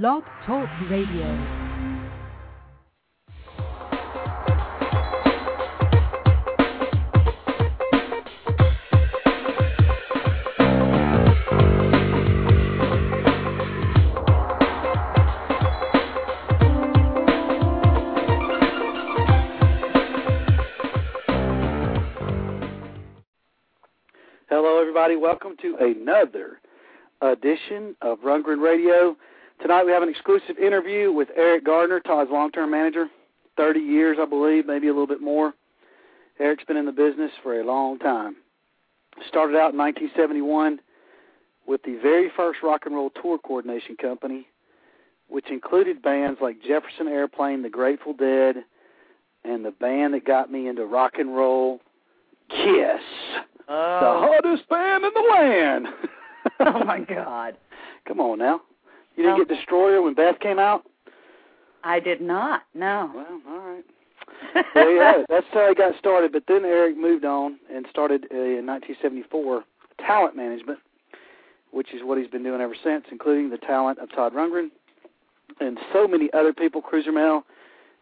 Blog Talk Radio. Hello, everybody. Welcome to another edition of Rundgren Radio. Tonight we have an exclusive interview with Eric Gardner, Todd's long-term manager. 30 years, I believe, maybe a little bit more. Eric's been in the business for a long time. Started out in 1971 with the very first rock and roll tour coordination company, which included bands like Jefferson Airplane, The Grateful Dead, and the band that got me into rock and roll, Kiss oh. the Oh, hottest band in the land. oh my God. Come on now. You didn't get Destroyer when Beth came out? I did not. No. Well, all right. There you have it. That's how he got started. But then Eric moved on and started uh, in 1974 talent management, which is what he's been doing ever since, including the talent of Todd Rundgren and so many other people. Cruiser Mail,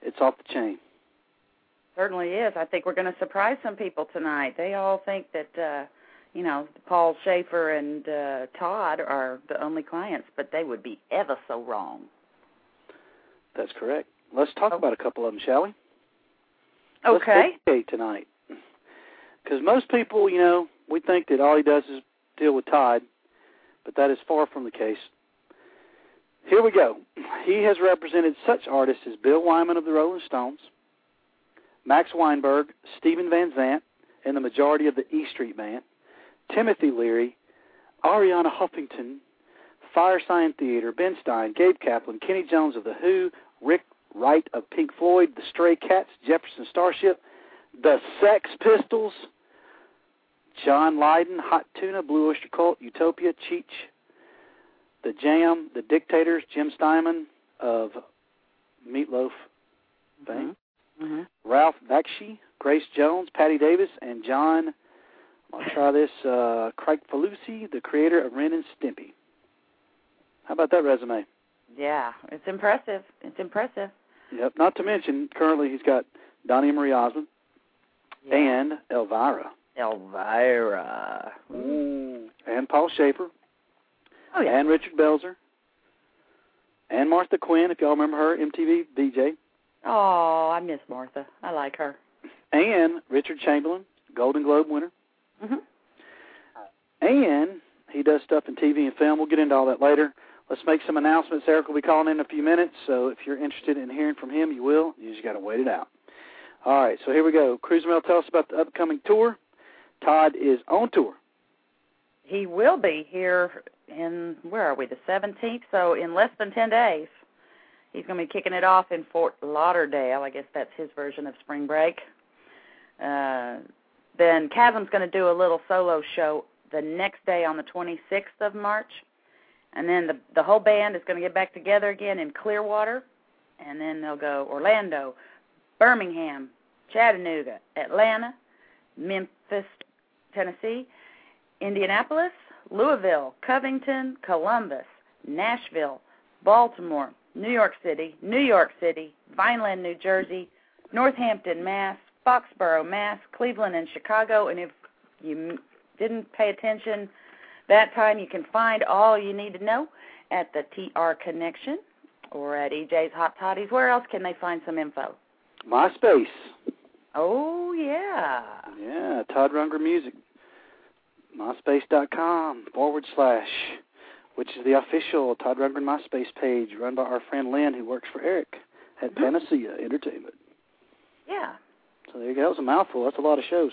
it's off the chain. Certainly is. I think we're going to surprise some people tonight. They all think that uh you know, Paul Schaefer and uh Todd are the only clients, but they would be ever so wrong. That's correct. Let's talk Oh. about a couple of them, shall we? Okay. Let's tonight. Because most people, you know, we think that all he does is deal with Todd, but that is far from the case. Here we go. He has represented such artists as Bill Wyman of the Rolling Stones, Max Weinberg, Stephen Van Zandt, and the majority of the E Street Band, Timothy Leary, Arianna Huffington, Firesign Theater, Ben Stein, Gabe Kaplan, Kenny Jones of The Who, Rick Wright of Pink Floyd, The Stray Cats, Jefferson Starship, The Sex Pistols, John Lydon, Hot Tuna, Blue Oyster Cult, Utopia, Cheech, The Jam, The Dictators, Jim Steinman of Meatloaf fame, hmm Ralph Bakshi, Grace Jones, Patti Davis, and John, I'll try this, uh, Craig Falusi, the creator of Ren and Stimpy. How about that resume? Yeah, it's impressive. It's impressive. Yep. Not to mention, currently he's got Donnie Marie Osmond Yeah. and Elvira Elvira. and Paul Schaefer Oh yeah. and Richard Belzer and Martha Quinn, if y'all remember her, MTV DJ, Oh, I miss Martha. I like her. and Richard Chamberlain, Golden Globe winner, Mhm. and he does stuff in TV and film. We'll get into all that later. Let's make some announcements. Eric will be calling in a few minutes, so if you're interested in hearing from him, you will. You just got to wait it out. All right, so here we go. Cruiser Mail, tell us about the upcoming tour. Todd is on tour. He will be here in where are we? The 17th. So in less than 10 days, he's going to be kicking it off in Fort Lauderdale. I guess that's his version of spring break. Uh, then Kasim's going to do a little solo show the next day on the 26th of March, and then the the whole band is going to get back together again in Clearwater, and then they'll go Orlando, Birmingham, Chattanooga, Atlanta, Memphis, Tennessee, Indianapolis, Louisville, Covington, Columbus, Nashville, Baltimore, New York City, New York City, Vineland, New Jersey, Northampton, Mass, Foxborough, Mass, Cleveland, and Chicago. And if you didn't pay attention that time, you can find all you need to know at the TR Connection or at EJ's Hot Toddies. Where else can they find some info? MySpace. Oh, yeah. Yeah, Todd Rundgren Music. MySpace.com forward slash, which is the official Todd Rundgren MySpace page run by our friend Lynn, who works for Eric at Mhm. Panacea Entertainment. Yeah. So there you go. That was a mouthful. That's a lot of shows.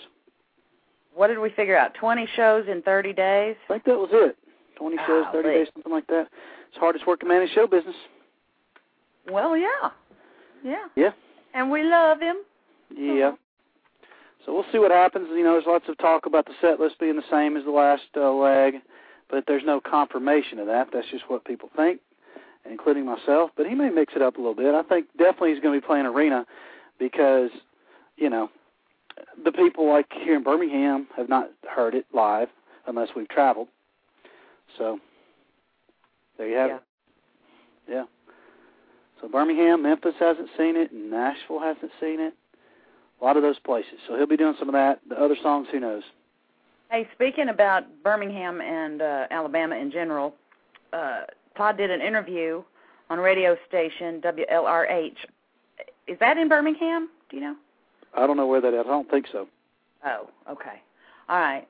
What did we figure out? 20 shows in 30 days? I think that was it. 20 shows, 30 Golly. days, something like that. It's the hardest working man in show business. Well, yeah. Yeah. Yeah. And we love him. Yeah. So we'll see what happens. You know, there's lots of talk about the set list being the same as the last uh, leg, but there's no confirmation of that. That's just what people think, including myself. But he may mix it up a little bit. I think definitely he's going to be playing arena because, you know, the people like here in Birmingham have not heard it live unless we've traveled. So there you have Yeah. it. Yeah. So Birmingham, Memphis hasn't seen it, and Nashville hasn't seen it. A lot of those places. So he'll be doing some of that. The other songs, who knows? Hey, speaking about Birmingham and uh, Alabama in general, uh, Todd did an interview on radio station WLRH. Is that in Birmingham? Do you know? I don't know where that is. I don't think so. Oh, okay. All right.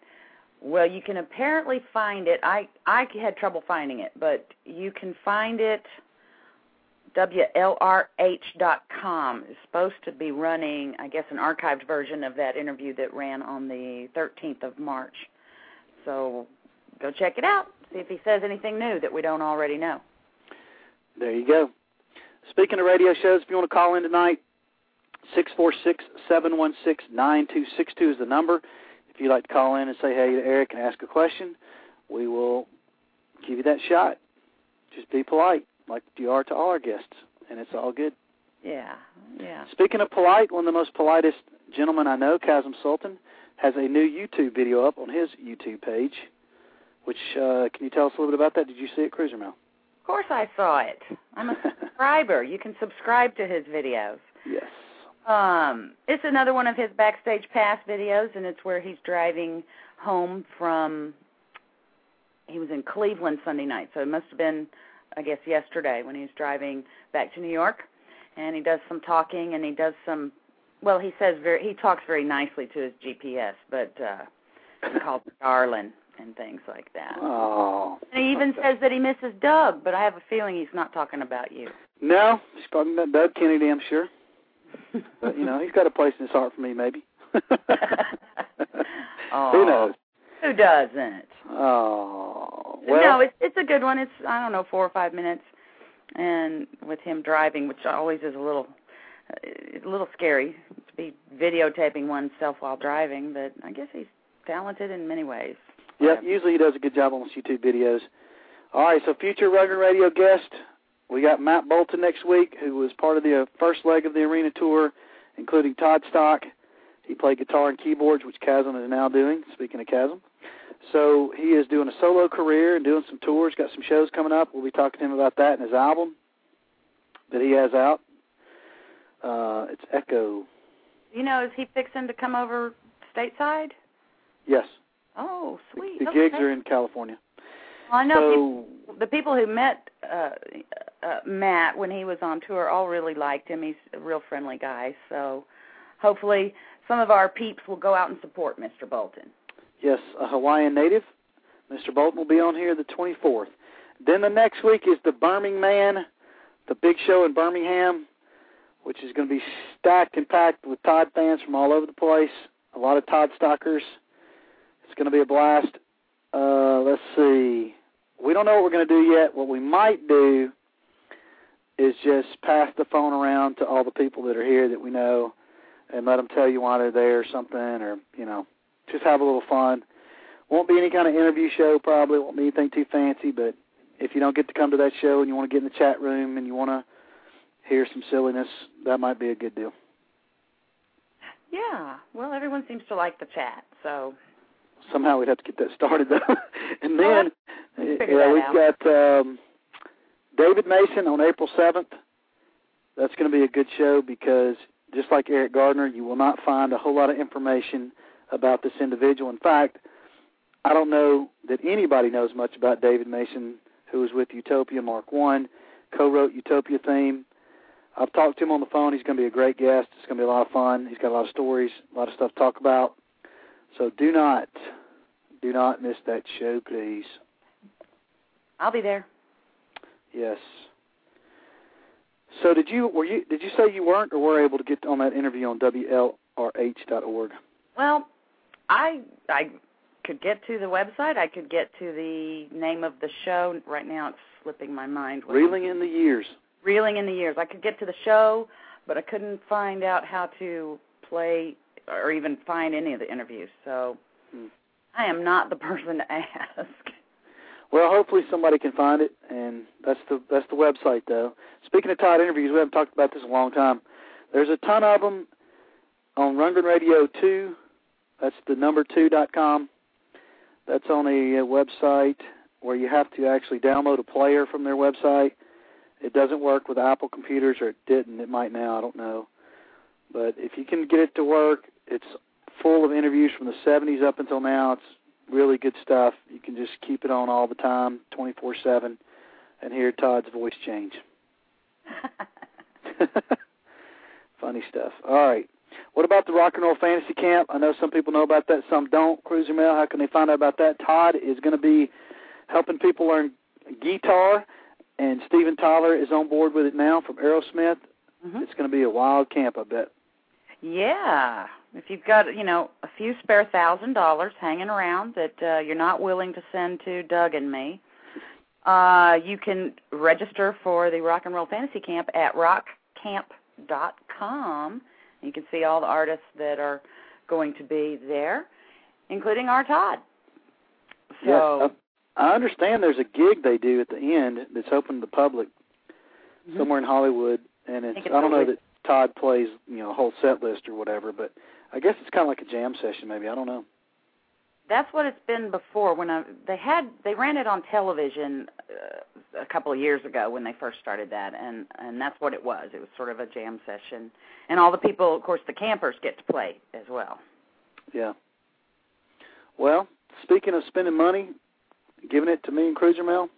Well, you can apparently find it. I I had trouble finding it, but you can find it. WLRH.com is supposed to be running, I guess, an archived version of that interview that ran on the 13th of March. So go check it out. See if he says anything new that we don't already know. There you go. Speaking of radio shows, if you want to call in tonight, six four six seven one six nine two six two is the number. If you'd like to call in and say hey to Eric and ask a question, we will give you that shot. Just be polite, like you are to all our guests, and it's all good. Yeah, yeah. Speaking of polite, one of the most politest gentlemen I know, Kasim Sultan, has a new YouTube video up on his YouTube page. Which uh, can you tell us a little bit about that? Did you see it, Cruiser Mail? Of course, I saw it. I'm a subscriber. You can subscribe to his videos. Yes. Um, it's another one of his backstage pass videos, and it's where he's driving home from. He was in Cleveland Sunday night, so it must have been, I guess, yesterday when he was driving back to New York. And he does some talking, and he does some. Well, he says very. He talks very nicely to his GPS, but uh, he calls darling and things like that. Oh. And he even says that he misses Doug, but I have a feeling he's not talking about you. No, he's talking about Doug Kennedy, I'm sure. but you know, he's got a place in his heart for me, maybe. Who knows? Who doesn't? Oh, well. No, it's it's a good one. It's I don't know four or five minutes, and with him driving, which always is a little uh, a little scary to be videotaping oneself while driving. But I guess he's talented in many ways. Yeah, usually he does a good job on his YouTube videos. All right, so future Rundgren Radio guest, we got Matt Bolton next week, who was part of the uh, first leg of the arena tour, including Toddstock. He played guitar and keyboards, which Kasim is now doing. Speaking of Kasim, so he is doing a solo career and doing some tours. Got some shows coming up. We'll be talking to him about that and his album that he has out. Uh, it's Echo. You know, is he fixing to come over stateside? Yes. Oh, sweet. The, the okay. gigs are in California. Well, I know so, people, the people who met uh, uh, Matt when he was on tour all really liked him. He's a real friendly guy. So hopefully some of our peeps will go out and support Mr. Bolton. Yes, a Hawaiian native. Mr. Bolton will be on here the 24th. Then the next week is the Birmingham, the big show in Birmingham, which is going to be stacked and packed with Todd fans from all over the place. A lot of Todd stalkers. It's going to be a blast. Uh, let's see. We don't know what we're going to do yet. What we might do is just pass the phone around to all the people that are here that we know and let them tell you why they're there or something, or, you know, just have a little fun. Won't be any kind of interview show, probably. Won't be anything too fancy, but if you don't get to come to that show and you want to get in the chat room and you want to hear some silliness, that might be a good deal. Yeah. Well, everyone seems to like the chat, so somehow we'd have to get that started though. and then yeah, we've out. got um David Mason on April 7th. That's going to be a good show because just like Eric Gardner, you will not find a whole lot of information about this individual. In fact, I don't know that anybody knows much about David Mason, who was with Utopia Mark One, co-wrote Utopia theme. I've talked to him on the phone. He's going to be a great guest. It's going to be a lot of fun. He's got a lot of stories, a lot of stuff to talk about. So do not, do not miss that show, please. I'll be there. Yes. So did you were you did you say you weren't or were able to get on that interview on WLRH.org? Well, I I could get to the website. I could get to the name of the show. Right now, it's slipping my mind. Reeling in the years. Reeling in the years. I could get to the show, but I couldn't find out how to play or even find any of the interviews. So hmm. I am not the person to ask. Well, hopefully somebody can find it, and that's the that's the website though. Speaking of Todd interviews, we haven't talked about this in a long time. There's a ton of them on Rundgren Radio 2. That's the number two dot com. That's on a, a website where you have to actually download a player from their website, It doesn't work with Apple computers, or it didn't. It might now. I don't know. But if you can get it to work, it's full of interviews from the 70s up until now. It's really good stuff. You can just keep it on all the time, 24/7, and hear Todd's voice change. Funny stuff. All right. What about the Rock and Roll Fantasy Camp? I know some people know about that, some don't. Cruiser Mail, how can they find out about that? Todd is going to be helping people learn guitar, and Steven Tyler is on board with it now from Aerosmith. Mhm. It's going to be a wild camp, I bet. Yeah. If you've got, you know, a few spare thousand dollars hanging around that uh, you're not willing to send to Doug and me, uh, you can register for the Rock and Roll Fantasy Camp at rockcamp.com. You can see all the artists that are going to be there, including our Todd. So, yeah, uh, I understand there's a gig they do at the end that's open to the public mhm. somewhere in Hollywood, and it's think it's I don't know that Todd plays you know a whole set list or whatever, but I guess it's kind of like a jam session maybe. I don't know. That's what it's been before. When I, they had they ran it on television uh, a couple of years ago when they first started that, and and that's what it was. It was sort of a jam session, and all the people, of course, the campers get to play as well. Yeah. Well, speaking of spending money, giving it to me and Cruiser Mail,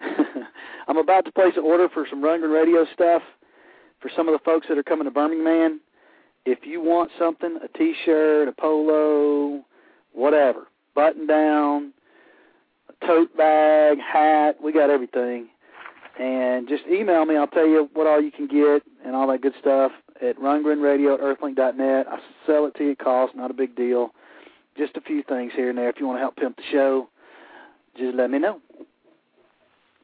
I'm about to place an order for some Rundgren Radio stuff for some of the folks that are coming to Birmingham. If you want something, a T-shirt, a polo, whatever, button down, a tote bag, hat, we got everything. And just email me. I'll tell you what all you can get and all that good stuff at rundgrenradio at earthlink.net. I sell it to you at cost, not a big deal. Just a few things here and there. If you want to help pimp the show, just let me know.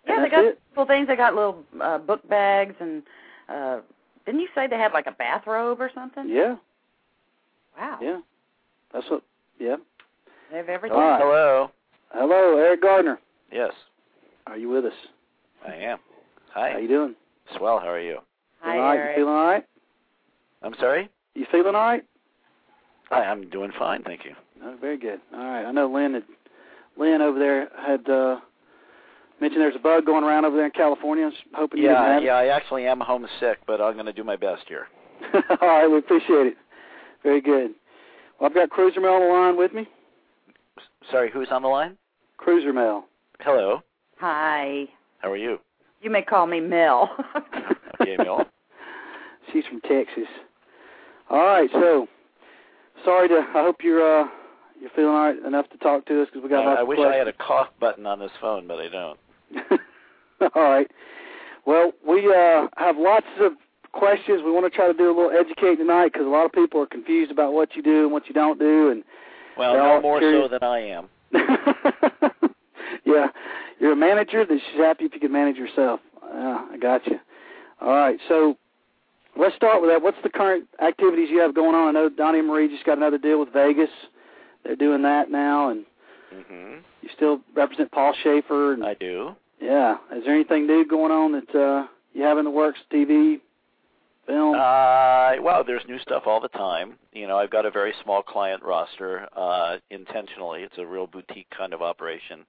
Yeah, And they got it. cool things. They got little uh, book bags, and uh, didn't you say they had like a bathrobe or something? Yeah, Wow. yeah. That's what. Yeah. They have everything. All right. Hello. Hello, Eric Gardner. Yes, Are you with us? I am. Hi. How you doing? Swell. How are you? Hi, Feeling all right? Eric. You feeling all right? I'm sorry. You feeling all right? Hi. I'm doing fine, thank you. Oh, very good. All right. I know Lynn had Lynn over there had uh mentioned there's a bug going around over there in California. I was hoping you Yeah, didn't yeah. I actually am homesick, but I'm going to do my best here. all right, we appreciate it. Very good. Well, I've got Cruiser Mail on the line with me. Sorry, who's on the line? Cruiser Mail. Hello. Hi. How are you? You may call me Mel. Okay, Mel. She's from Texas. All right, so sorry to. I hope you're uh you're feeling all right enough to talk to us because we got I, lots I of wish I had a cough button on this phone, but I don't. All right. Well, we uh, have lots of questions. We want to try to do a little educating tonight because a lot of people are confused about what you do and what you don't do, and Well, no more curious. so than I am. yeah, you're a manager. That she's happy if you can manage yourself. Yeah, I got you. All right, so let's start with that. What's the current activities you have going on? I know Donnie and Marie just got another deal with Vegas. They're doing that now, and hmm you still represent Paul Schaefer. And, I do. Yeah, is there anything new going on that uh, you have in the works? TV, film. Uh, well, there's new stuff all the time. You know, I've got a very small client roster. Uh, intentionally, it's a real boutique kind of operation.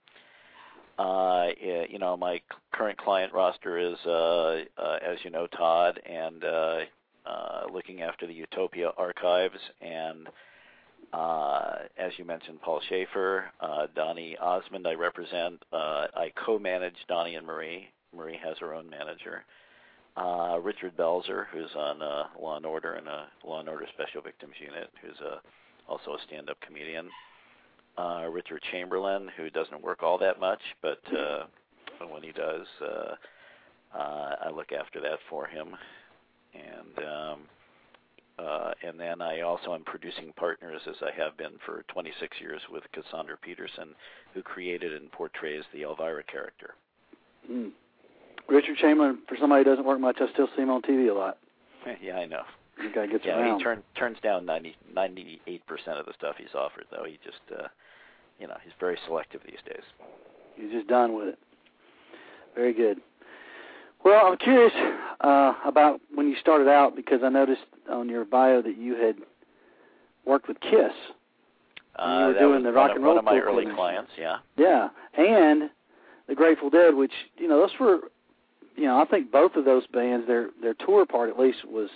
Uh, eh, you know, my current client roster is, uh, uh, as you know, Todd, and uh, uh, looking after the Utopia archives, and uh, as you mentioned, Paul Schaefer, uh, Donnie Osmond. I represent. Uh, I co-manage Donnie and Marie. Marie has her own manager Richard Belzer, who's on Law and Order and a Law and Order Special Victims Unit, who's also a stand-up comedian. Uh, Richard Chamberlain, who doesn't work all that much, but when he does, I look after that for him. And um, and then I also am producing partners, as I have been for 26 years, with Cassandra Peterson, who created and portrays the Elvira character. Hmm. Richard Chamberlain, for somebody who doesn't work much, I still see him on TV a lot. yeah, I know. The guy gets Yeah, around. he turn, turns down 90, 98% of the stuff he's offered, though. He just, uh, you know, he's very selective these days. He's just done with it. Very good. Well, I'm curious uh, about when you started out because I noticed on your bio that you had worked with Kiss. Uh, you were doing the rock and roll one of my early coordination. clients, yeah. Yeah, and the Grateful Dead, which you know those were you know, I think both of those bands, their their tour part at least was,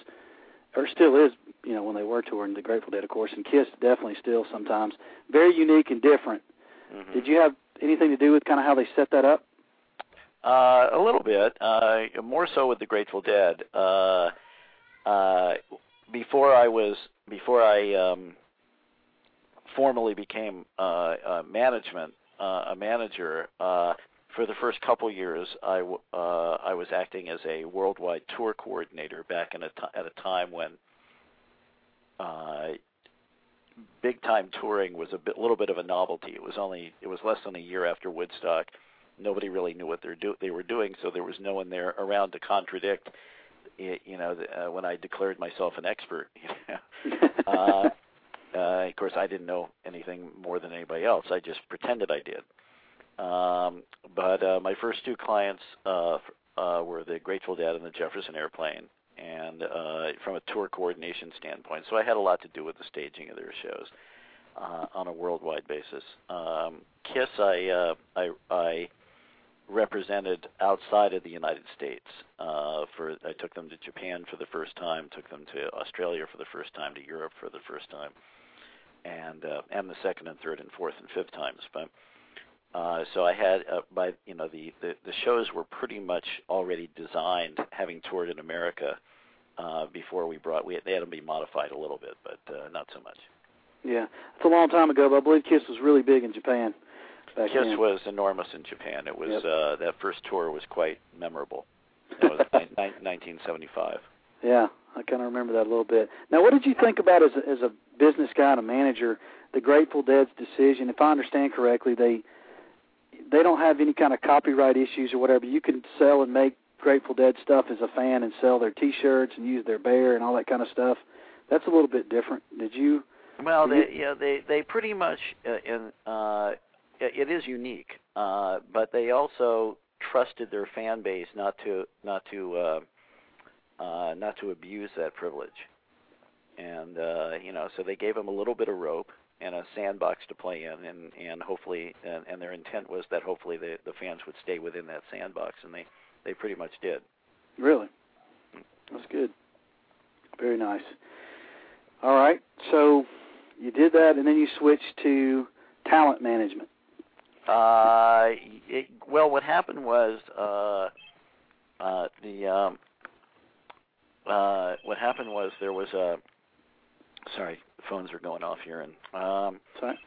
or still is, you know, when they were touring the Grateful Dead, of course, and Kiss definitely still sometimes very unique and different. Mm-hmm. Did you have anything to do with kind of how they set that up? Uh, a little bit, uh, more so with the Grateful Dead. Uh, uh, before I was before I um, formally became uh, uh, management uh, a manager. Uh, for the first couple years, I w- uh, I was acting as a worldwide tour coordinator back in a t- at a time when uh, big time touring was a bit, little bit of a novelty. It was only it was less than a year after Woodstock. Nobody really knew what they're do- they were doing, so there was no one there around to contradict. It, you know, the, uh, when I declared myself an expert, you know, uh, uh, of course, I didn't know anything more than anybody else. I just pretended I did. Um, but uh, my first two clients uh, uh, were the Grateful Dead and the Jefferson Airplane, and uh, from a tour coordination standpoint. So I had a lot to do with the staging of their shows uh, on a worldwide basis. Um, Kiss, I, uh, I, I represented outside of the United States. Uh, for I took them to Japan for the first time, took them to Australia for the first time, to Europe for the first time, and uh, and the second and third and fourth and fifth times. But uh, so I had uh, by you know the, the the shows were pretty much already designed, having toured in America uh, before we brought we they had to be modified a little bit, but uh, not so much. Yeah, it's a long time ago, but I believe Kiss was really big in Japan. Back Kiss was enormous in Japan. It was Yep. uh, that first tour was quite memorable. That was ni- ni- 1975. Yeah, I kind of remember that a little bit. Now, what did you think about as a, as a business guy and a manager, the Grateful Dead's decision? If I understand correctly, they they don't have any kind of copyright issues or whatever. You can sell and make Grateful Dead stuff as a fan and sell their T-shirts and use their bear and all that kind of stuff. That's a little bit different. Did you? Well, Mhm. they yeah they they pretty much uh, in uh, it is unique, uh, but they also trusted their fan base not to not to uh, uh, not to abuse that privilege, and uh, you know so they gave them a little bit of rope and a sandbox to play in, and and hopefully and, and their intent was that hopefully the the fans would stay within that sandbox, and they they pretty much did. Really? That's good. Very nice. All right. So you did that, and then you switched to talent management. Uh, it, well, what happened was uh, uh, the um, uh, what happened was there was a sorry, phones are going off here, and um, Sorry.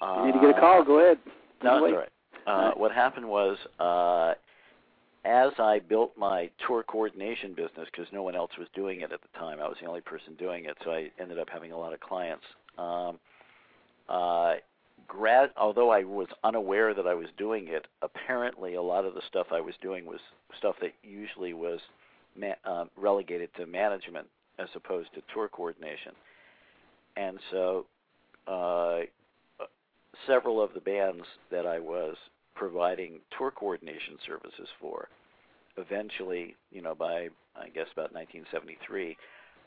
uh, You need to get a call. Go ahead. No, that's all right. Uh, All right. What happened was, uh, as I built my tour coordination business, because no one else was doing it at the time, I was the only person doing it, so I ended up having a lot of clients. Um, uh, grad, although I was unaware that I was doing it, apparently a lot of the stuff I was doing was stuff that usually was ma- uh, relegated to management as opposed to tour coordination. And so, uh, several of the bands that I was providing tour coordination services for, eventually, you know, by I guess about 1973,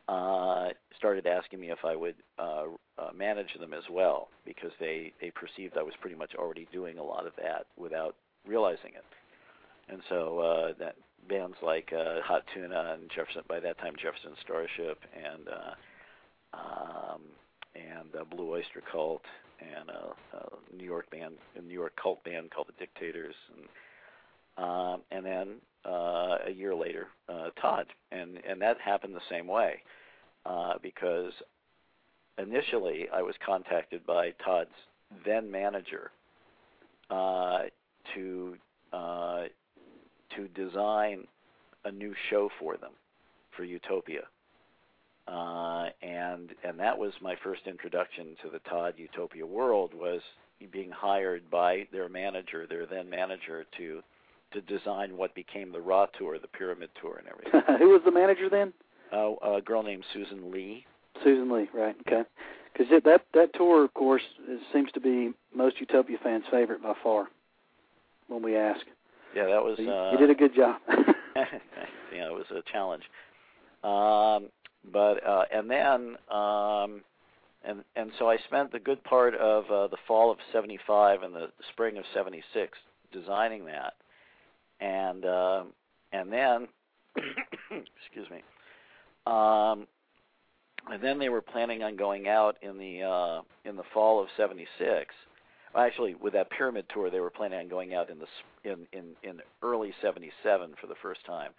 uh, started asking me if I would uh, uh, manage them as well because they they perceived I was pretty much already doing a lot of that without realizing it. And so uh, that bands like uh, Hot Tuna and Jefferson by that time Jefferson Starship and uh, um, and uh, Blue Oyster Cult and a, a New York band, a New York cult band called the Dictators, and um, and then uh, a year later, uh, Todd, and and that happened the same way, uh, because initially I was contacted by Todd's then manager uh, to uh, to design a new show for them for Utopia uh, and and that was my first introduction to the Todd Utopia world was being hired by their manager, their then manager, to to design what became the Ra tour, the Pyramid tour, and everything. Who was the manager then? uh, a girl named Susan Lee. Susan Lee, right? Okay. Because that that tour, of course, seems to be most Utopia fans' favorite by far. When we ask, Yeah, that was. So you, uh, you did a good job. yeah, it was a challenge. Um, but uh, and then um, and and so I spent the good part of uh, the fall of '75 and the spring of '76 designing that, and uh, and then excuse me. Um, and then they were planning on going out in the uh, in the fall of '76. Actually, with that pyramid tour, they were planning on going out in the in in, in early '77 for the first time.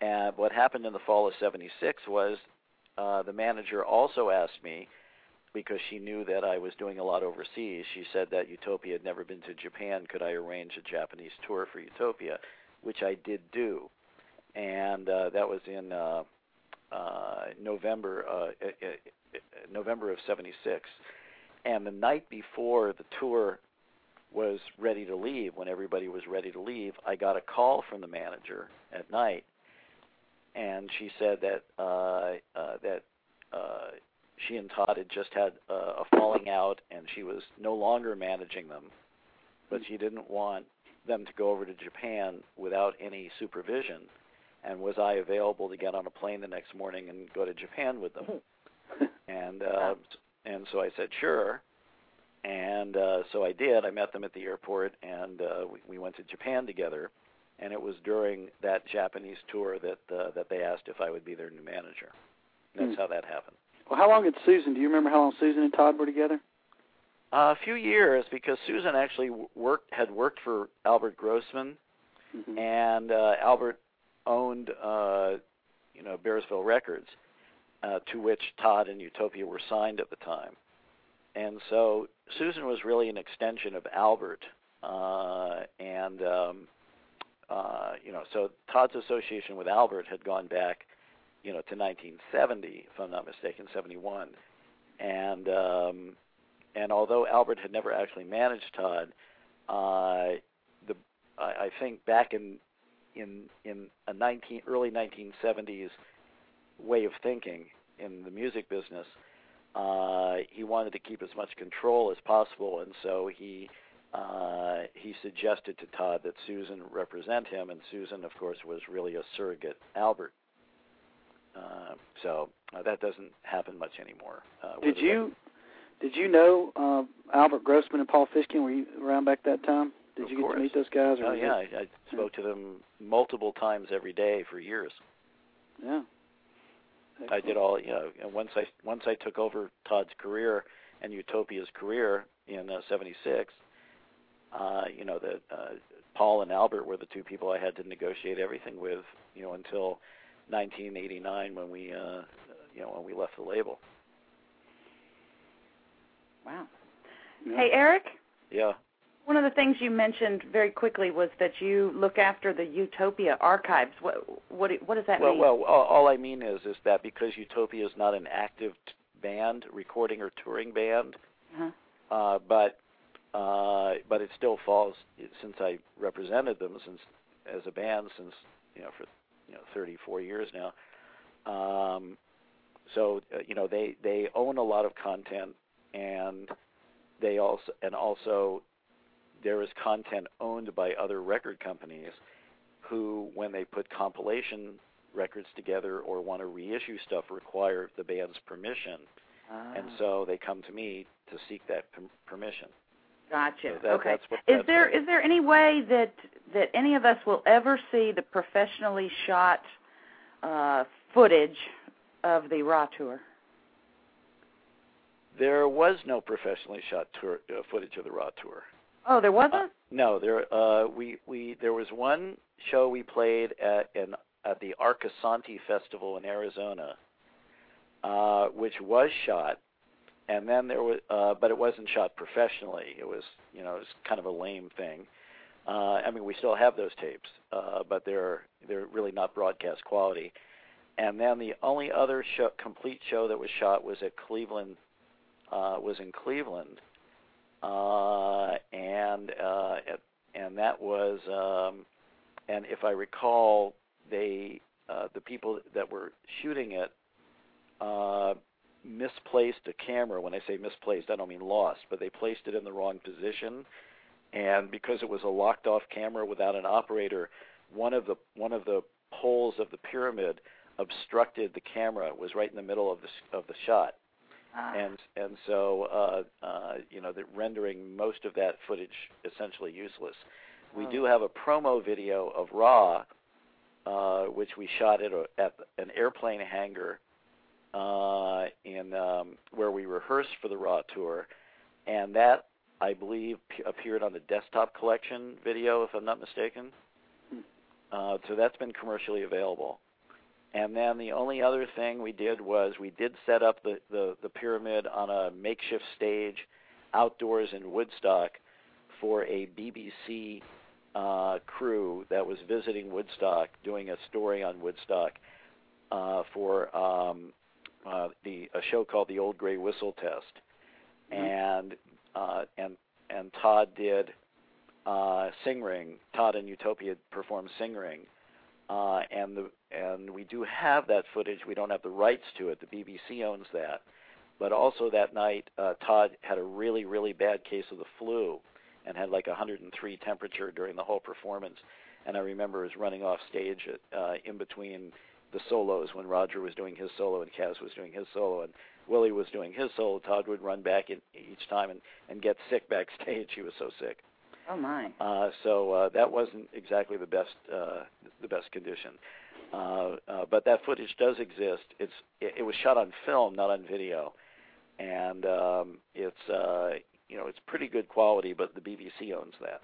And what happened in the fall of '76 was uh, the manager also asked me because she knew that I was doing a lot overseas. She said that Utopia had never been to Japan. Could I arrange a Japanese tour for Utopia, which I did do, and uh, that was in uh, November uh, uh, uh November of '76. And the night before the tour was ready to leave, when everybody was ready to leave, I got a call from the manager at night, and she said that uh, uh, that uh, she and Todd had just had uh, a falling out, and she was no longer managing them, but she didn't want them to go over to Japan without any supervision and was I available to get on a plane the next morning and go to Japan with them? and uh, and so I said sure, and uh, so I did. I met them at the airport, and uh, we, we went to Japan together. And it was during that Japanese tour that uh, that they asked if I would be their new manager. And that's hmm. how that happened. Well, how long had Susan? Do you remember how long Susan and Todd were together? Uh, a few years, because Susan actually worked had worked for Albert Grossman, mm-hmm. and uh, Albert owned, uh, you know, Bearsville Records, uh, to which Todd and Utopia were signed at the time. And so Susan was really an extension of Albert, uh, and um, uh, you know, so Todd's association with Albert had gone back, you know, to 1970, if I'm not mistaken, 71, and um, and although Albert had never actually managed Todd, uh, the I, I think back in in in a 19 early 1970s way of thinking in the music business. Uh, he wanted to keep as much control as possible, and so he uh, he suggested to Todd that Susan represent him, and Susan, of course, was really a surrogate Albert. Uh, so uh, that doesn't happen much anymore. Uh, did you did you know uh, Albert Grossman and Paul Fishkin? Were you around back that time? Did of you get course. to meet those guys? Or oh yeah, I, I spoke to them multiple times every day for years. Yeah. Excellent. I did all you know. And once I once I took over Todd's career and Utopia's career in '76, uh, uh, you know that uh, Paul and Albert were the two people I had to negotiate everything with, you know, until 1989 when we, uh, you know, when we left the label. Wow. Yeah. Hey, Eric. Yeah. One of the things you mentioned very quickly was that you look after the Utopia archives. What what what does that well, mean? Well, all, all I mean is is that because Utopia is not an active t- band, recording or touring band, uh-huh. uh, but uh, but it still falls since I represented them since as a band since you know for you know 34 years now. Um, so uh, you know they they own a lot of content and they also and also there is content owned by other record companies who, when they put compilation records together or want to reissue stuff, require the band's permission. Ah. And so they come to me to seek that permission. Gotcha. So that, okay. Is there is there any way that that any of us will ever see the professionally shot uh, footage of the Ra tour? There was no professionally shot tour, uh, footage of the Ra tour. Oh, there wasn't. Uh, no, there. Uh, we we there was one show we played at in at the Arcosanti Festival in Arizona, uh, which was shot, and then there was, uh, but it wasn't shot professionally. It was, you know, it was kind of a lame thing. Uh, I mean, we still have those tapes, uh, but they're they're really not broadcast quality. And then the only other show, complete show that was shot was at Cleveland, uh, was in Cleveland, and uh, and that was um, and if I recall, they uh, the people that were shooting it uh, misplaced a camera. When I say misplaced, I don't mean lost, but they placed it in the wrong position, and because it was a locked off camera without an operator, one of the one of the poles of the pyramid obstructed the camera. Was right in the middle of the of the shot Ah. and and so uh, uh, you know, that rendering most of that footage essentially useless. We oh. do have a promo video of Ra uh, which we shot at, a, at an airplane hangar uh, in um, where we rehearsed for the Ra tour, and that I believe p- appeared on the desktop collection video, if I'm not mistaken. Hmm. Uh, so that's been commercially available. And then the only other thing we did was we did set up the, the, the pyramid on a makeshift stage outdoors in Woodstock for a BBC uh, crew that was visiting Woodstock, doing a story on Woodstock uh, for um, uh, the a show called the Old Grey Whistle Test, Mhm. and uh, and and Todd did uh, Singring. Todd and Utopia performed Singring, uh, and the and we do have that footage. We don't have the rights to it. The BBC owns that. But also that night, uh, Todd had a really, really bad case of the flu, and had like 103 temperature during the whole performance. And I remember was running off stage at, uh, in between the solos when Roger was doing his solo and Kaz was doing his solo, and Willie was doing his solo. Todd would run back in, each time and, and get sick backstage. He was so sick. Oh my. Uh, so uh, that wasn't exactly the best uh, the best condition. Uh, uh, but that footage does exist. It's it, it was shot on film, not on video, and um, it's uh, you know it's pretty good quality. But the BBC owns that.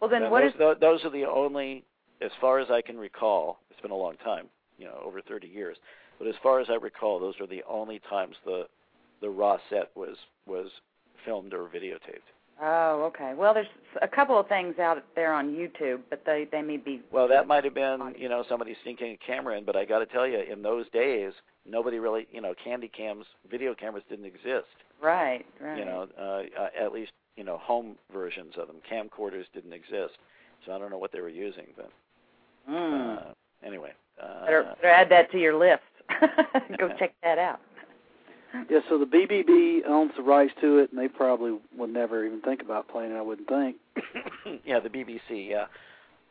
Well, then And what those, is? tho- those are the only, as far as I can recall. It's been a long time, you know, over 30 years. But as far as I recall, those are the only times the the Ra set was was filmed or videotaped. Oh, okay. Well, there's a couple of things out there on YouTube, but they they may be. Well, that might have been, you know, somebody sneaking a camera in, but I got to tell you, in those days, nobody really, you know, candy cams, video cameras didn't exist. Right, right. You know, uh, uh, at least, you know, home versions of them. Camcorders didn't exist, so I don't know what they were using, but Mm. uh, anyway. Uh, better, better add that to your list. Go check that out. Yeah, so the BBB owns the rights to it, and they probably would never even think about playing it. I wouldn't think. yeah, the BBC. Yeah.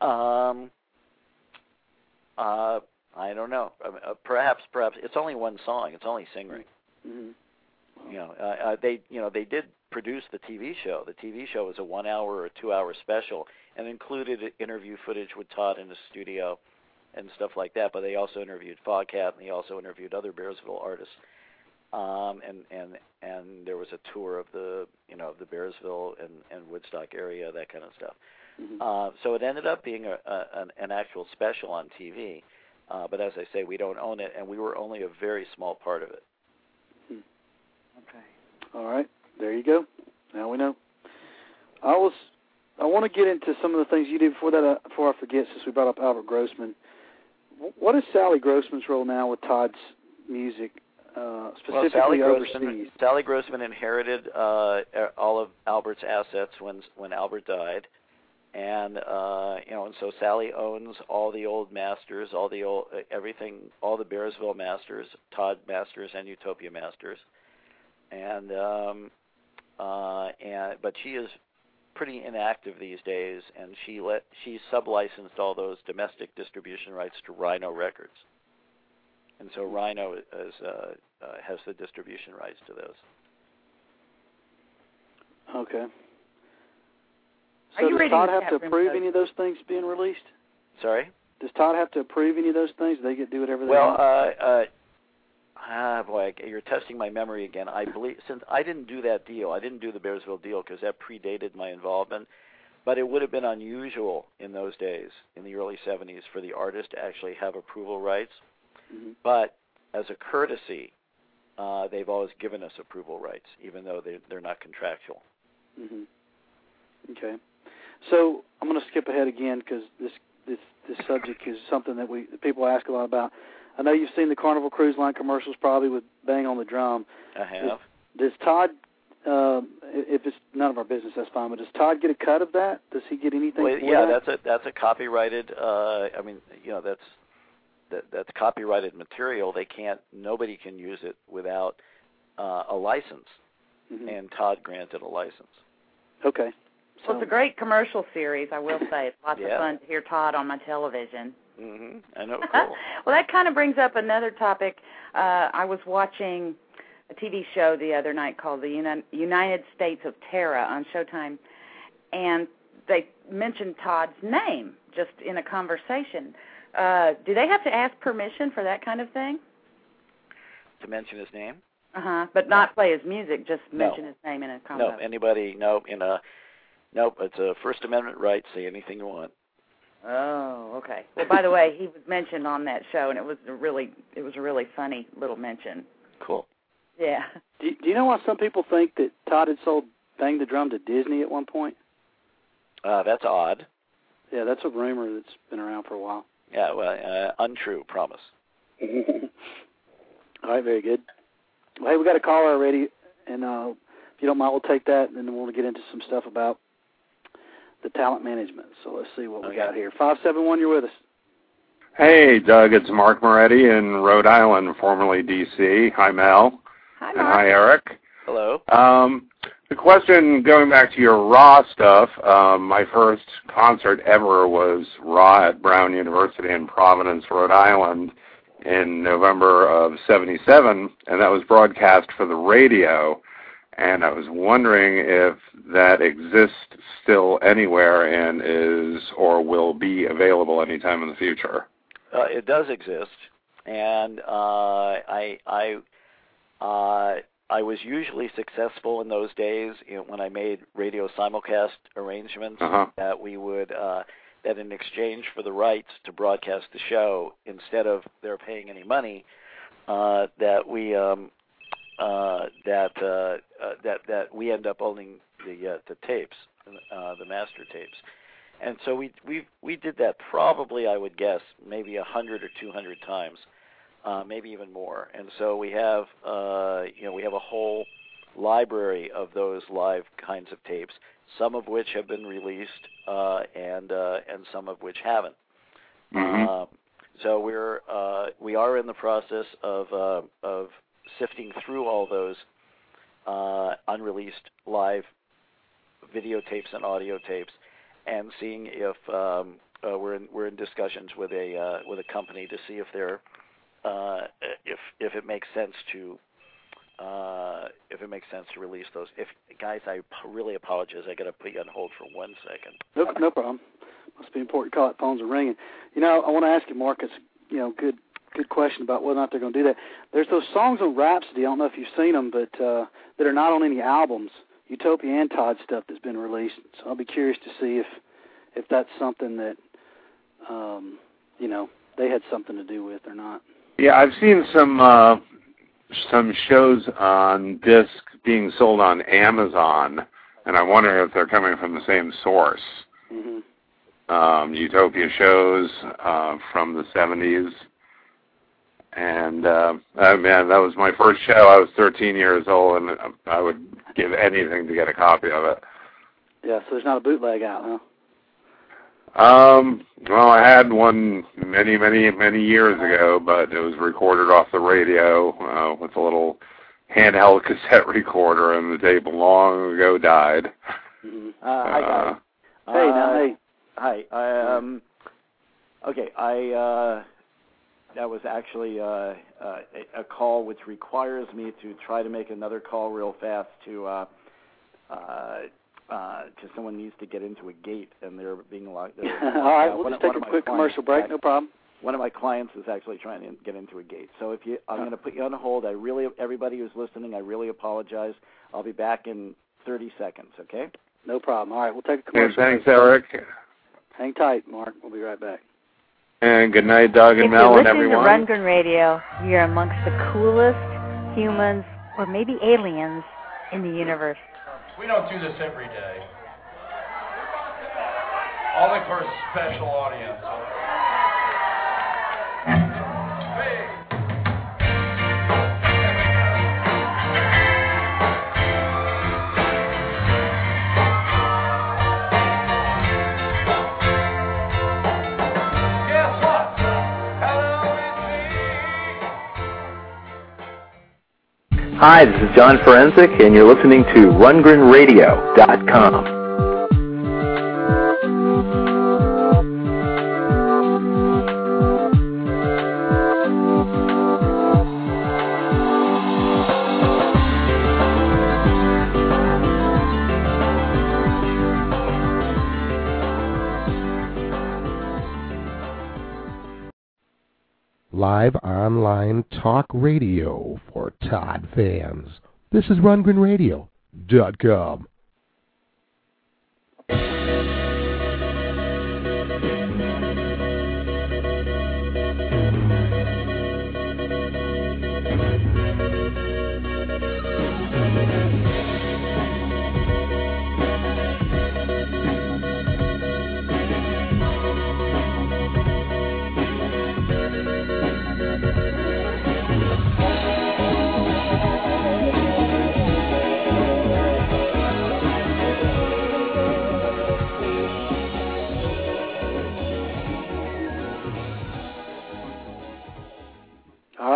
Um. Uh, I don't know. Uh, perhaps, perhaps it's only one song. It's only "Singring." hmm You know, uh, uh, they, you know, they did produce the TV show. The TV show was a one-hour or two-hour special, and included interview footage with Todd in the studio, and stuff like that. But they also interviewed Foghat, and they also interviewed other Bearsville artists. Um, and and and there was a tour of the, you know, of the Bearsville and and Woodstock area, that kind of stuff. hmm Uh, so it ended up being a, a an, an actual special on TV. Uh, but as I say, we don't own it, and we were only a very small part of it. Okay. All right, there you go. Now we know. I was. I want to get into some of the things you did before that. Uh, before I forget, since we brought up Albert Grossman, what is Sally Grossman's role now with Todd's music, uh, Well, specifically Sally overseas? Grossman, Sally Grossman inherited uh, all of Albert's assets when when Albert died, and uh, you know, and so Sally owns all the old masters, all the old uh, everything, all the Bearsville masters, Todd masters, and Utopia masters, and um, uh, and but she is pretty inactive these days, and she let she sublicensed all those domestic distribution rights to Rhino Records, and so Rhino is uh, uh, has the distribution rights to those. Okay. Are So you does Todd the have to approve post? any of those things being released? Sorry. Does Todd have to approve any of those things? They get do whatever they Well, want? uh, uh, ah, boy, you're testing my memory again. I believe since I didn't do that deal, I didn't do the Bearsville deal because that predated my involvement. But it would have been unusual in those days, in the early 70s, for the artist to actually have approval rights. Hmm But as a courtesy, uh, they've always given us approval rights, even though they're, they're not contractual. hmm Okay. So I'm going to skip ahead again because this this this subject is something that we that people ask a lot about. I know you've seen the Carnival Cruise Line commercials, probably with Bang on the Drum. I have. Does Todd, um, i- if it's none of our business, that's fine. But does Todd get a cut of that? Does he get anything? Well, yeah, that? that's a that's a copyrighted. Uh, I mean, you know, that's that, that's copyrighted material. They can't. Nobody can use it without uh, a license. Mhm. And Todd granted a license. okay. So, Well, it's a great commercial series. I will say it's lots Yeah. of fun to hear Todd on my television. hmm I know. Cool. well, that kind of brings up another topic. Uh, I was watching a TV show the other night called the Uni- United States of Tara on Showtime, and they mentioned Todd's name just in a conversation. Uh, do they have to ask permission for that kind of thing? To mention his name? Uh huh. But not play his music, just No. mention his name in a combo. No, anybody? No, in a nope. It's a First Amendment right. Say anything you want. Oh, okay. Well, by the way, he was mentioned on that show, and it was a really, it was a really funny little mention. Cool. Yeah. Do you, do you know why some people think that Todd had sold Bang the Drum to Disney at one point? Uh, that's odd. Yeah, that's a rumor that's been around for a while. Yeah, well, uh, untrue. Promise. All right, very good. Well, hey, we got a caller already, and uh, if you don't mind, we'll take that, and then we'll get into some stuff about the talent management. So let's see what we got here. Five seven one, you're with us. Hey, Doug, it's Mark Moretti in Rhode Island, formerly D.C. Hi, Mel. Hi, Mark. And hi, Eric. Hello. Um, the question, going back to your Ra stuff, um, my first concert ever was Ra at Brown University in Providence, Rhode Island in November of 77, and that was broadcast for the radio. And I was wondering if that exists still anywhere and is or will be available anytime in the future. Uh, it does exist, and uh, I I uh, I was usually successful in those days you know, when I made radio simulcast arrangements Uh-huh. that we would uh, that in exchange for the rights to broadcast the show, instead of their paying any money, uh, that we um, uh, that uh, uh, that that we end up owning the uh, the tapes, uh, the master tapes. And so we we we did that probably I would guess maybe a hundred or two hundred times, uh, maybe even more. And so we have uh, you know we have a whole library of those live kinds of tapes, some of which have been released uh, and uh, and some of which haven't. Mhm. Um, so we're uh, we are in the process of uh, of sifting through all those uh, unreleased live videotapes and audio tapes, and seeing if um, uh, we're in we're in discussions with a uh, with a company to see if they're uh, if if it makes sense to uh, if it makes sense to release those. If guys, I really apologize. I got to put you on hold for one second. No, no problem. Must be important. Call. Phones are ringing. You know, I want to ask you, Marcus. You know, good good question about whether or not they're going to do that. There's those songs on Rhapsody. I don't know if you've seen them, but uh, that are not on any albums. Utopia and Todd stuff that's been released. So I'll be curious to see if if that's something that um, you know they had something to do with or not. Yeah, I've seen some uh, some shows on disc being sold on Amazon, and I wonder if they're coming from the same source. hmm Um, Utopia shows uh, from the '70s, and uh, oh man, that was my first show. I was 13 years old, and I would give anything to get a copy of it. Yeah. So there's not a bootleg out, huh? Um, well, I had one many, many, many years ago, but it was recorded off the radio uh, with a little handheld cassette recorder, and the tape long ago died. hmm Uh, hi guys. Uh, Hey, now, Uh, hey. Hi. I, um, okay. I uh, that was actually uh, uh, a, a call which requires me to try to make another call real fast to uh, uh, uh, to someone needs to get into a gate and they're being locked. they're- All right, uh, we'll one just take a quick clients commercial break. No problem. One of my clients is actually trying to get into a gate. So if you, I'm going to put you on hold. I really, everybody who's listening, I really apologize. I'll be back in 30 seconds. Okay. No problem. All right, we'll take a and commercial. thanks, break. Eric. Hang tight, Mark. We'll be right back. And good night, Doug and if Mel you're and listening everyone. to Rundgren Radio, you're amongst the coolest humans, or maybe aliens, in the universe. We don't do this every day. Only for a special audience. Hi, this is John Forensic, and you're listening to RundgrenRadio.com. live online talk radio for Todd fans. This is RundgrenRadio.com.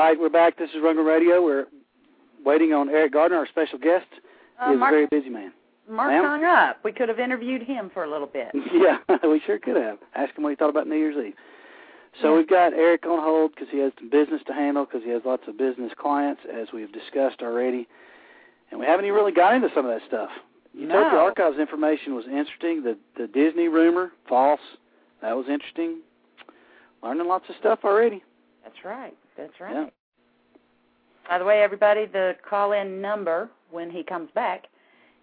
right, we're back. This is Rundgren Radio. We're waiting on Eric Gardner, our special guest. Uh, He's a very busy man. Mark Ma'am? hung up. We could have interviewed him for a little bit. yeah, we sure could have. Ask him what he thought about New Year's Eve. So Yeah. we've got Eric on hold because he has some business to handle because he has lots of business clients, as we've discussed already. And we haven't even really got into some of that stuff. Utopia No. Archives information was interesting. The the Disney rumor, false. That was interesting. Learning lots of stuff already. That's right. That's right. Yeah. By the way, everybody, the call-in number when he comes back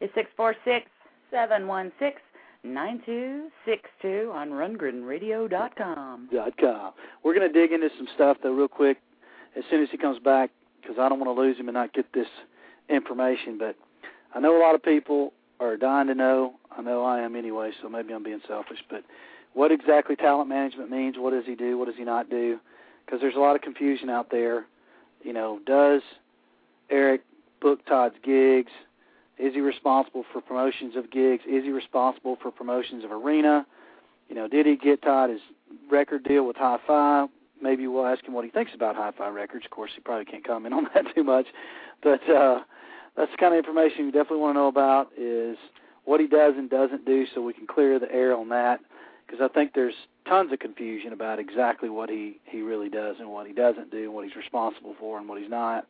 is six four six seven one six nine two six two on RundgrenRadio.com. dot com. We're going to dig into some stuff though real quick as soon as he comes back because I don't want to lose him and not get this information. But I know a lot of people are dying to know. I know I am anyway, so maybe I'm being selfish. But what exactly talent management means? What does he do? What does he not do? Because there's a lot of confusion out there. You know, does Eric book Todd's gigs? Is he responsible for promotions of gigs? Is he responsible for promotions of arena? You know, did he get Todd his record deal with Hi-Fi? Maybe we'll ask him what he thinks about Hi-Fi Records. Of course, he probably can't comment on that too much, but uh, that's the kind of information you definitely want to know about is what he does and doesn't do, so we can clear the air on that. Because I think there's tons of confusion about exactly what he he really does and what he doesn't do, and what he's responsible for and what he's not.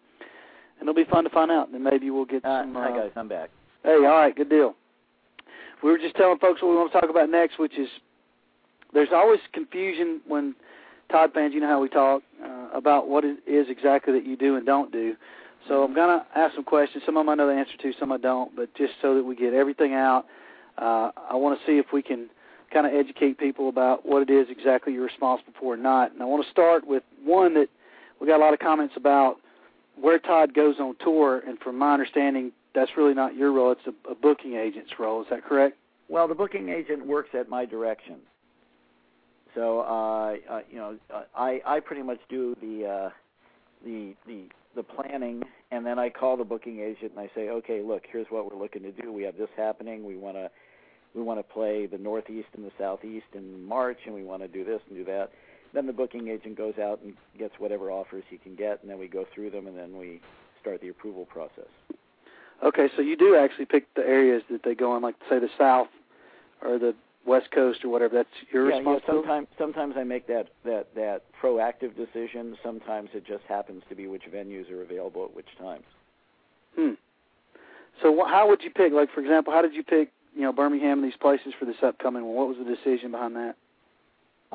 And it'll be fun to find out. And maybe we'll get Uh, some. hi uh, guys, I'm back. Hey, all right, good deal. We were just telling folks what we want to talk about next, which is there's always confusion when Todd fans, you know how we talk uh, about what it is exactly that you do and don't do. So I'm going to ask some questions. Some of them I know the answer to, some I don't, but just so that we get everything out, uh, I want to see if we can kind of educate people about what it is exactly you're responsible for or not. And I want to start with one that we got a lot of comments about where Todd goes on tour, and from my understanding, that's really not your role. It's a, a booking agent's role. Is that correct? Well, the booking agent works at my direction. So, uh, uh, you know, I I pretty much do the uh, the the the planning, and then I call the booking agent and I say, okay, look, here's what we're looking to do. We have this happening. We want to we want to play the Northeast and the Southeast in March, and we want to do this and do that. Then the booking agent goes out and gets whatever offers he can get, and then we go through them, and then we start the approval process. Okay, so you do actually pick the areas that they go in, like say the South or the West Coast or whatever. That's your yeah, yeah. responsibility. Sometimes, sometimes I make that that that proactive decision. Sometimes it just happens to be which venues are available at which times. Hmm. So wh- how would you pick? Like for example, how did you pick? You know, Birmingham and these places for this upcoming one. What was the decision behind that?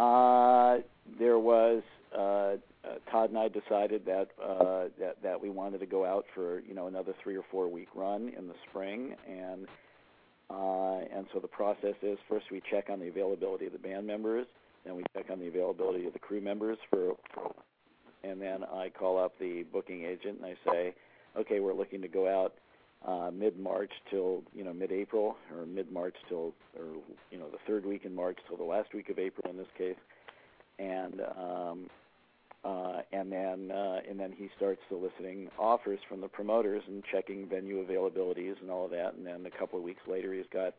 Uh, there was uh, uh, Todd and I decided that uh, that that we wanted to go out for you know another three or four week run in the spring, and uh, and so the process is first we check on the availability of the band members, then we check on the availability of the crew members for, for and then I call up the booking agent and I say, okay, we're looking to go out uh, mid March till you know mid April or mid March till or you know the third week in March till the last week of April in this case, and um, uh, and then uh, and then he starts soliciting offers from the promoters and checking venue availabilities and all of that, and then a couple of weeks later he's got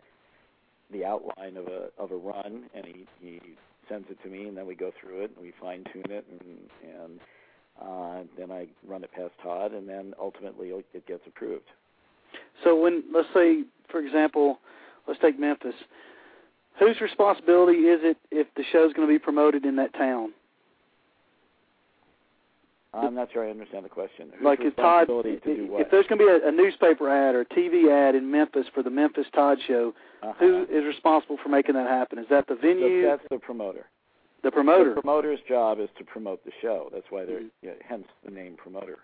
the outline of a of a run and he he sends it to me and then we go through it and we fine tune it and then I run it past Todd and then ultimately it gets approved. So when let's say, for example, let's take Memphis. Whose responsibility is it if the show's going to be promoted in that town? I'm not sure I understand the question. Whose like if Todd, to do what? if there's going to be a, a newspaper ad or a TV ad in Memphis for the Memphis Todd show, uh-huh. who is responsible for making that happen? Is that the venue? So that's the promoter. The promoter. The promoter's job is to promote the show. That's why they're Mhm. yeah, hence the name promoter.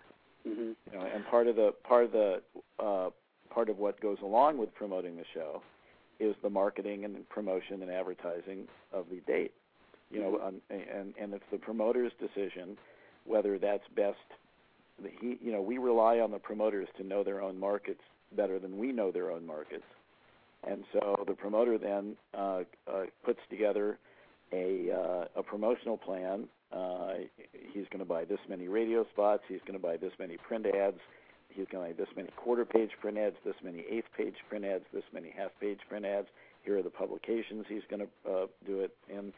Hmm You know, and part of the part of the uh, part of what goes along with promoting the show is the marketing and promotion and advertising of the date. You know, um, and and it's the promoter's decision whether that's best. the- He, you know, we rely on the promoters to know their own markets better than we know their own markets, and so the promoter then uh, uh, puts together a uh, a promotional plan. Uh, he's going to buy this many radio spots. He's going to buy this many print ads. He's going to buy this many quarter page print ads, this many eighth page print ads, this many half page print ads. Here are the publications he's going to uh, do it in.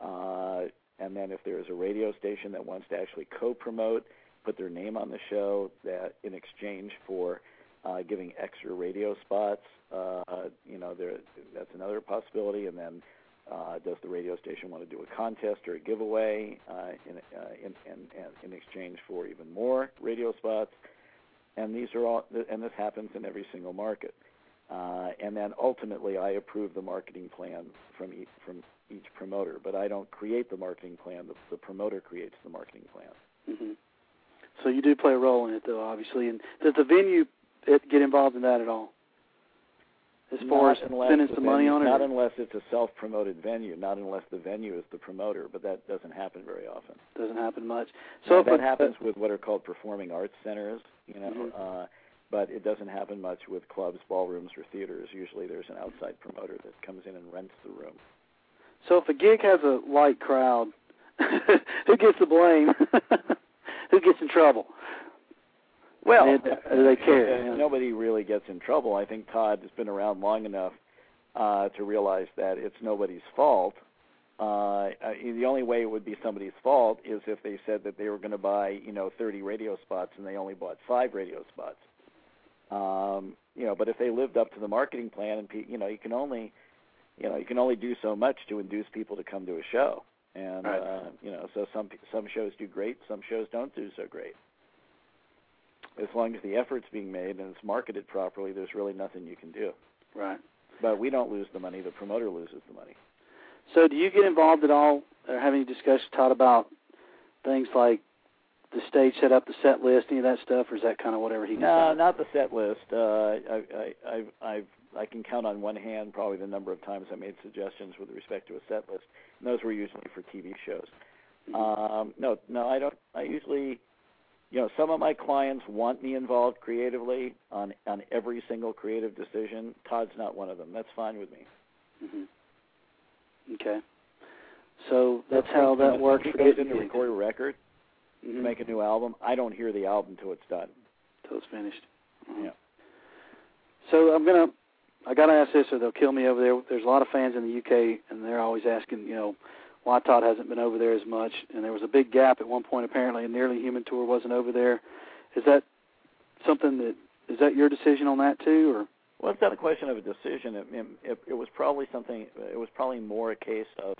Uh, and then if there's a radio station that wants to actually co-promote, put their name on the show that in exchange for uh, giving extra radio spots, uh, you know, there that's another possibility. And then does the radio station want to do a contest or a giveaway uh, in, uh, in, exchange for even more radio spots? And these are all, and this happens in every single market. Uh, and then ultimately, I approve the marketing plan from each, promoter, but I don't create the marketing plan. The, promoter creates the marketing plan. hmm So you do play a role in it, though, obviously. And does the venue get involved in that at all? As far Not as unless spending some money venue- on it? Not or- unless it's a self-promoted venue. Not unless the venue is the promoter, but that doesn't happen very often. doesn't happen much. So if that happens with what are called performing arts centers, you know, Mhm. uh, but it doesn't happen much with clubs, ballrooms, or theaters. Usually, there's an outside promoter that comes in and rents the room. So if a gig has a light crowd, who gets the blame? who gets in trouble? Well, They- do they care, yeah. nobody really gets in trouble. I think Todd has been around long enough uh, to realize that it's nobody's fault. Uh, uh, the only way it would be somebody's fault is if they said that they were going to buy, you know, 30 radio spots and they only bought five radio spots. Um, you know, but if they lived up to the marketing plan, and pe- you know, you can only, you know, you can only do so much to induce people to come to a show. And Right. uh, you know, so some some shows do great, some shows don't do so great as long as the effort's being made and it's marketed properly, there's really nothing you can do. Right. But we don't lose the money; the promoter loses the money. So do you get involved at all, or have any discussions, Todd, about things like the stage setup, the set list, any of that stuff, or is that kind of whatever he No, decides? not the set list. Uh, I, I, I've, I've, I can count on one hand probably the number of times I made suggestions with respect to a set list, and those were usually for TV shows. Um, no, no, I don't. I usually, you know, some of my clients want me involved creatively on on every single creative decision. Todd's not one of them. That's fine with me. hmm Okay. So that's how that works. He goes in to record a record, Mhm. to make a new album. I don't hear the album till it's done. till it's finished. Mhm. Yeah. So I'm gonna, I gotta ask this, or they'll kill me over there. There's a lot of fans in the UK, and they're always asking, you know, why Todd hasn't been over there as much. And there was a big gap at one point. Apparently, a nearly human tour wasn't over there. Is that something that is that your decision on that too, or? Well, it's not a question of a decision. It, it, it was probably something. It was probably more a case of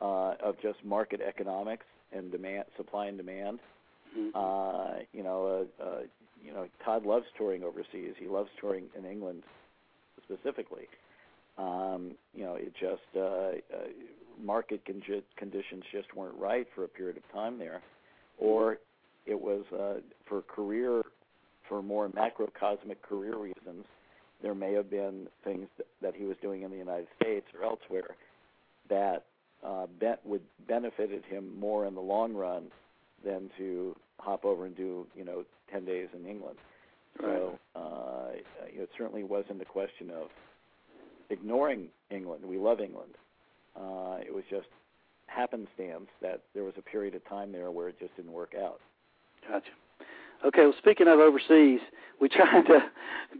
uh, of just market economics and demand, supply and demand. Mhm. Uh, you know, uh, uh, you know, Todd loves touring overseas. He loves touring in England specifically. Um, you know, it just uh, uh, market con- conditions just weren't right for a period of time there, or it was uh, for career, for more macrocosmic career reasons. There may have been things that, that he was doing in the United States or elsewhere that uh, bet would benefited him more in the long run than to hop over and do you know ten days in England. So uh, it certainly wasn't a question of ignoring England. We love England. Uh, it was just happenstance that there was a period of time there where it just didn't work out. Gotcha. Okay, well, speaking of overseas, we tried to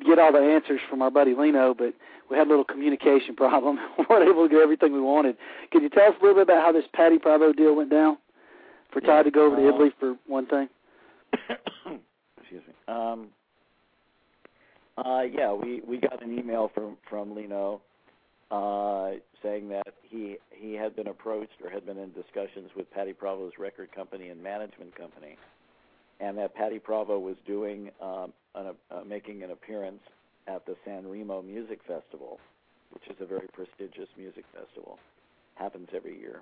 get all the answers from our buddy Lino, but we had a little communication problem. we weren't able to get everything we wanted. Could you tell us a little bit about how this Patty Pravo deal went down? For Yeah, Todd to go over to uh, Italy for one thing? Excuse me. Um, uh, yeah, we we got an email from from Lino uh, saying that he he had been approached or had been in discussions with Patty Pravo's record company and management company, and that Patty Pravo was doing um, an, uh, making an appearance at the San Remo Music Festival, which is a very prestigious music festival, happens every year.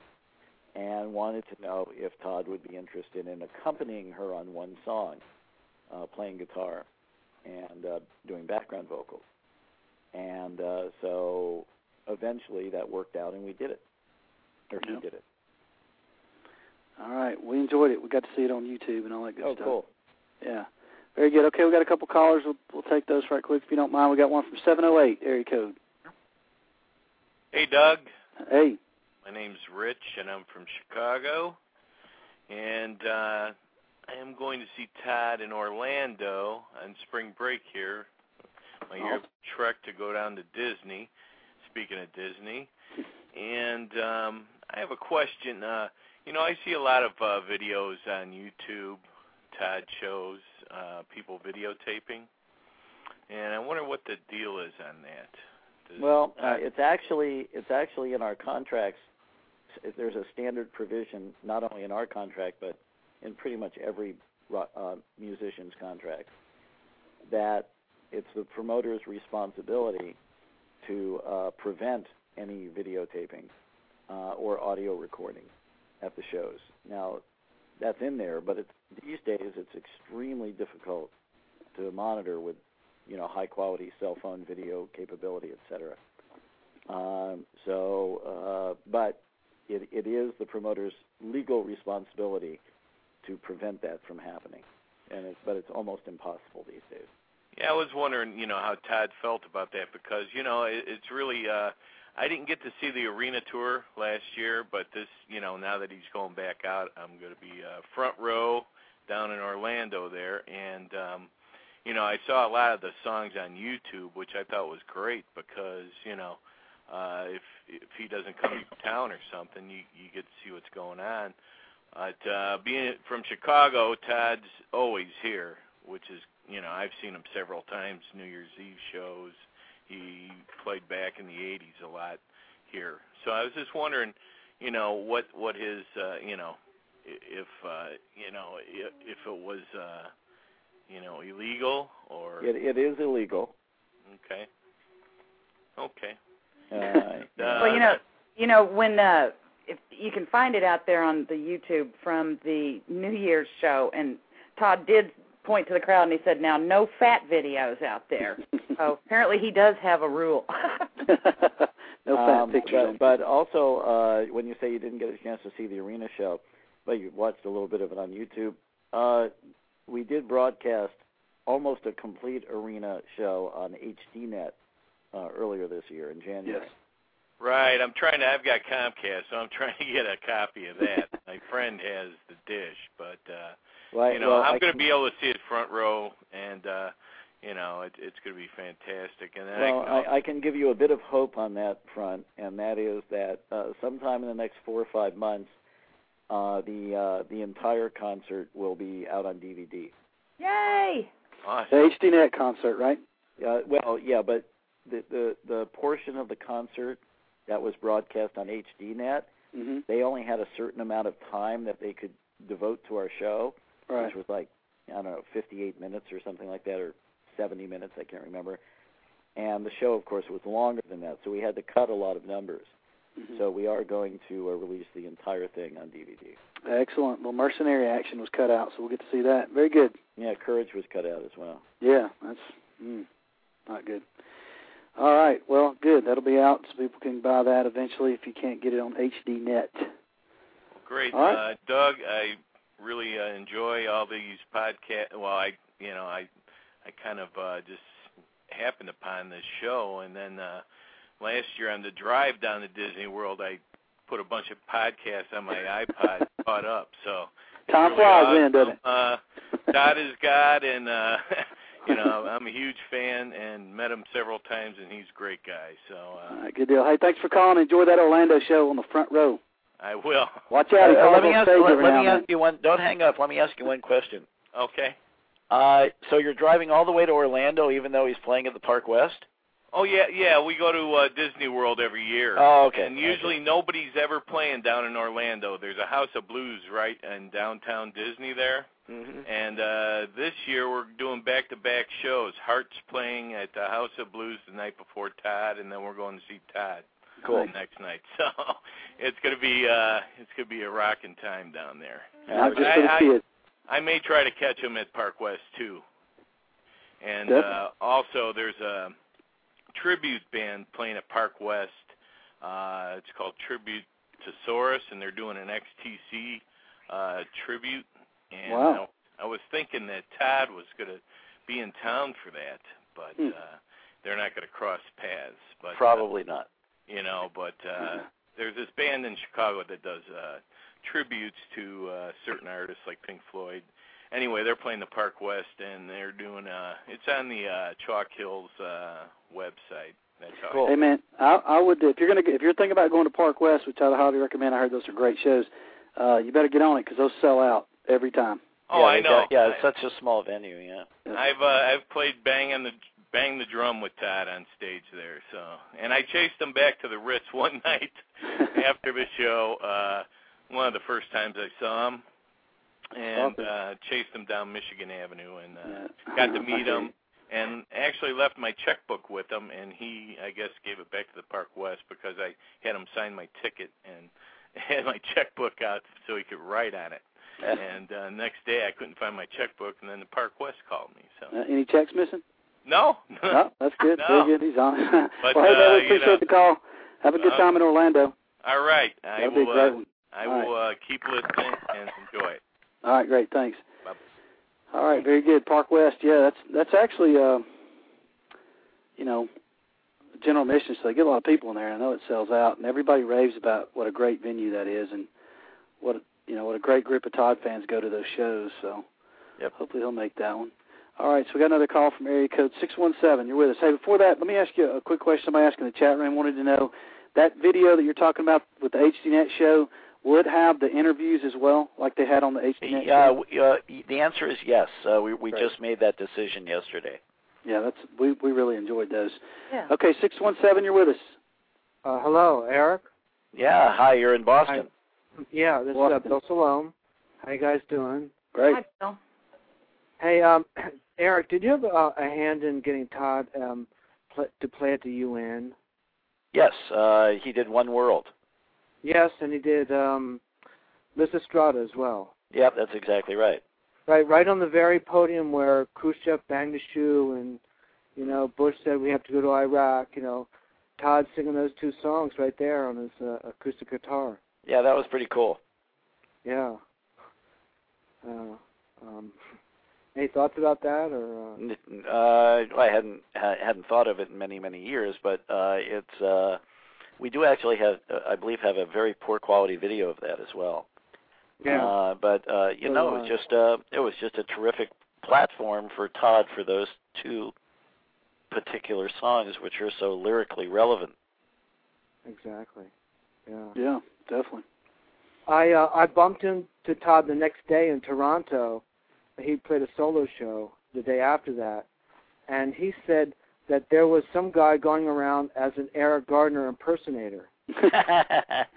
and wanted to know if Todd would be interested in accompanying her on one song, uh, playing guitar and uh, doing background vocals. And uh, so eventually that worked out, and we did it, or he did it. All right, we enjoyed it. We got to see it on YouTube and all that good Oh, stuff. cool. Yeah. Very good. Okay, we got a couple callers. We'll, we'll take those right quick if you don't mind. We got one from 708 area code. Hey, Doug. Hey. My name's Rich, and I'm from Chicago. And uh, I am going to see Todd in Orlando on spring break here. My year trek to go down to Disney. Speaking of Disney, and um, I have a question. Uh, you know, I see a lot of uh, videos on YouTube, Todd shows, uh, people videotaping, and I wonder what the deal is on that. Does- Well, uh, it's actually it's actually in our contracts. There's a standard provision, not only in our contract but in pretty much every uh, musician's contract, that it's the promoter's responsibility to uh, prevent any videotaping uh, or audio recording at the shows. Now, that's in there, but it's, these days it's extremely difficult to monitor with you know high quality cell phone video capability, et cetera. Um, so, uh, but it, it is the promoter's legal responsibility to prevent that from happening, and it's, but it's almost impossible these days. Yeah, I was wondering, you know, how Todd felt about that because, you know, it, it's really uh I didn't get to see the arena tour last year, but this, you know, now that he's going back out, I'm going to be uh front row down in Orlando there and um you know, I saw a lot of the songs on YouTube, which I thought was great because, you know, uh if if he doesn't come to town or something, you you get to see what's going on. But uh being from Chicago, Todd's always here, which is you know, I've seen him several times, New Year's Eve shows. He played back in the 80s a lot here. So I was just wondering, you know, what what his uh, you know, if uh, you know, if, if it was uh, you know, illegal or It, it is illegal. okay. Okay. Uh, well, you know, you know when uh if you can find it out there on the YouTube from the New Year's show, and Todd did point to the crowd and he said, "Now, no fat videos out there." so apparently, he does have a rule. no fat um, pictures. But, but also, uh, when you say you didn't get a chance to see the arena show, but you watched a little bit of it on YouTube, uh, we did broadcast almost a complete arena show on HDNet uh, earlier this year in January. Yes. Right, I'm trying to. I've got Comcast, so I'm trying to get a copy of that. My friend has the dish, but uh, Well, you know, well, I'm going to be able to see it front row, and uh, you know, it, it's going to be fantastic. And then Well, I, I, I can give you a bit of hope on that front, and that is that uh, sometime in the next four or five months, uh, the uh, the entire concert will be out on DVD. Yay! awesome. The HDNet concert, right? Uh, well, yeah, but the, the the portion of the concert that was broadcast on HDNet, Mm-hmm. they only had a certain amount of time that they could devote to our show, Right. which was like I don't know, 58 minutes or something like that, or 70 minutes, I can't remember. And the show, of course, was longer than that, so we had to cut a lot of numbers. Mhm. So we are going to uh, release the entire thing on DVD. Excellent. Well, mercenary action was cut out, so we'll get to see that. Very good. Yeah, Courage was cut out as well. Yeah, that's mm, not good. All right. Well, good. That'll be out, so people can buy that eventually if you can't get it on HDNet. Great, All right. uh, Doug. I really uh, enjoy all these podcasts. Well, I, you know, I, I kind of uh, just happened upon this show, and then uh, last year on the drive down to Disney World, I put a bunch of podcasts on my iPod, caught up. So Time really flies awesome. then, doesn't it? Uh, God is God, and uh, you know, I'm a huge fan and met him several times, and he's a great guy. So uh, All right, good deal. Hey, thanks for calling. Enjoy that Orlando show on the front row. I will. Watch out. He Uh, let me ask, let, let me ask you one. Don't hang up. Let me ask you one question. Okay. Uh, so you're driving all the way to Orlando, even though he's playing at the Park West. Oh yeah, yeah. We go to uh, Disney World every year. Oh, okay. And usually nobody's ever playing down in Orlando. There's a House of Blues right in downtown Disney there. Mm-hmm. And uh this year we're doing back-to-back shows. Heart's playing at the House of Blues the night before Todd, and then we're going to see Todd. Cool. next night. So it's gonna be uh it's gonna be a rocking time down there. Not just I- for the I- may try to catch him at Park West too. And uh also there's a tribute band playing at Park West. Uh it's called Tribute to Saurus and they're doing an XTC uh tribute and Wow. I, I was thinking that Todd was going to be in town for that, but Hmm. uh they're not going to cross paths, but uh, Probably not. You know, but uh there's this band in Chicago that does uh tributes to uh certain artists like Pink Floyd. Anyway, they're playing the Park West and they're doing uh it's on the uh Chalkhills uh website. That's how Cool. Hey man, I, I would if you're gonna if you're thinking about going to Park West, which I highly recommend. I heard those are great shows. Uh, you better get on it because those sell out every time. Oh, yeah, I know. got- yeah, it's such a small venue. Yeah. I've uh, I've played bang on the bang the drum with Todd on stage there. So, and I chased him back to the Ritz one night after the show. Uh, one of the first times I saw him, and Awesome. uh, chased him down Michigan Avenue, and uh, Yeah. got to meet him. And actually left my checkbook with him, and he, I guess, gave it back to the Park West because I had him sign my ticket and had my checkbook out so he could write on it. And uh, next day I couldn't find my checkbook, and then the Park West called me. So Uh, any checks missing? No, no, that's good. No. Very good. He's on. But, well, hey, man, uh, we you appreciate know, the call. Have a good uh, time in Orlando. All right, I That'll be great Uh. I will uh, keep listening and enjoy it. All right, great. Thanks. Bye. All right, very good. Park West. Yeah, that's that's actually uh, you know, general admission, so they get a lot of people in there. I know it sells out, and everybody raves about what a great venue that is, and what you know what a great group of Todd fans go to those shows. So, Yep. hopefully he'll make that one. All right, so we got another call from area code six one seven. You're with us. Hey, before that, let me ask you a quick question. Somebody asked in the chat room wanted to know that video that you're talking about with the HDNet show would have the interviews as well, like they had on the HDNet Yeah, show. w- uh, the answer is yes. Uh, we we Great. just made that decision yesterday. Yeah, that's we we really enjoyed those. Yeah. Okay, six one seven. You're with us. Uh, hello, Eric. Yeah, hi, you're in Boston. Yeah, this is uh, Boston. Bill Salome. How you guys doing? Great. Hi, Bill. Hey, um, Eric, did you have a, a hand in getting Todd um, pl- to play at the UN? Yes, uh, he did One World. Yes, and he did um, Lysistrata as well. Yep, that's exactly right. Right, right on the very podium where Khrushchev banged the shoe, and you know Bush said we have to go to Iraq. You know, Todd singing those two songs right there on his uh, acoustic guitar. Yeah, that was pretty cool. Yeah. Uh, um, any thoughts about that, or? Uh... Uh, I hadn't ha- hadn't thought of it in many many years, but uh, it's uh, we do actually have, uh, I believe, have a very poor quality video of that as well. Yeah. Uh, but uh, you So, know, it was just uh, it was just a terrific platform for Todd for those two particular songs, which are so lyrically relevant. Exactly. Yeah. Yeah, definitely. I uh, I bumped into Todd the next day in Toronto. He played a solo show the day after that, and he said that there was some guy going around as an Eric Gardner impersonator. Do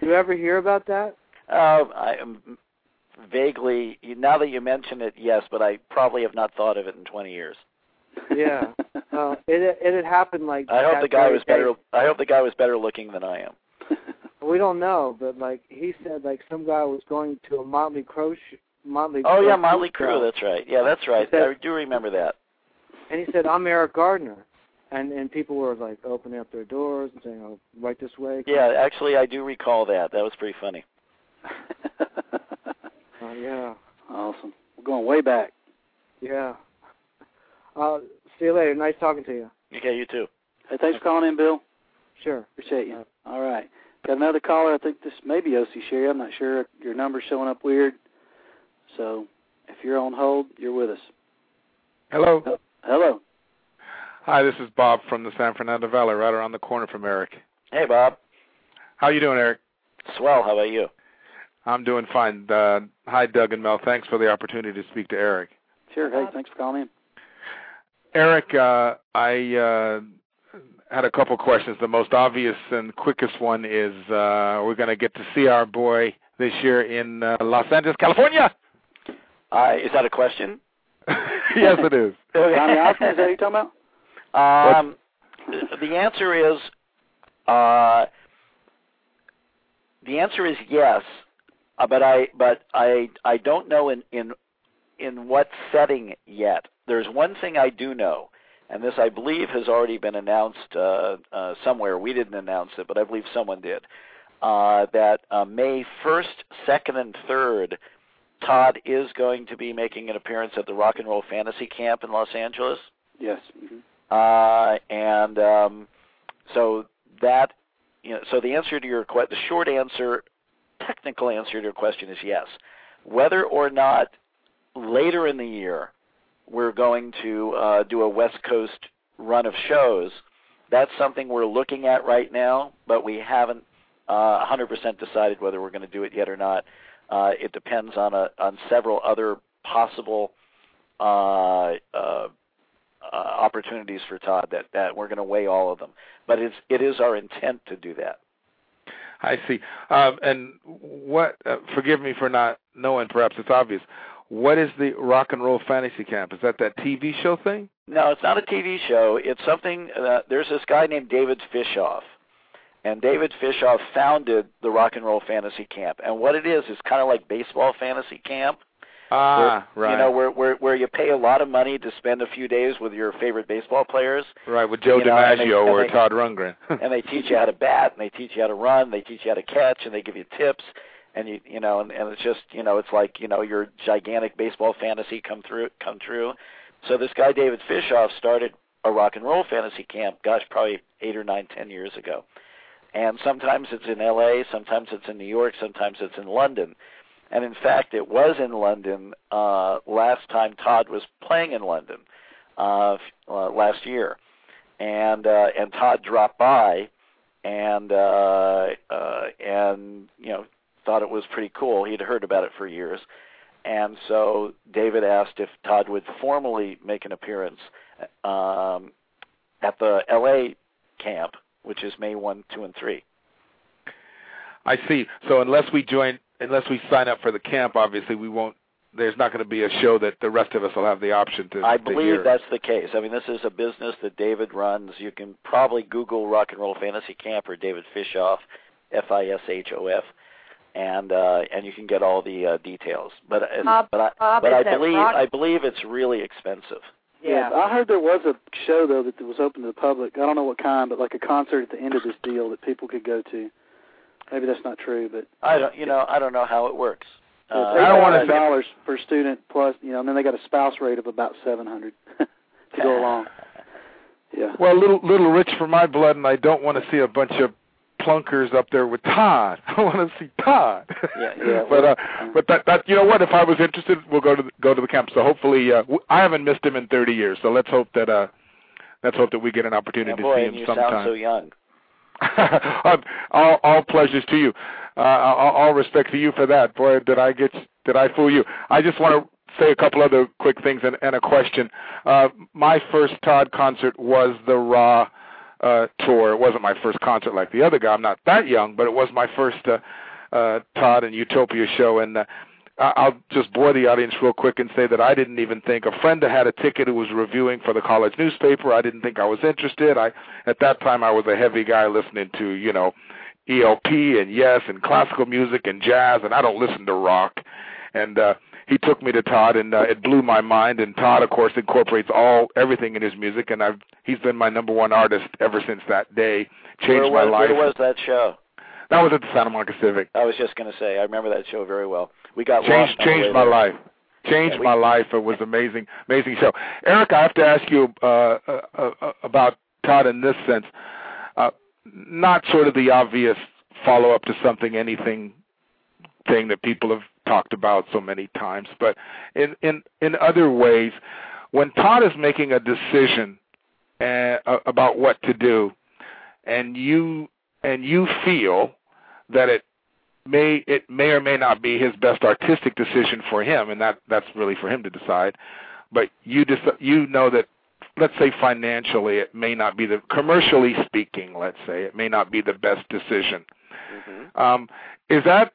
you ever hear about that? Uh, I am vaguely now that you mention it, yes, but I probably have not thought of it in 20 years. Yeah. Uh, it it had happened like. I hope the guy was better. I hope the guy was better looking than I am. We don't know, but like he said, like some guy was going to a Motley Crue. Sh- Motley. Oh yeah, Crue Motley. Crue. That's right. Yeah, that's right. That- I do remember that. And he said, "I'm Eric Gardner," and and people were like opening up their doors and saying, "Oh, right this way." Yeah, actually, I do recall that. That was pretty funny. Uh, yeah, awesome. We're going way back. yeah. Uh, see you later. Nice talking to you. Okay, you too. Hey, thanks for calling in, Bill. Sure. Appreciate you. All right. Got another caller. I think this may be OC Sherry. I'm not sure. Your number's showing up weird. So if you're on hold, you're with us. Hello. Hello. Hi, this is Bob from the San Fernando Valley, right around the corner from Eric. Hey, Bob. How you doing, Eric? Swell. How about you? I'm doing fine. Uh, hi, Doug and Mel. Thanks for the opportunity to speak to Eric. Sure. Hey, thanks for calling in. Eric, uh, I uh, had a couple questions. The most obvious and quickest one is uh, we're going to get to see our boy this year in uh, Los Angeles, California. Uh, is that a question? yes, it is. Johnny Osmond, is that what you're talking about? Um, the answer is, uh, the answer is yes, uh, but I but I I don't know in in in what setting yet. There's one thing I do know, and this I believe has already been announced uh, uh, somewhere. We didn't announce it, but I believe someone did. Uh, that uh, May 1st, 2nd, and 3rd, Todd is going to be making an appearance at the Rock and Roll Fantasy Camp in Los Angeles. Yes. hmm Uh, and um, so that, you know, so the answer to your question, the short answer, technical answer to your question is yes. Whether or not later in the year we're going to uh, do a West Coast run of shows, that's something we're looking at right now, but we haven't uh, 100% decided whether we're going to do it yet or not. Uh, it depends on a, on several other possible uh, uh, uh, opportunities for Todd that, that we're going to weigh all of them. But it's, it is our intent to do that. I see. Um, and what? Uh, forgive me for not knowing. Perhaps it's obvious. What is the Rock and Roll Fantasy Camp? Is that that TV show thing? No, it's not a TV show. It's something. Uh, there's this guy named David Fishof, and David Fishof founded the Rock and Roll Fantasy Camp. And what it is is kind of like baseball fantasy camp. Ah, where, right. You know, where where where you pay a lot of money to spend a few days with your favorite baseball players, right, with Joe you know, and they- DiMaggio and or they- Todd Rundgren. and they teach you how to bat, and they teach you how to run, they teach you how to catch, and they give you tips, and you you know, and, and it's just you know, it's like you know, your gigantic baseball fantasy come through come true. So this guy David Fishof started a rock and roll fantasy camp, gosh, probably eight or nine, ten years ago. And sometimes it's in L.A., sometimes it's in New York, sometimes it's in London. And in fact, it was in London uh, last time Todd was playing in London uh, uh, last year, and uh, and Todd dropped by, and uh, uh, and you know thought it was pretty cool. He'd heard about it for years, and so David asked if Todd would formally make an appearance um, at the L.A. camp, which is May one, two, and three. I see. So unless we join, unless we sign up for the camp, obviously we won't. There's not going to be a show that the rest of us will have the option to. I to believe hear. that's the case. I mean, this is a business that David runs. You can probably Google Rock and Roll Fantasy Camp or David Fishof, F-I-S-H-O-F, and uh, and you can get all the uh, details. But uh, Bob- but I Bob, but I believe Rock- I believe it's really expensive. Yeah, I heard there was a show though that was open to the public. I don't know what kind, but like a concert at the end of this deal that people could go to. Maybe that's not true, but I don't you know I don't know how it works. Uh, I don't wanna eight dollars per student plus, you know, and then they got a spouse rate of about seven hundred to go along. Yeah. Well, little little rich for my blood, and I don't want to see a bunch of plunkers up there with Todd. I want to see Todd. Yeah, yeah. but uh, but that that you know what? If I was interested, we'll go to the, go to the camp. So hopefully, uh, w- I haven't missed him in 30 years. So let's hope that uh, let's hope that we get an opportunity Yeah, to boy, see and him you sometime. sound so young. Um, all, all pleasures to you. Uh, all, all respect to you for that. Boy, did I get did I fool you? I just want to say a couple other quick things and, and a question. Uh, my first Todd concert was the Ra uh, tour. It wasn't my first concert like the other guy. I'm not that young, but it was my first uh, uh, Todd and Utopia show. And uh, I'll just bore the audience real quick and say that I didn't even think a friend that had a ticket who was reviewing for the college newspaper. I didn't think I was interested. I at that time I was a heavy guy listening to you know ELP and Yes and classical music and jazz, and I don't listen to rock. And uh, he took me to Todd, and uh, it blew my mind. And Todd, of course, incorporates all everything in his music, and I've he's been my number one artist ever since that day. Changed where was, my life. Where was that show? That was at the Santa Monica Civic. I was just going to say I remember that show very well. We got changed changed my there. life. Changed Yeah, we- my life. It was amazing, amazing show. Eric, I have to ask you uh, uh, uh, about Todd in this sense. Uh, not sort of the obvious follow up to something, anything thing that people have talked about so many times, but in in in other ways, when Todd is making a decision uh, about what to do, and you and you feel that it may it may or may not be his best artistic decision for him, and that that's really for him to decide. But you dec- you know that let's say financially it may not be the commercially speaking, let's say it may not be the best decision. Um, is that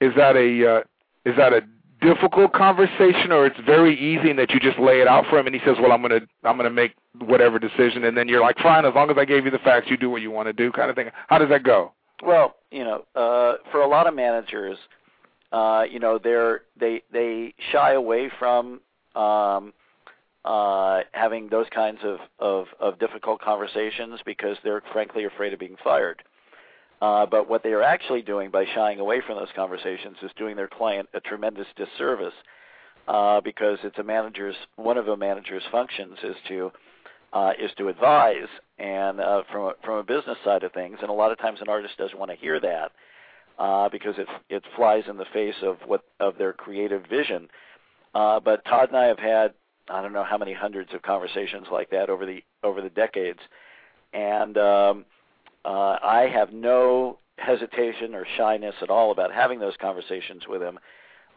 is that a uh, is that a difficult conversation, or it's very easy and that you just lay it out for him, and he says, "Well, I'm gonna I'm gonna make whatever decision," and then you're like, "Fine, as long as I gave you the facts, you do what you want to do," kind of thing. How does that go? Well, you know, uh, for a lot of managers, uh, you know, they're they they shy away from um, uh, having those kinds of, of of difficult conversations because they're frankly afraid of being fired. Uh, but what they are actually doing by shying away from those conversations is doing their client a tremendous disservice uh, because it's a manager's one of a manager's functions is to uh, is to advise and uh, from a, from a business side of things. And a lot of times an artist doesn't want to hear that uh, because it it flies in the face of what of their creative vision. Uh, but Todd and I have had I don't know how many hundreds of conversations like that over the over the decades, and um, uh, I have no hesitation or shyness at all about having those conversations with him.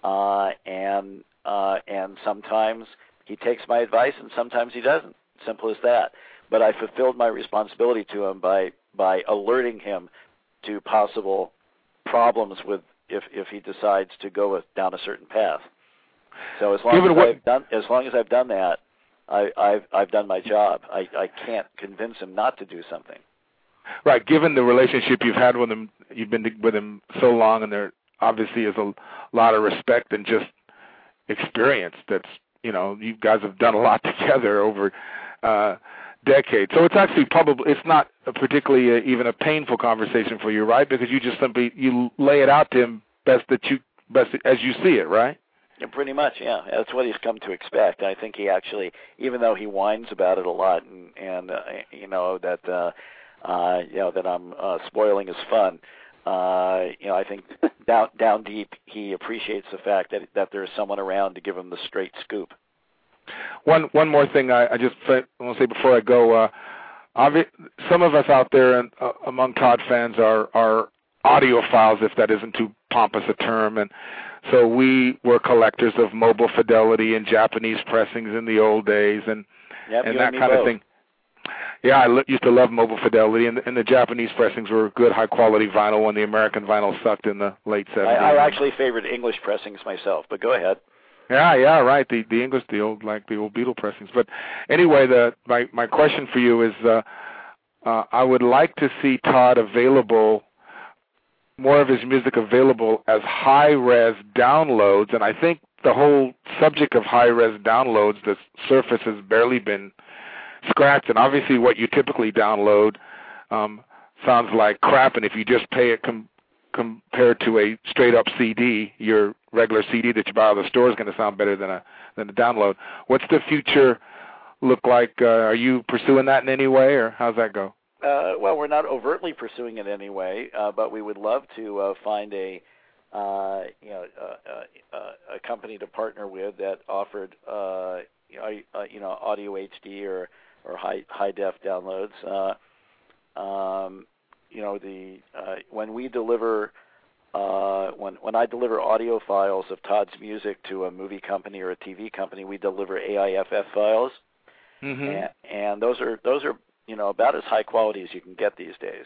Uh, and uh, and sometimes he takes my advice, and sometimes he doesn't. Simple as that. But I fulfilled my responsibility to him by by alerting him to possible problems with if if he decides to go with, down a certain path. So as long Given as what- I've done as long as I've done that, I, I've I've done my job. I I can't convince him not to do something. Right. Given the relationship you've had with him, you've been with him so long, and there obviously is a lot of respect and just experience. That's you know, you guys have done a lot together over uh, decades. So it's actually probably it's not a particularly uh even a painful conversation for you, right? Because you just simply you lay it out to him best that you best as you see it, right? Yeah, pretty much, yeah. That's what he's come to expect. I think he actually, even though he whines about it a lot, and and uh, you know that uh, uh, you know that I'm uh, spoiling his fun. Uh, you know, I think down down deep, he appreciates the fact that that there's someone around to give him the straight scoop. One one more thing I, I just want to say before I go. Uh, obvi- some of us out there and, uh, among Todd fans are are audiophiles, if that isn't too pompous a term, and so we were collectors of mobile fidelity and Japanese pressings in the old days, and Yep, and that me kind of thing. Yeah, I used to love mobile fidelity, and, and the Japanese pressings were good, high quality vinyl when the American vinyl sucked in the late I, seventies. I actually favored English pressings myself, but go ahead. Yeah, yeah, right. The the English, the old like the old Beatle pressings. But anyway, the my my question for you is, uh, uh, I would like to see Todd available, more of his music available as high res downloads, and I think the whole subject of high res downloads, the surface has barely been scratched, and obviously what you typically download um, sounds like crap, and if you just pay it com- compared to a straight up CD, your regular CD that you buy at the store is going to sound better than a than a download. What's the future look like? Uh, are you pursuing that in any way, or how's that go? Uh, well, we're not overtly pursuing it anyway, uh, but we would love to uh, find a uh, you know uh, uh, uh, a company to partner with that offered uh, you know, uh, you know audio HD or or high high def downloads. Uh, um, you know the uh, when we deliver uh, when when I deliver audio files of Todd's music to a movie company or a TV company, we deliver AIFF files, Mm-hmm. and, and those are those are you know about as high quality as you can get these days.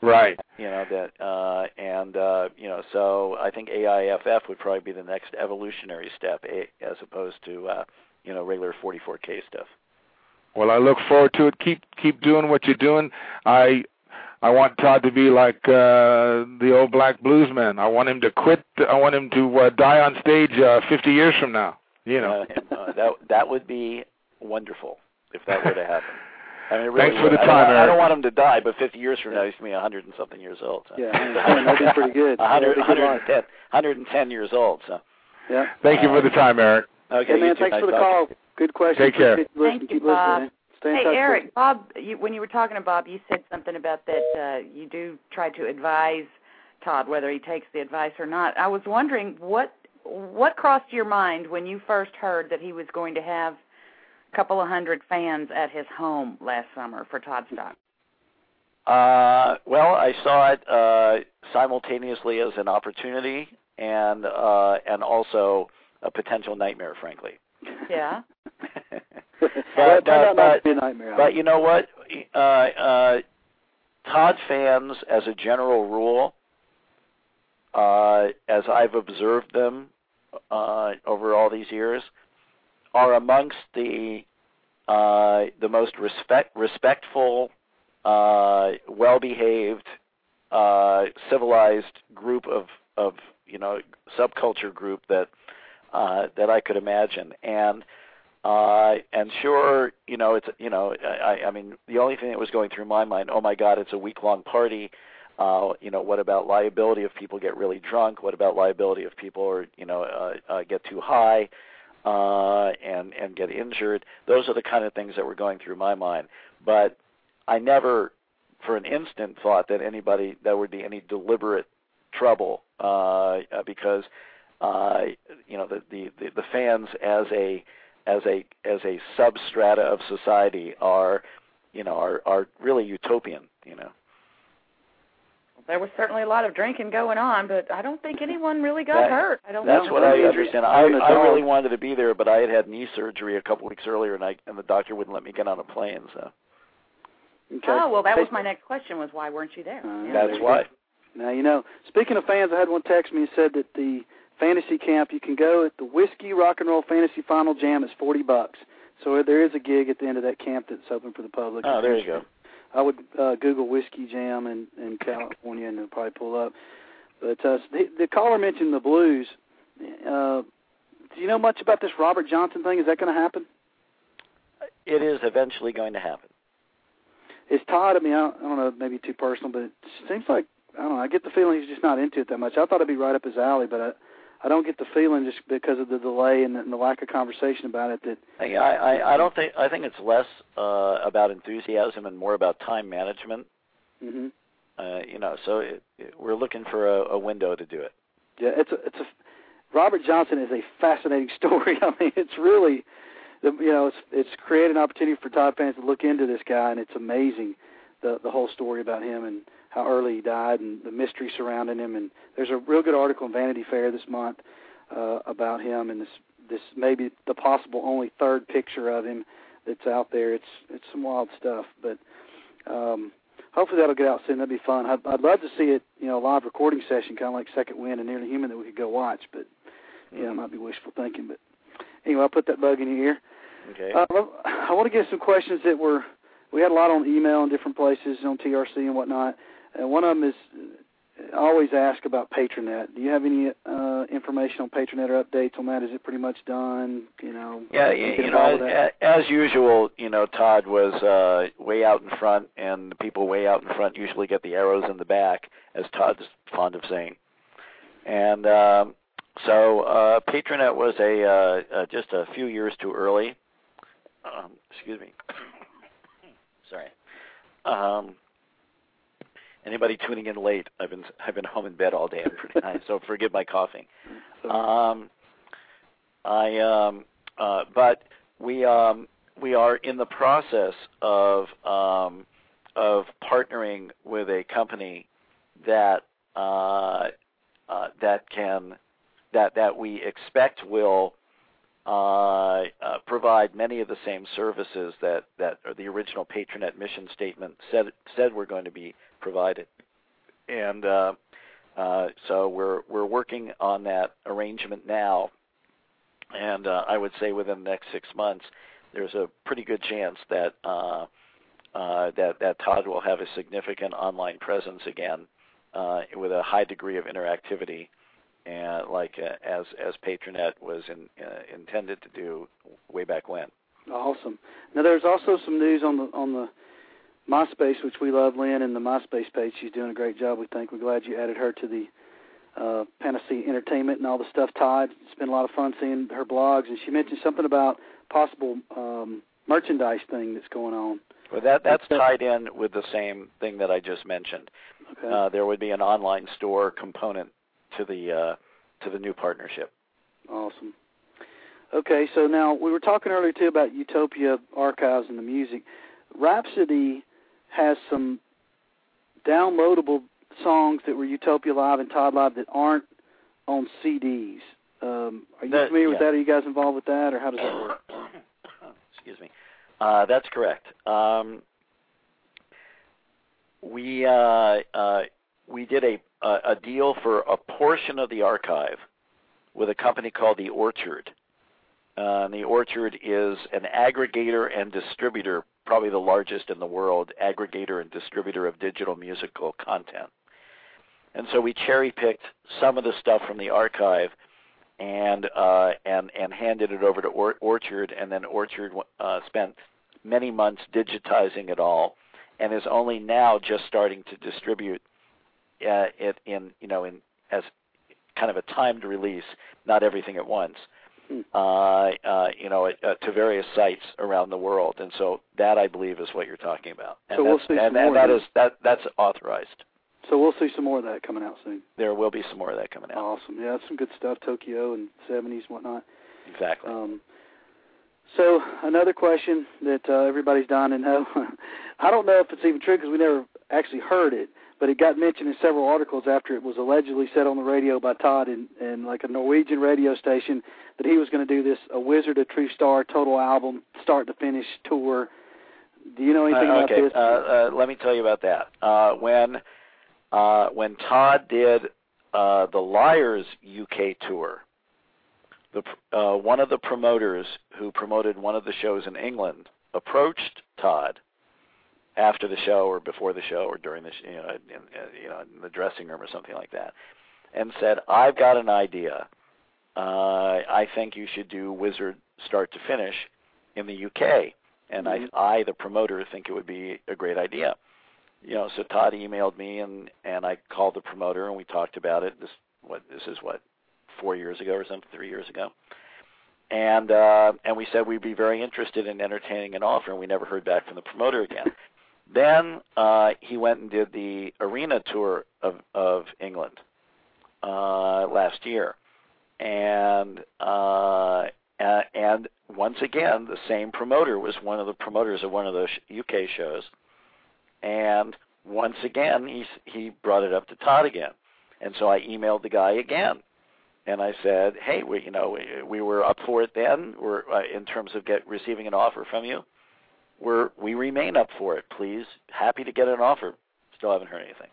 Right. You know that, uh, and uh, you know, so I think AIFF would probably be the next evolutionary step, as opposed to uh, you know regular 44K stuff. Well, I look forward to it. Keep keep doing what you're doing. I I want Todd to be like uh the old black bluesman. I want him to quit. I want him to uh, die on stage uh, 50 years from now. You know. Uh, uh, that that would be wonderful if that were to happen. I mean, really Thanks for would. the I time, don't, I don't want him to die, but 50 years from now, he's going to be 100 and something years old. So. Yeah, 110, that'd be pretty good. 100, be good 110, 110 years old. So. Yeah. Thank you for the time, Eric. Okay, Hey, man, thanks Nice for the talking call. To you. Good question. Take care. Appreciate you listening. Thank you, Keep Bob. man. Stay Hey, touch. Eric, Bob, you, when you were talking to Bob, you said something about that uh, you do try to advise Todd whether he takes the advice or not. I was wondering what what crossed your mind when you first heard that he was going to have a couple of hundred fans at his home last summer for Toddstock. Uh, well, I saw it uh, simultaneously as an opportunity and uh, and also a potential nightmare, frankly. Yeah. Well, it turned out but, to be a nightmare. but you know what? Uh, uh, Todd fans, as a general rule, uh, as I've observed them uh, over all these years, are amongst the uh, the most respect respectful, uh, well behaved, uh, civilized group of of you know subculture group that uh, that I could imagine, and uh, and sure, you know, it's you know, I, I mean, the only thing that was going through my mind, oh my God, it's a week long party. Uh, you know, what about liability if people get really drunk? What about liability if people are, you know, uh, uh, get too high uh, and and get injured? Those are the kind of things that were going through my mind. But I never, for an instant, thought that anybody there would be any deliberate trouble uh, because, uh, you know, the, the the the fans as a as a as a substrata of society are, you know, are are really utopian. You know. There was certainly a lot of drinking going on, but I don't think anyone really got That- hurt. I don't That's know. what I understand. I On I really wanted to be there, but I had had knee surgery a couple weeks earlier, and I and the doctor wouldn't let me get on a plane. So Okay. Oh well, that was my next question: was why weren't you there? Uh, Yeah. that's why. Now you know. Speaking of fans, I had one text me and said that the fantasy camp you can go at the Whiskey Rock and Roll Fantasy Final Jam is forty bucks. So there is a gig at the end of that camp that's open for the public. Oh, there you go. I would uh, Google whiskey jam in, in California and it'll probably pull up. But uh, the, the caller mentioned the blues. Uh, do you know much about this Robert Johnson thing? Is that going to happen? It is eventually going to happen. Is Todd? I mean, I don't, I don't know, maybe too personal, but it seems like I don't know. I get the feeling he's just not into it that much. I thought it'd be right up his alley, but I, I don't get the feeling just because of the delay and the, and the lack of conversation about it that I, I I don't think I think it's less uh, about enthusiasm and more about time management. hmm Uh, you know, so it, it, we're looking for a, a window to do it. Yeah, it's a it's a Robert Johnson is a fascinating story. I mean, it's really the you know it's it's created an opportunity for Todd fans to look into this guy, and it's amazing the the whole story about him and how early he died and the mystery surrounding him. And there's a real good article in Vanity Fair this month uh, about him and this this maybe the possible only third picture of him that's out there. It's it's some wild stuff, but um, hopefully that'll get out soon. That'd be fun. I'd, I'd love to see it, you know, a live recording session, kind of like Second Wind and Nearly Human that we could go watch. But yeah, it might be wishful thinking. But anyway, I'll put that bug in your ear. Okay. Uh, I want to get some questions that were we had a lot on email in different places on TRC and whatnot. And one of them is I always ask about Patronet. Do you have any uh, information on Patronet or updates on that? Is it pretty much done? You know. Yeah, you, you know, as usual, you know, Todd was uh, way out in front, and the people way out in front usually get the arrows in the back, as Todd's fond of saying. And um, so, uh, Patronet was a uh, uh, just a few years too early. Um, excuse me. Sorry. Um, anybody tuning in late? I've been I've been home in bed all day. I'm pretty nice, so forgive my coughing. Um, I um, uh, but we um, we are in the process of um, of partnering with a company that uh, uh, that can that that we expect will uh, uh, provide many of the same services that that the original Patronet mission statement said said were going to be provided, and uh, uh, so we're we're working on that arrangement now, and uh, I would say within the next six months, there's a pretty good chance that uh, uh, that that Todd will have a significant online presence again, uh, with a high degree of interactivity, and like uh, as as Patronet was in, uh, intended to do way back when. Awesome. Now there's also some news on the on the MySpace, which we love, Lynn, and the MySpace page. She's doing a great job. We think. We're glad you added her to the uh, Panacea Entertainment and all the stuff. Todd, it's been a lot of fun seeing her blogs, and she mentioned something about possible um, merchandise thing that's going on. Well, that that's tied in with the same thing that I just mentioned. Okay. Uh, there would be an online store component to the uh, to the new partnership. Awesome. Okay, so now we were talking earlier too about Utopia archives and the music. Rhapsody has some downloadable songs that were Utopia Live and Todd Live that aren't on CDs. Um, are you That- familiar with that? Are you guys involved with that, or how does that work? Excuse me. Uh, that's correct. Um, we uh, uh, we did a, a a deal for a portion of the archive with a company called the Orchard. Uh, the Orchard is an aggregator and distributor, probably the largest in the world, aggregator and distributor of digital musical content. and so we cherry picked some of the stuff from the archive and uh, and and handed it over to or- Orchard, and then Orchard uh, spent many months digitizing it all, and is only now just starting to distribute uh, it in you know in as kind of a timed release, not everything at once. Uh, uh, you know, uh, to various sites around the world, and so that I believe is what you're talking about, and So we'll see and, some and more that is that that's authorized. So we'll see some more of that coming out soon. There will be some more of that coming out. Awesome. Yeah, that's some good stuff. Tokyo and 70s and whatnot. Exactly. Um, so another question that uh, everybody's dying to know. I don't know if it's even true because we never actually heard it, but it got mentioned in several articles after it was allegedly said on the radio by Todd in, in like a Norwegian radio station that he was going to do this a Wizard, a True Star total album, start to finish tour. Do you know anything Uh, about okay, this? uh, uh, let me tell you about that. Uh, when uh, when Todd did uh, the Liars UK tour, the uh, one of the promoters who promoted one of the shows in England approached Todd after the show or before the show or during the sh- you know in, you know in the dressing room or something like that, and said, "I've got an idea. Uh, I think you should do Wizard start to finish in the UK." And I, I, the promoter, think it would be a great idea. You know, so Todd emailed me, and and I called the promoter, and we talked about it. This what this is what four years ago or something, three years ago, and uh, and we said we'd be very interested in entertaining an offer, and we never heard back from the promoter again. Then uh, he went and did the arena tour of of England uh, last year, and uh, and once again, the same promoter was one of the promoters of one of those UK shows, and once again he he brought it up to Todd again, and so I emailed the guy again, and I said, hey, we you know we, we were up for it then, we're uh, in terms of get receiving an offer from you, we're we remain up for it, please, happy to get an offer. Still haven't heard anything.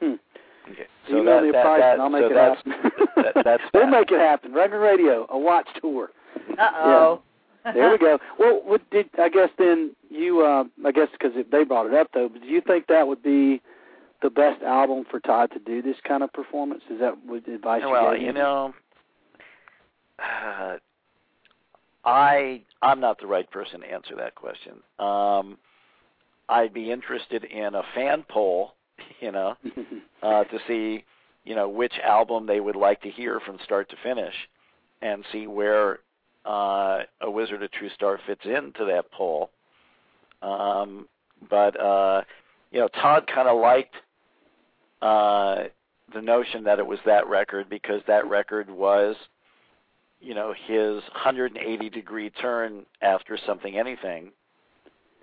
Hmm. Okay, So Email that, me a that, price that, and I'll make so it that's, happen. that, that's we'll make it happen. Record Radio, a watch tour. Uh oh. there we go. Well, what did I guess then you? Uh, I guess because they brought it up though. But do you think that would be the best album for Todd to do this kind of performance? Is that what advice you well, gave you know, uh, I I'm not the right person to answer that question. Um, I'd be interested in a fan poll, you know, uh, to see, you know, which album they would like to hear from start to finish, and see where uh, a Wizard, a True Star fits into that poll. Um, but uh, you know, Todd kind of liked uh, the notion that it was that record because that record was, you know, his 180 degree turn after something anything,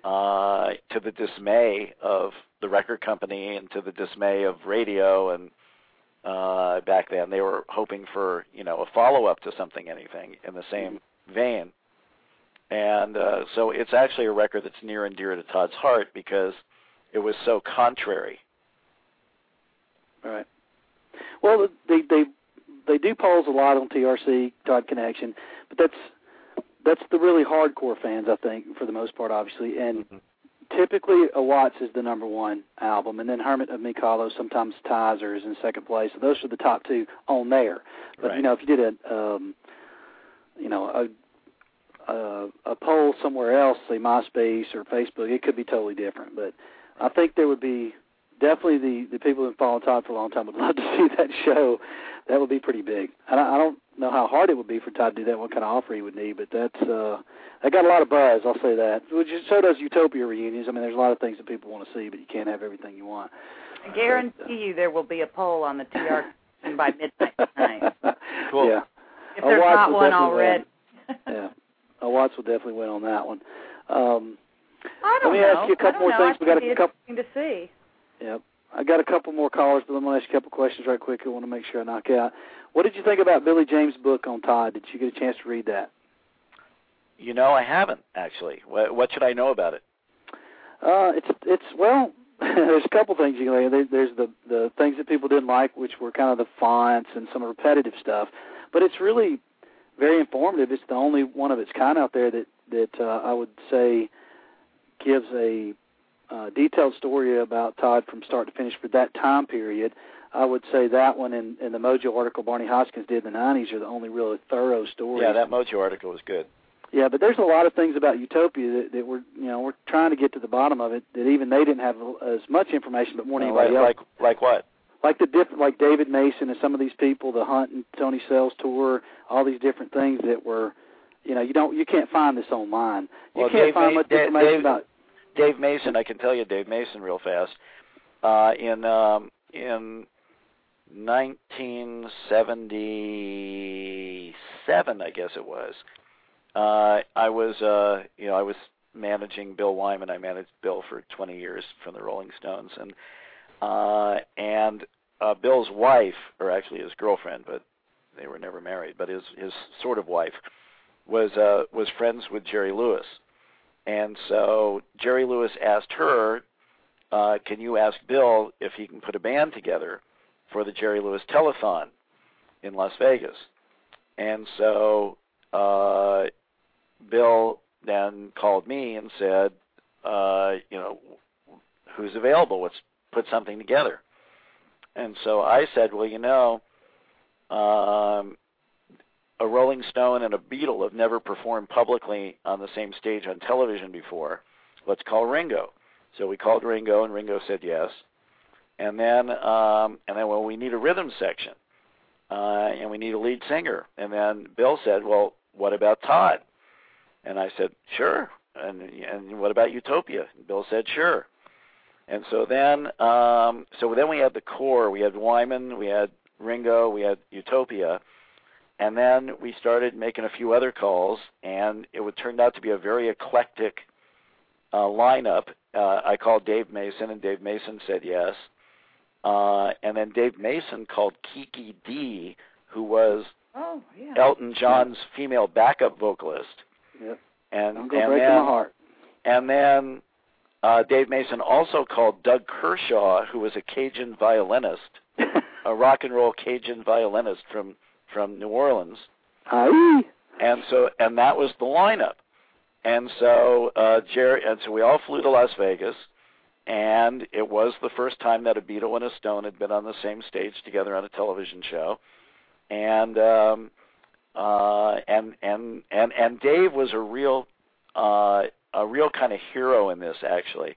uh, to the dismay of the record company and to the dismay of radio and uh, back then they were hoping for you know a follow up to something anything in the same vein. And uh, so it's actually a record that's near and dear to Todd's heart because it was so contrary. All right. Well, they they they do polls a lot on TRC Todd Connection, but that's that's the really hardcore fans, I think, for the most part, obviously. And typically, AWATS is the number one album, and then Hermit of Mink Hollow sometimes ties or is in second place. So those are the top two on there. But Right. you know, if you did a um, you know a a, a poll somewhere else, say MySpace or Facebook, it could be totally different. But I think there would be definitely the the people who followed Todd for a long time would love to see that show. That would be pretty big. And I, I don't know how hard it would be for Todd to do that. What kind of offer he would need, but that's uh, that got a lot of buzz. I'll say that. Which is, so does Utopia reunions. I mean, there's a lot of things that people want to see, but you can't have everything you want. I guarantee you there will be a poll on the TR by midnight tonight. Cool. Yeah. If A there's not one already. yeah. AWATS will definitely win on that one. Um, I don't Let me know. ask you a couple I don't more know. things. I We got think a it'd couple- interesting to see. Yep. I got a couple more callers, but I'm going to ask you a couple questions right quick. I want to make sure I knock out. What did you think about Billy James' book on Todd? Did you get a chance to read that? You know, I haven't actually. What, what should I know about it? Uh, it's it's well, there's a couple things you can. There, there's the the things that people didn't like, which were kind of the fonts and some repetitive stuff. But it's really very informative. It's the only one of its kind out there that that uh, I would say gives a uh, detailed story about Todd from start to finish for that time period. I would say that one and, and the Mojo article Barney Hoskyns did in the 90s are the only really thorough stories. Yeah, that Mojo article was good. Yeah, but there's a lot of things about Utopia that, that we're you know we're trying to get to the bottom of it that even they didn't have as much information, but more than like, anybody else. like like what? Like the different, like David Mason and some of these people, the Hunt and Tony Sales tour, all these different things that were, you know, you don't, you can't find this online. You Well, can't Dave find much information Dave- about. Dave Mason, I can tell you Dave Mason real fast. Uh, in um, in 1977, I guess it was. Uh, I was, uh, you know, I was managing Bill Wyman. I managed Bill for 20 years from the Rolling Stones, and uh, and uh, Bill's wife, or actually his girlfriend, but they were never married. But his his sort of wife was uh, was friends with Jerry Lewis, and so Jerry Lewis asked her, uh, "Can you ask Bill if he can put a band together for the Jerry Lewis Telethon in Las Vegas?" And so uh, Bill then called me and said, uh, "You know, who's available? Let's put something together." And so I said, "Well, you know." Um, a Rolling Stone and a Beatle have never performed publicly on the same stage on television before. Let's call Ringo. So we called Ringo, and Ringo said yes. And then, um, and then, well, we need a rhythm section, uh, and we need a lead singer. And then Bill said, well, what about Todd? And I said, sure. And and what about Utopia? And Bill said, sure. And so then, um, so then we had the core. We had Wyman, we had Ringo, we had Utopia and then we started making a few other calls, and it would turned out to be a very eclectic uh, lineup. Uh, I called Dave Mason, and Dave Mason said yes. Uh, and then Dave Mason called Kiki Dee, who was Oh, yeah. Elton John's female backup vocalist. Yep. And I'm and break then my heart. and then uh, Dave Mason also called Doug Kershaw, who was a Cajun violinist, a rock and roll Cajun violinist from from New Orleans. Aye. And so and that was the lineup. And so uh Jerry and so we all flew to Las Vegas and it was the first time that a Beatle and a Stone had been on the same stage together on a television show. And um uh and and and and Dave was a real uh a real kind of hero in this actually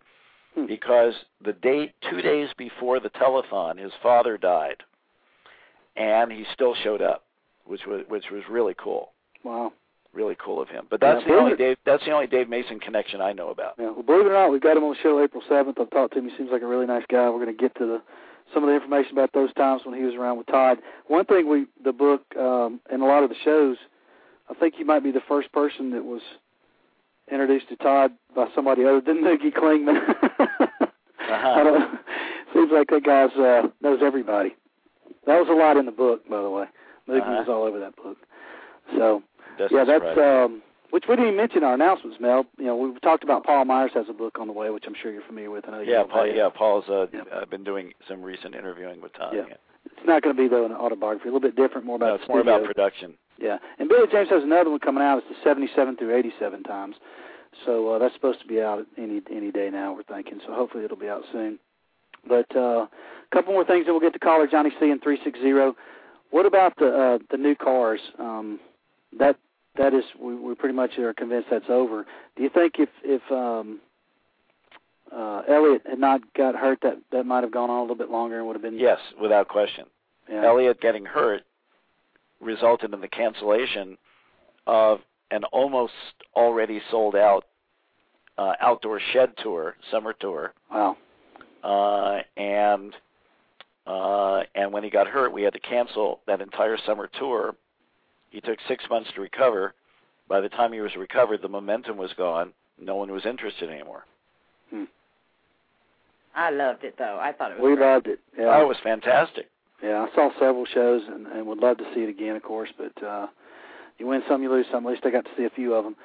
Hmm. because the date 2 days before the telethon his father died and he still showed up which was which was really cool Wow. really cool of him. But that's Yeah, the only it- Dave. That's the only Dave Mason connection I know about. Yeah, well, believe it or not, we've got him on the show April 7th. I've talked to him. He seems like a really nice guy. We're going to get to the some of the information about those times when he was around with Todd. One thing we the book um, and a lot of the shows, I think he might be the first person that was introduced to Todd by somebody other than Moogy Klingman. I don't, seems like that guy's uh, knows everybody. That was a lot in the book, by the way. Moogy Uh-huh. was all over that book. So That's yeah, that's right. um, which we didn't even mention in our announcements, Mel. You know, we talked about Paul Myers has a book on the way, which I'm sure you're familiar with. I know you yeah, Paul, yeah. Paul's uh, uh, been doing some recent interviewing with Tom. Yeah. It's not going to be though an autobiography. A little bit different, more about No, it's more about production. Yeah, and Billy James has another one coming out. It's the 77 through 87 times. So uh, that's supposed to be out any any day now. We're thinking. So hopefully it'll be out soon. But uh, a couple more things, and we'll get to caller Johnny C in 360. What about the uh, the new cars? Um, that that is we, we pretty much are convinced that's over. Do you think if if um, uh, Elliot had not got hurt, that that might have gone on a little bit longer and would have been Yes, without question. Yeah. Elliot getting hurt resulted in the cancellation of an almost already sold out uh, outdoor shed tour, summer tour. Wow. Uh, and uh, and when he got hurt, we had to cancel that entire summer tour. He took six months to recover. By the time he was recovered, the momentum was gone. No one was interested anymore. I loved it though. I thought it was We great. loved it. Yeah. Oh, it was fantastic. Yeah, I saw several shows and, and would love to see it again, of course. But uh, you win some, you lose some. At least I got to see a few of them.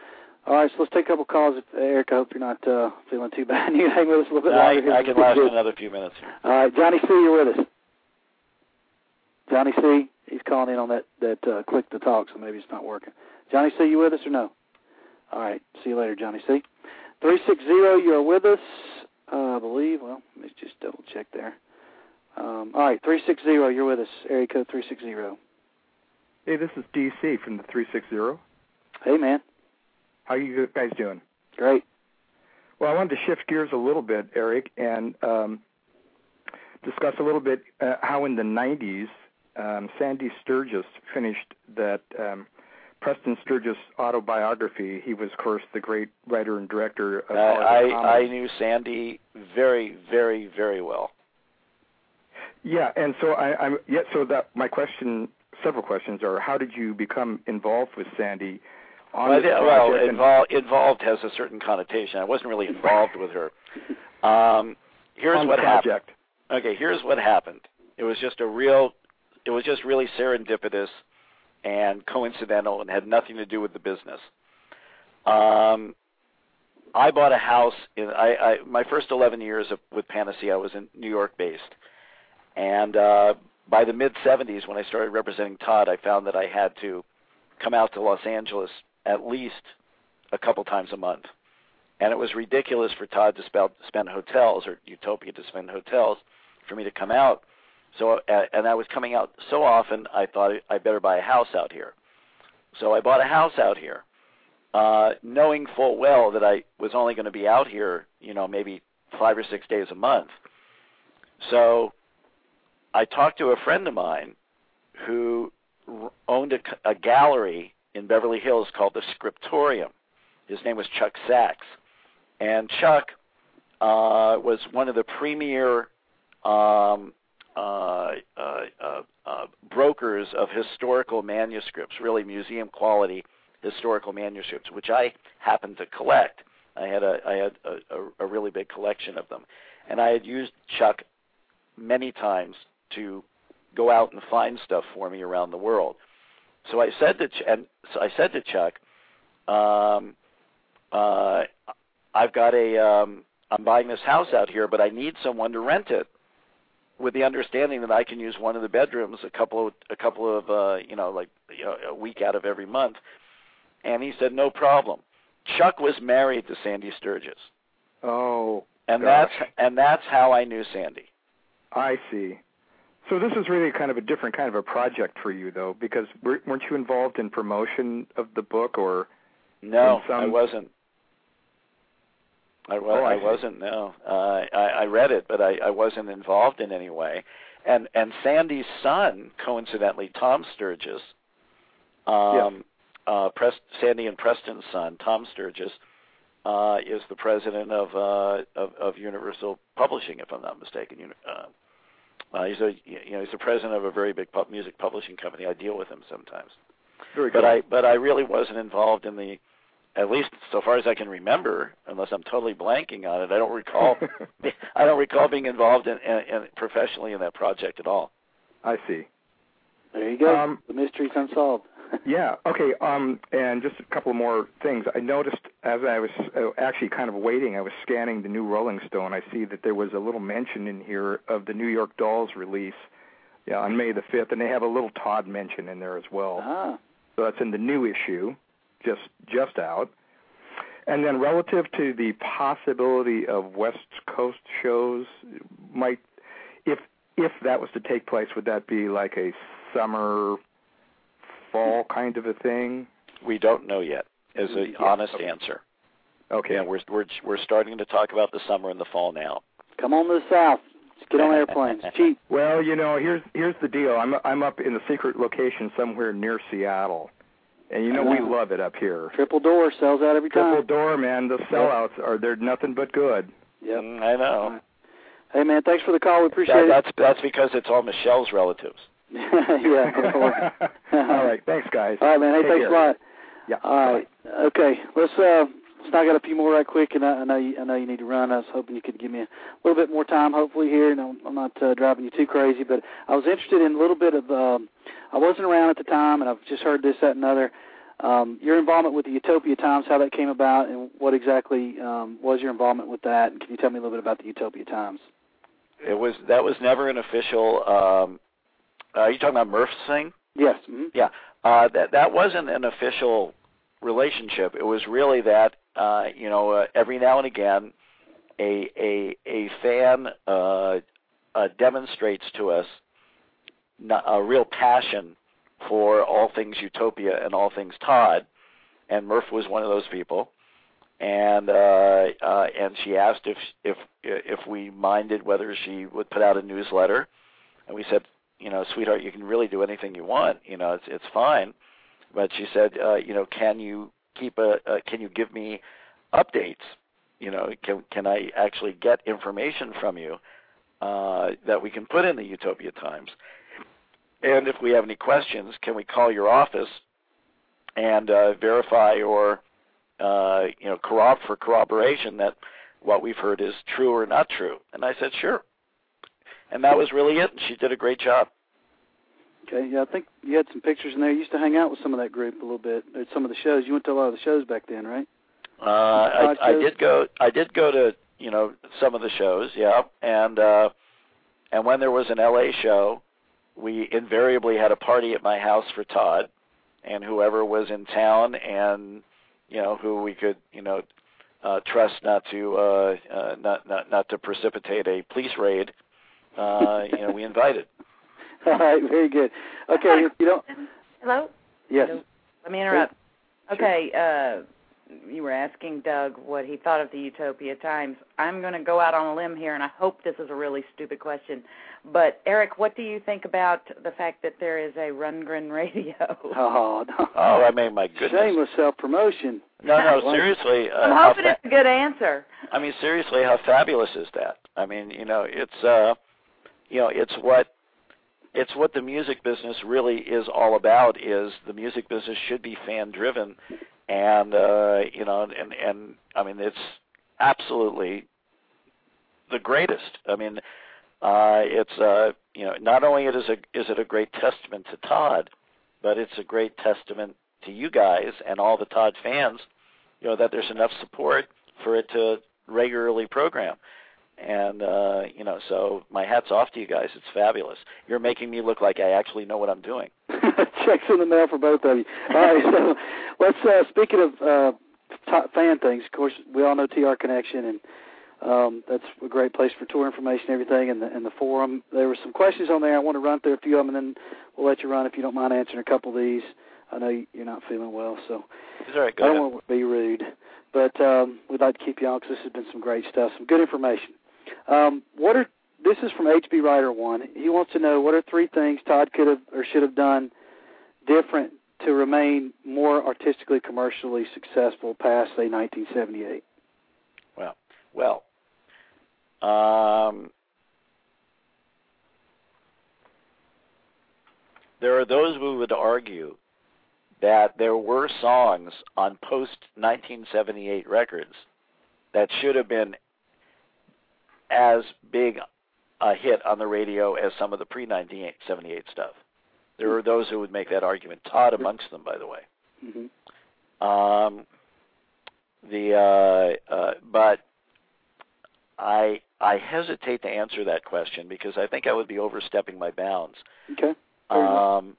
All right, so let's take a couple calls. Eric, I hope you're not uh, feeling too bad. You can hang with us a little bit I, longer. I can last another few minutes here. All right, Johnny C, you're with us. Johnny C, he's calling in on that that uh, click to talk, so maybe it's not working. Johnny C, you with us or no? All right, see you later, Johnny C. Three six zero, you are with us. Uh, I believe. Well, let me just double check there. Um, all right, three six zero. You're with us. Area code three six zero. Hey, this is DC from the 360. Hey, man. How you guys doing? Great. Well, I wanted to shift gears a little bit, Eric, and um, discuss a little bit uh, how in the 90s um, Sandy Sturges finished that um, Preston Sturges autobiography. He was, of course, the great writer and director of I I, I knew Sandy very, very, very well. Yeah, and so I, I'm yeah. So that my question, several questions are: How did you become involved with Sandy on well, this I- well, involved involved has a certain connotation. I wasn't really involved with her. Um, here's on what happened. Okay, here's what happened. It was just a real, it was just really serendipitous and coincidental and had nothing to do with the business. Um, I bought a house in I, I my first 11 years of, with Panacea I was in New York based, and uh, by the mid 70s when I started representing Todd, I found that I had to come out to Los Angeles at least a couple times a month, and it was ridiculous for Todd to spend spend hotels or Utopia to spend hotels for me to come out. So uh, and I was coming out so often, I thought I better buy a house out here. So I bought a house out here, uh, knowing full well that I was only going to be out here, you know, maybe five or six days a month. So I talked to a friend of mine who owned a, a gallery in Beverly Hills called the Scriptorium. His name was Chuck Sachs, and Chuck uh, was one of the premier um, uh, uh, uh, uh, brokers of historical manuscripts, really museum quality historical manuscripts, which I happened to collect. I had a I had a, a, a really big collection of them, and I had used Chuck many times to go out and find stuff for me around the world. So I said to Ch- and so I said to Chuck, um, uh, I've got a um, I'm buying this house out here, but I need someone to rent it with the understanding that I can use one of the bedrooms a couple of a couple of uh, you know like you know, a week out of every month. And he said no problem. Chuck was married to Sandy Sturges, Oh, and gosh. that's and that's how I knew Sandy. I see. So this is really kind of a different kind of a project for you, though, because were- weren't you involved in promotion of the book, or No, some- I wasn't. I, wa- Oh, I I wasn't. No, uh, I, I read it, but I, I wasn't involved in any way. And and Sandy's son, coincidentally, Tom Sturges, um, uh, Prest, Sandy and Preston's son, Tom Sturges, uh, is the president of, uh, of of Universal Publishing, if I'm not mistaken. Uh, uh, he's a you know he's the president of a very big pub- music publishing company. I deal with him sometimes very but. I but I really wasn't involved in the at least so far as I can remember, unless I'm totally blanking on it. I don't recall I don't recall being involved in, in, in professionally in that project at all. I see. There you go. Um, the mystery's unsolved. Yeah. Okay. Um, and just a couple more things. I noticed as I was uh, actually kind of waiting, I was scanning the new Rolling Stone. I see that there was a little mention in here of the New York Dolls release, yeah, on May the fifth, and they have a little Todd mention in there as well. Ah. So that's in the new issue, just just out. And then relative to the possibility of West Coast shows, might if if that was to take place, would that be like a summer, fall kind of a thing? We don't know yet. Is a Yeah, honest okay. answer. Okay. Yeah, we're we're we're starting to talk about the summer and the fall now. Come on to the south. Let's get on airplanes. Cheap. Well, you know, here's here's the deal. I'm I'm up in a secret location somewhere near Seattle, and you know we Ah. love it up here. Triple door sells out every time. Triple door, man. The sellouts are they're nothing but good. Yep. Mm, I know. Hey man, thanks for the call. We appreciate That, it. that's that's because it's all Michelle's relatives. yeah. All right, thanks guys. All right, man. Hey, Take thanks care. a lot. Yeah. All right. Okay. Let's uh let's knock out a few more right quick, and I, I know you, I know you need to run. I was hoping you could give me a little bit more time, hopefully here. And I'm, I'm not uh, driving you too crazy, but I was interested in a little bit of. Um, I wasn't around at the time, and I've just heard this, that, and other. Um, your involvement with the Utopia Times, how that came about, and what exactly um, was your involvement with that? And can you tell me a little bit about the Utopia Times? It was that was never an official. Um, are you talking about Murph's thing? Yes. mhm. Yeah, uh, that that wasn't an official relationship. It was really that uh, you know uh, every now and again a a a fan uh, uh, demonstrates to us a real passion for all things Utopia and all things Todd, and Murph was one of those people. And uh, uh, and she asked if if if we minded whether she would put out a newsletter, and we said, you know, sweetheart, you can really do anything you want. You know, it's it's fine. But she said, uh, you know, can you keep a, uh, can you give me updates? You know, can can I actually get information from you uh, that we can put in the Utopia Times? And if we have any questions, can we call your office and uh, verify or uh, you know corrob for corroboration that what we've heard is true or not true? And I said, sure. And that was really it. And she did a great job. Okay, yeah, I think you had some pictures in there. You used to hang out with some of that group a little bit at some of the shows. You went to a lot of the shows back then, right? Uh, I, I did go. I did go to you know some of the shows, yeah, and uh, and when there was an LA show, we invariably had a party at my house for Todd, and whoever was in town, and you know who we could you know uh, trust not to uh, uh, not not not to precipitate a police raid. Uh, you know, we invited. All right, very good. Okay, if you don't. Hello. Yes. Let me interrupt. Okay, uh, you were asking Doug what he thought of the Utopia Times. I'm going to go out on a limb here, and I hope this is a really stupid question. But Eric, what do you think about the fact that there is a Rundgren radio? Oh, no. Oh, I mean, my goodness. Shameless self promotion. No, no, seriously. Uh, I'm how hoping it's a good answer. I mean, seriously, how fabulous is that? I mean, you know, it's uh, you know, it's what it's what the music business really is all about. Is the music business should be fan driven, and uh, you know, and and I mean, it's absolutely the greatest. I mean, uh, it's uh, you know, not only it is a is it a great testament to Todd, but it's a great testament to you guys and all the Todd fans. You know that there's enough support for it to regularly program. And uh, you know, so my hat's off to you guys. It's fabulous. You're making me look like I actually know what I'm doing. Checks in the mail for both of you. All right, so let's. Uh, speaking of uh, top fan things, of course, we all know TR Connection, and um, that's a great place for tour information, and everything, and the, and the forum. There were some questions on there. I want to run through a few of them, and then we'll let you run if you don't mind answering a couple of these. I know you're not feeling well, so It's all right. Go I don't want to be rude, but um, we'd like to keep you on because this has been some great stuff, some good information. Um, what are this is from HB Writer One. He wants to know what are three things Todd could have or should have done different to remain more artistically commercially successful past say 1978. Well, well, um, there are those who would argue that there were songs on post 1978 records that should have been as big a hit on the radio as some of the pre 1978 stuff. There are those who would make that argument. Todd amongst them, by the way. Mm-hmm. Um, the uh, uh, but I I hesitate to answer that question because I think I would be overstepping my bounds. Okay. Um,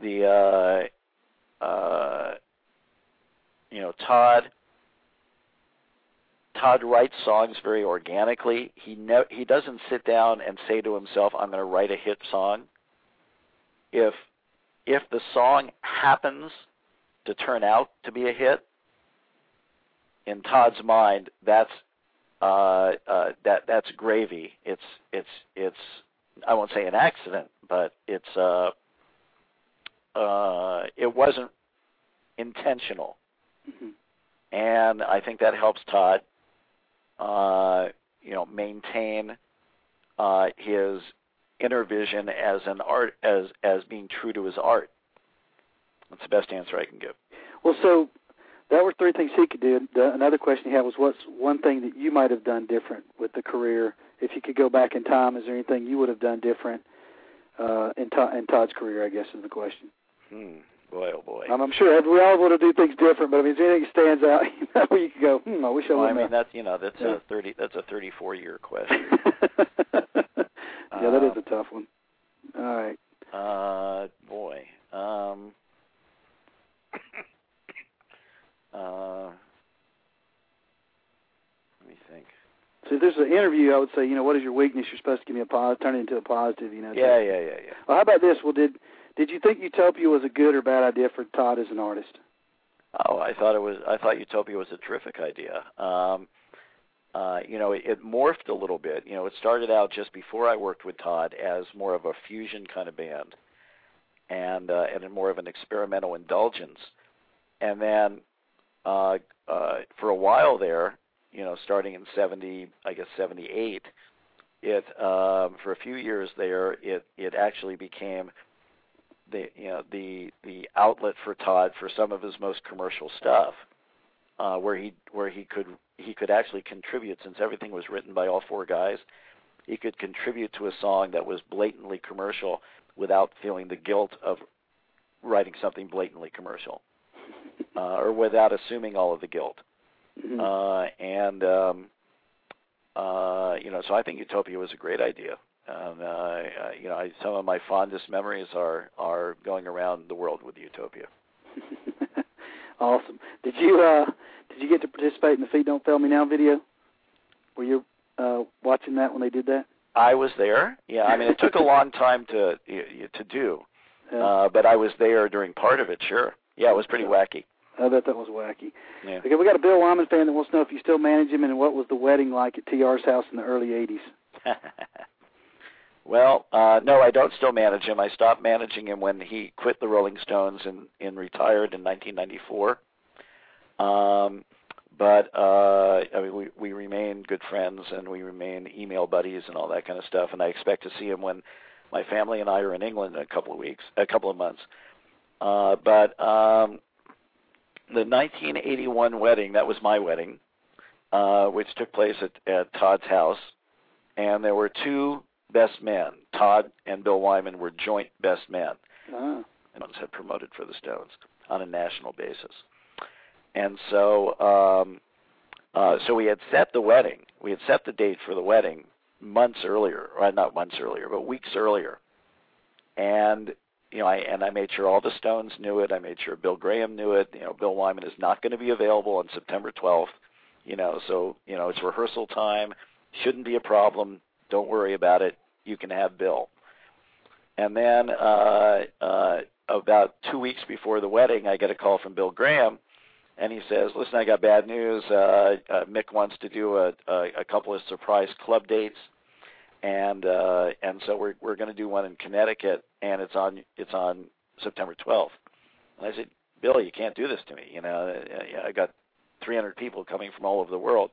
the uh, uh, you know Todd Todd writes songs very organically. He ne- he doesn't sit down and say to himself, "I'm going to write a hit song." If if the song happens to turn out to be a hit, in Todd's mind, that's uh, uh, that that's gravy. It's it's it's I won't say an accident, but it's uh, uh, it wasn't intentional, Mhm. and I think that helps Todd, uh, you know, maintain uh, his inner vision as an art as as being true to his art. That's the best answer I can give. Well, so that were three things he could do. The, another question he had was, what's one thing that you might have done different with the career? If you could go back in time, is there anything you would have done different uh, in, Todd, in Todd's career? I guess is the question. Hmm. Boy, oh boy. Um, I'm sure we all want to do things different, but I mean, there anything stands out you know, you could go, hmm, I wish I Well, would I mean that's you know that's Yeah. a thirty that's a thirty four year question. yeah, that is Uh, a tough one. All right. Uh, boy. Um. uh, let me think. So if there's an interview, I would say, you know, what is your weakness? You're supposed to give me a positive, turn it into a positive. You know. Yeah, yeah, yeah, yeah. Well, how about this? Well, did did you think Utopia was a good or bad idea for Todd as an artist? Oh, I thought it was. I thought Utopia was a terrific idea. Um, uh, you know, it, it morphed a little bit. You know, it started out just before I worked with Todd as more of a fusion kind of band, and uh, and more of an experimental indulgence. And then, uh, uh, for a while there, you know, starting in '70, I guess '78, it um, for a few years there, it it actually became the you know the the outlet for Todd for some of his most commercial stuff, uh, where he where he could he could actually contribute since everything was written by all four guys. He could contribute to a song that was blatantly commercial without feeling the guilt of writing something blatantly commercial, uh, or without assuming all of the guilt. Mm-hmm. Uh, and um, uh, you know, so I think Utopia was a great idea. Um, uh, I, you know, I, some of my fondest memories are are going around the world with Utopia. awesome. Did you uh did you get to participate in the Feet Don't Fail Me Now video? Were you uh watching that when they did that? I was there. Yeah, I mean, it took a long time to to do, Yeah. uh, but I was there during part of it. Sure. Yeah, it was pretty wacky. I bet that was wacky. Yeah. Okay, we got a Bill Wyman fan that wants to know if you still manage him and what was the wedding like at TR's house in the early 80s. well, uh, no, I don't still manage him. I stopped managing him when he quit the Rolling Stones and, and retired in 1994. Um, but uh, I mean, we we remain good friends and we remain email buddies and all that kind of stuff. And I expect to see him when my family and I are in England in a couple of weeks, a couple of months. Uh, but um, the 1981 wedding, that was my wedding, uh, which took place at, at Todd's house, and there were two best man. Todd and Bill Wyman were joint best men. Ah. And ones had promoted for the Stones on a national basis. And so, um, uh, so we had set the wedding. We had set the date for the wedding months earlier, or not months earlier, but weeks earlier. And you know, I and I made sure all the Stones knew it. I made sure Bill Graham knew it. You know, Bill Wyman is not going to be available on September 12th. You know, so you know it's rehearsal time. Shouldn't be a problem. Don't worry about it. You can have Bill. And then uh, uh, about two weeks before the wedding, I get a call from Bill Graham, and he says, "Listen, I got bad news. Uh, uh, Mick wants to do a, a, a couple of surprise club dates, and uh, and so we're we're going to do one in Connecticut, and it's on it's on September 12th." And I said, "Bill, you can't do this to me. You know, I got 300 people coming from all over the world."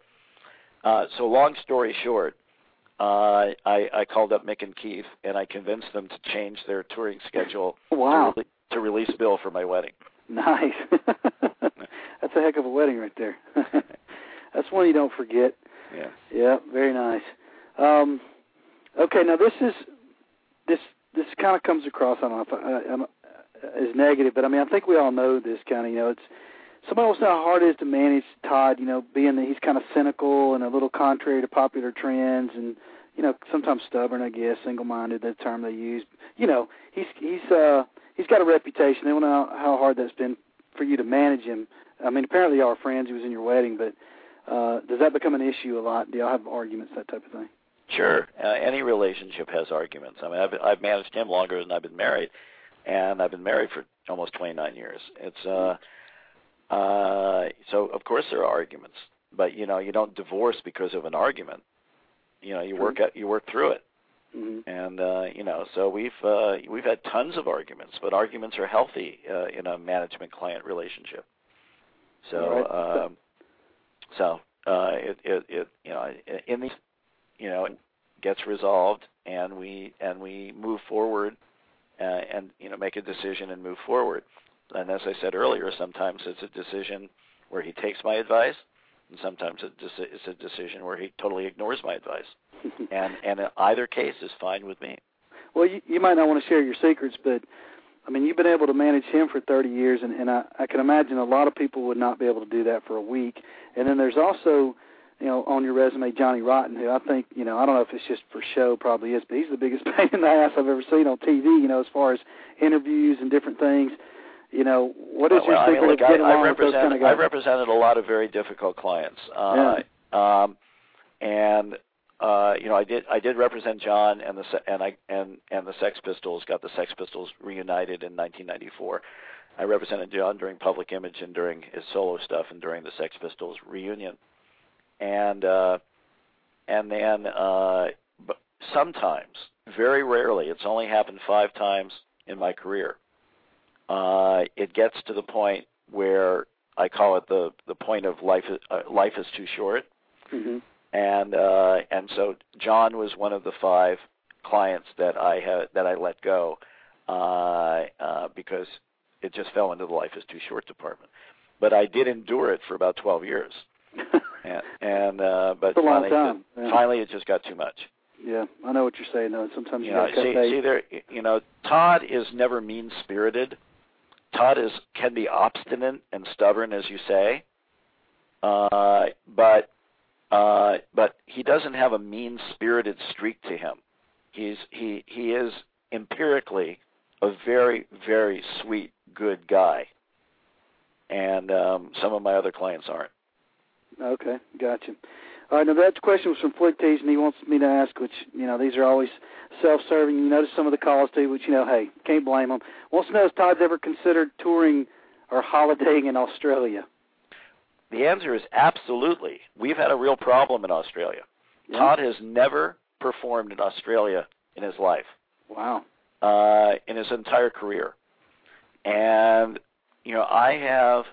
Uh, so long story short, uh, I, I called up Mick and Keith, and I convinced them to change their touring schedule Wow. to, rele- to release Bill for my wedding. Nice. That's a heck of a wedding right there. That's one you don't forget. Yeah. Yeah, very nice. Um, okay, now this is this this kind of comes across. I don't know if I, I'm, uh, as negative, but I mean I think we all know this kind of. You know, it's somebody wants to know how hard it is to manage Todd. You know, being that he's kind of cynical and a little contrary to popular trends, and you know sometimes stubborn. I guess single-minded, that term they use. You know, he's he's uh he's got a reputation. They want to know how hard that's been for you to manage him. I mean, apparently y'all are friends. He was in your wedding, but uh, does that become an issue a lot? Do y'all have arguments, that type of thing? Sure. Uh, any relationship has arguments. I mean, I've, I've managed him longer than I've been married, and I've been married for almost 29 years. It's uh, uh, so of course there are arguments, but you know you don't divorce because of an argument. You know you work out, you work through it, Mm-hmm. and uh, you know so we've uh, we've had tons of arguments, but arguments are healthy uh, in a management-client relationship. So Right. um, so uh, it, it it you know in these you know it gets resolved and we and we move forward uh, and you know make a decision and move forward. And as I said earlier, sometimes it's a decision where he takes my advice, and sometimes it's a deci- it's a decision where he totally ignores my advice. and and either case is fine with me. Well, you, you might not want to share your secrets, but I mean, you've been able to manage him for 30 years, and, and I, I can imagine a lot of people would not be able to do that for a week. And then there's also, you know, on your resume, Johnny Rotten, who I think, you know, I don't know if it's just for show, probably is, but he's the biggest pain in the ass I've ever seen on TV. You know, as far as interviews and different things. You know, what is well, your I secret mean, look, of I, getting I along with those kind of I represented a lot of very difficult clients. Uh, um, and uh, you know, I did I did represent John and the Se- and I and and the Sex Pistols got the Sex Pistols reunited in 1994. I represented John during Public Image and during his solo stuff and during the Sex Pistols reunion, and uh, and then uh, sometimes, very rarely, it's only happened five times in my career. Uh, it gets to the point where I call it the the point of life. Uh, life is too short Mm-hmm. and uh, and so John was one of the five clients that I had that I let go uh, uh, because it just fell into the life is too short department. But I did endure it for about 12 years, and, and uh, but It's a long finally, time, yeah. finally it just got too much. Yeah, I know what you're saying. though. sometimes you, You know, see, see there, you know, Todd is never mean spirited. Todd is can be obstinate and stubborn, as you say, uh, but uh, but he doesn't have a mean spirited streak to him. He's he he is empirically a very very sweet good guy, and um, some of my other clients aren't. Okay, gotcha. All right, now that question was from Flick and he wants me to ask, which you know these are always self-serving. You notice some of the calls too, which you know, hey, can't blame them. Wants to know if Todd's ever considered touring or holidaying in Australia. The answer is absolutely. We've had a real problem in Australia. Yeah. Todd has never performed in Australia in his life. Wow. uh, in his entire career. And you know, I have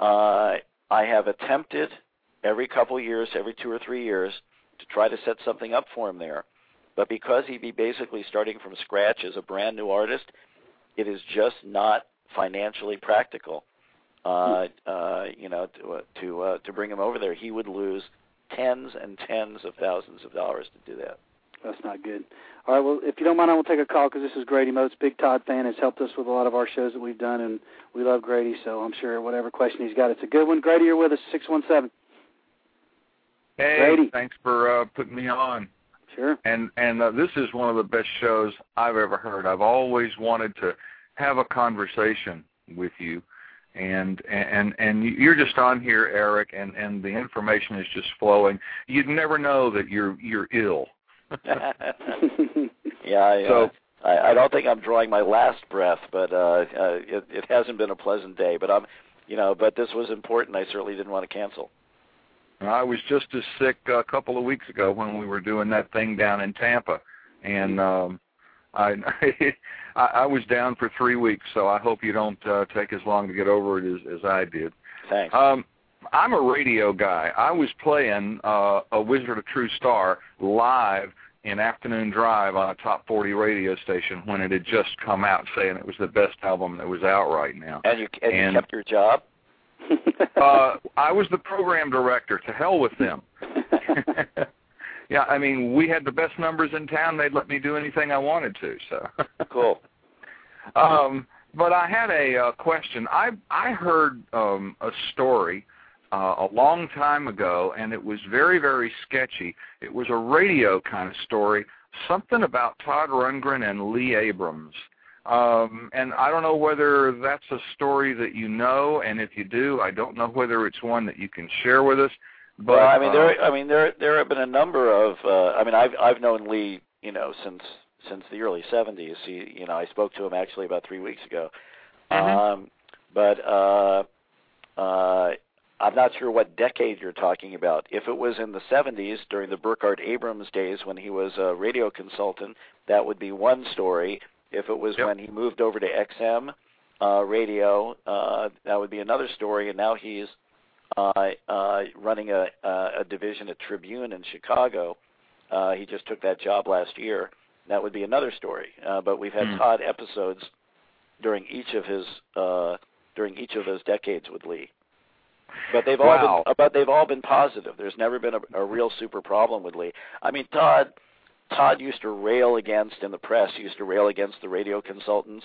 uh, I have attempted every couple of years, every two or three years, to try to set something up for him there. But because he'd be basically starting from scratch as a brand new artist, it is just not financially practical. Uh, uh, you know, to uh, to uh, to bring him over there, he would lose tens and tens of thousands of dollars to do that. That's not good. All right, well, if you don't mind, I will take a call because this is Grady Motes, big Todd fan, has helped us with a lot of our shows that we've done, and we love Grady, so I'm sure whatever question he's got, it's a good one. Grady, you're with us, 617. Hey, Grady. thanks for uh, putting me on. Sure. And and uh, this is one of the best shows I've ever heard. I've always wanted to have a conversation with you, and and and you're just on here, Eric, and and the information is just flowing. You'd never know that you're you're ill. yeah, I, So- uh, I, I don't think I'm drawing my last breath, but uh, uh, it, it hasn't been a pleasant day. But I'm, you know, but this was important. I certainly didn't want to cancel. I was just as sick a couple of weeks ago when we were doing that thing down in Tampa, and um, I, I I was down for three weeks. So I hope you don't uh, take as long to get over it as, as I did. Thanks. Um, I'm a radio guy. I was playing uh, a Wizard, a True Star live in Afternoon Drive on a top 40 radio station when it had just come out, saying it was the best album that was out right now. And you and, And- you kept your job. uh, I was the program director. To hell with them. yeah, I mean, we had the best numbers in town. They'd let me do anything I wanted to. So cool. Um, but I had a uh, question. I I heard um, a story uh, a long time ago, and it was very very sketchy. It was a radio kind of story, something about Todd Rundgren and Lee Abrams. Um, and I don't know whether that's a story that you know, and if you do, I don't know whether it's one that you can share with us. But well, I mean, uh, there. I mean, there. There have been a number of. Uh, I mean, I've I've known Lee, you know, since since the early '70s. He, you know, I spoke to him actually about three weeks ago. Um, but uh, uh, I'm not sure what decade you're talking about. If it was in the 70s during the Burkhart Abrams days when he was a radio consultant, that would be one story. If it was when he moved over to XM uh, radio, uh, that would be another story. And now he's uh, uh, running a, a, a division at Tribune in Chicago. Uh, he just took that job last year. That would be another story. Uh, but we've had Hmm. Todd episodes during each of his uh, during each of those decades with Lee. But they've all Wow. been but they've all been positive. There's never been a, a real super problem with Lee. I mean, Todd Todd used to rail against in the press. Used to rail against the radio consultants.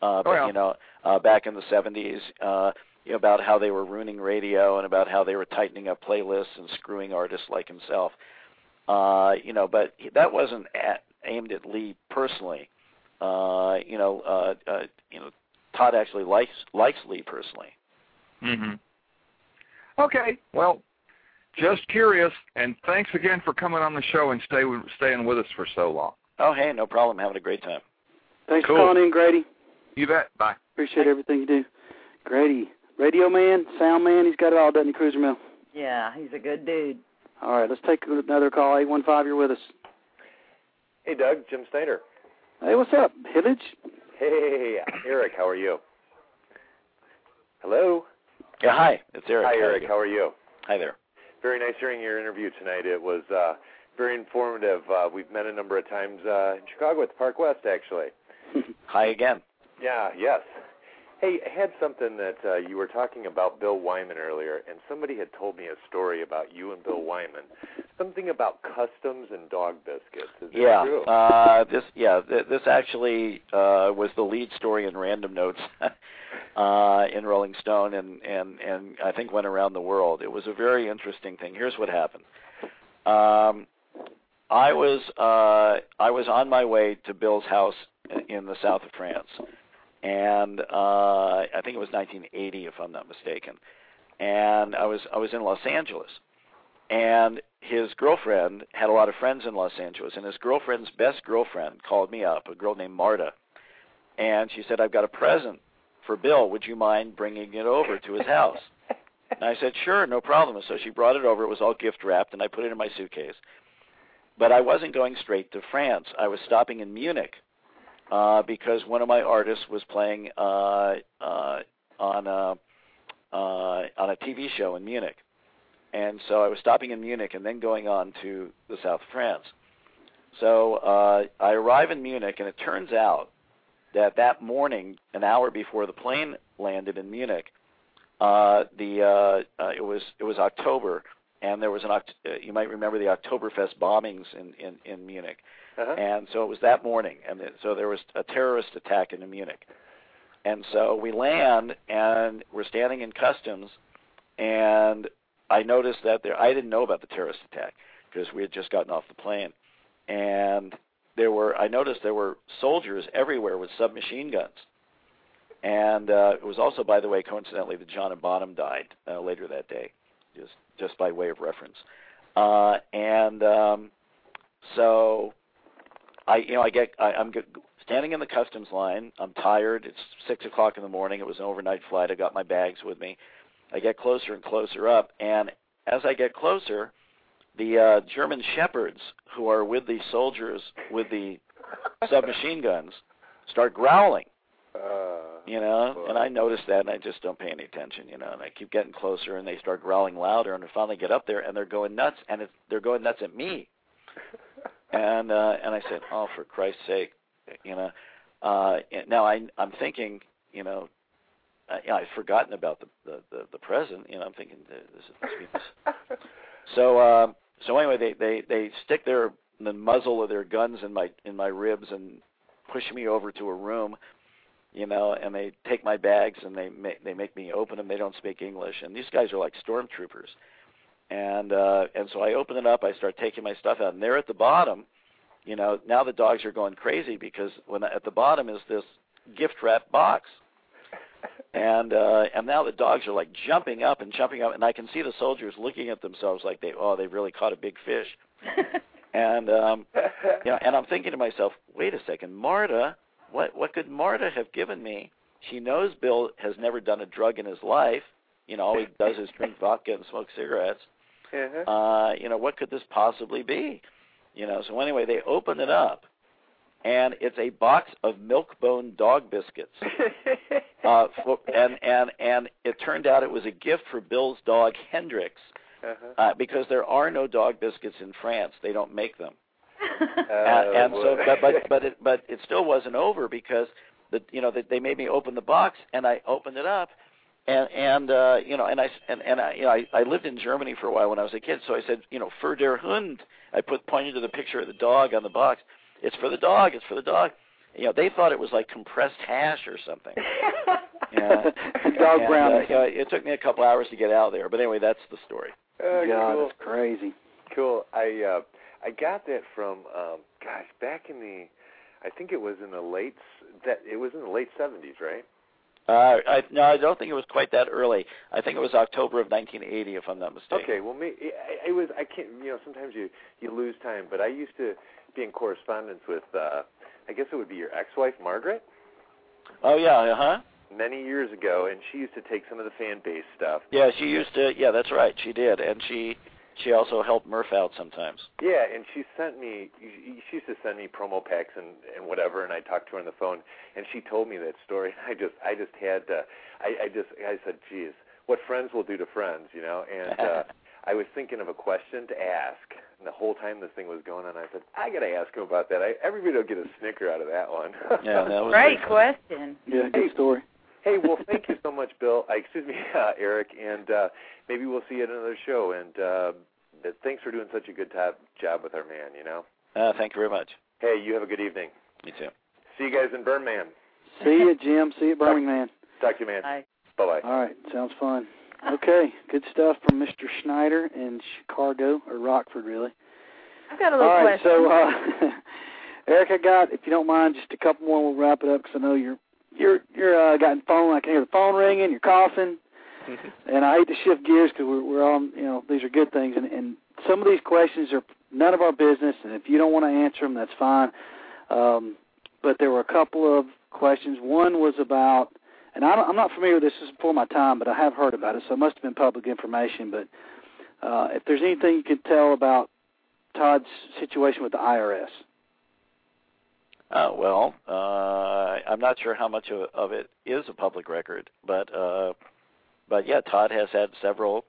Uh, but Oh, yeah. you know, uh, back in the 70s, uh, you know, about how they were ruining radio and about how they were tightening up playlists and screwing artists like himself. Uh, you know, but that wasn't at, aimed at Lee personally. Uh, you know, uh, uh, you know, Todd actually likes likes Lee personally. Mm-hmm. Okay. Well, Just curious, and thanks again for coming on the show and stay staying with us for so long. Oh, hey, no problem. Having a great time. Thanks Cool. for calling in, Grady. You bet. Bye. Appreciate everything you do. Grady, radio man, sound man, he's got it all, doesn't he, Cruiser Mill? Yeah, he's a good dude. All right, let's take another call. 815, you're with us. Hey, Doug, Jim Snyder. Hey, what's up, Hillage? Hey, Eric, how are you? Hello. Yeah, hi. It's Eric. Hi, How are Eric. you? How are you? Hi there. Very nice hearing your interview tonight. It was uh, very informative. Uh, we've met a number of times uh, in Chicago at the Park West, actually. Hi again. Yeah, yes. Hey, I had something that uh, you were talking about Bill Wyman earlier, and somebody had told me a story about you and Bill Wyman. Something about customs and dog biscuits. Is that Yeah. true? Uh, this yeah. Th- this actually uh, was the lead story in Random Notes uh, in Rolling Stone, and and and I think went around the world. It was a very interesting thing. Here's what happened. Um, I was uh, I was on my way to Bill's house in- in the south of France, and uh, I think it was 1980, if I'm not mistaken. And I was I was in Los Angeles, and his girlfriend had a lot of friends in Los Angeles, and his girlfriend's best girlfriend called me up, a girl named Marta, and she said, "I've got a present for Bill. Would you mind bringing it over to his house?" and I said, "Sure, no problem." So she brought it over. It was all gift wrapped, and I put it in my suitcase. But I wasn't going straight to France. I was stopping in Munich uh, because one of my artists was playing uh, uh, on a uh, on a TV show in Munich, and so I was stopping in Munich and then going on to the south of France. So uh, I arrive in Munich, and it turns out that that morning, an hour before the plane landed in Munich, uh, the uh, uh, it was it was October, and there was an uh, you might remember the Oktoberfest bombings in in, in Munich, Uh-huh. and so it was that morning, and so there was a terrorist attack in Munich, and so we land and we're standing in customs, and I noticed that there I didn't know about the terrorist attack because we had just gotten off the plane, and there were I noticed there were soldiers everywhere with submachine guns. And uh, it was also, by the way, coincidentally, that John and Bonham died uh, later that day, just just by way of reference. Uh, and um, so, I you know I get I, I'm g- standing in the customs line. I'm tired. It's six o'clock in the morning. It was an overnight flight. I got my bags with me. I get closer and closer up, and as I get closer, the uh, German shepherds who are with the soldiers with the submachine guns start growling Uh, you know and i notice that and i just don't pay any attention you know and i keep getting closer and they start growling louder and i finally get up there and they're going nuts and it's they're going nuts at me and uh and i said oh for christ's sake you know. Uh now i i'm thinking you know I, you know, I've forgotten about the, the the the present. You know, I'm thinking this is this is so um so anyway they they they stick their the muzzle of their guns in my in my ribs and push me over to a room you know and they take my bags and they make they make me open them they don't speak english. And these guys are like stormtroopers and uh and so i open it up i start taking my stuff out and they're at the bottom you know now the dogs are going crazy because when at the bottom is this gift wrap box. And uh and now the dogs are like jumping up and jumping up and i can see the soldiers looking at themselves like they oh they really caught a big fish. And um you know and i'm thinking to myself wait a second marta what what could marta have given me? She knows bill has never done a drug in his life. You know all he does is drink vodka and smoke cigarettes uh-huh. uh you know what could this possibly be you know so anyway they open it up and it's a box of milk bone dog biscuits uh for, and and and it turned out it was a gift for bill's dog hendrix uh-huh. uh, because there are no dog biscuits in France. They don't make them. Uh, and, and so, but but but it, but it still wasn't over because the you know that they made me open the box and I opened it up, and and uh, you know and I and and I you know I, I lived in Germany for a while when I was a kid, so I said you know für der Hund. I put pointed to the picture of the dog on the box. It's for the dog. It's for the dog. You know they thought it was like compressed hash or something. Yeah. Dog and, brownies. Uh, you know, it took me a couple hours to get out there, but anyway, that's the story. Oh, God, cool. that's crazy. Cool. I uh I got that from um gosh, back in the I think it was in the late that it was in the late 70s, right? Uh, I, no, I don't think it was quite that early. I think it was October of 1980, if I'm not mistaken. Okay, well, me, it, it was. I can't. You know, sometimes you you lose time, but I used to be in correspondence with. uh I guess it would be your ex-wife, Margaret. Oh yeah, uh huh. Many years ago, and she used to take some of the fan base stuff. Yeah, she used to. Yeah, that's right. She did, and she she also helped Murph out sometimes. Yeah, and she sent me. She used to send me promo packs and and whatever, and I talked to her on the phone, and she told me that story. I just I just had to. I I just I said, geez, what friends will do to friends, you know, and. uh I was thinking of a question to ask, and the whole time this thing was going on, I said, I got to ask him about that. I, everybody will get a snicker out of that one. Yeah, that was Great question. Yeah, good story. hey, well, thank you so much, Bill. Uh, excuse me, uh, Eric, and uh, maybe we'll see you at another show. And uh, thanks for doing such a good top job with our man. You know. Uh, thank you very much. Hey, you have a good evening. You too. See you guys in Birmingham. See you, Jim. See you, at Birmingham. Talk to you, man. Bye. Bye bye. All right, sounds fun. Okay, good stuff from Mr. Schneider in Chicago or Rockford, really. I've got a little All right, question. so uh, Eric, I got, if you don't mind, just a couple more. We'll wrap it up because I know you're you're you're uh, got phone. I can hear the phone ringing. You're coughing, and I hate to shift gears because we're we're all you know these are good things, and and some of these questions are none of our business, and if you don't want to answer them, that's fine. Um, but there were a couple of questions. One was about and I don't, I'm not familiar with this. This is before my time, but I have heard about it, so it must have been public information. But uh, if there's anything you could tell about Todd's situation with the IRS. Uh, well, uh, I'm not sure how much of, of it is a public record, but uh, but yeah, Todd has had several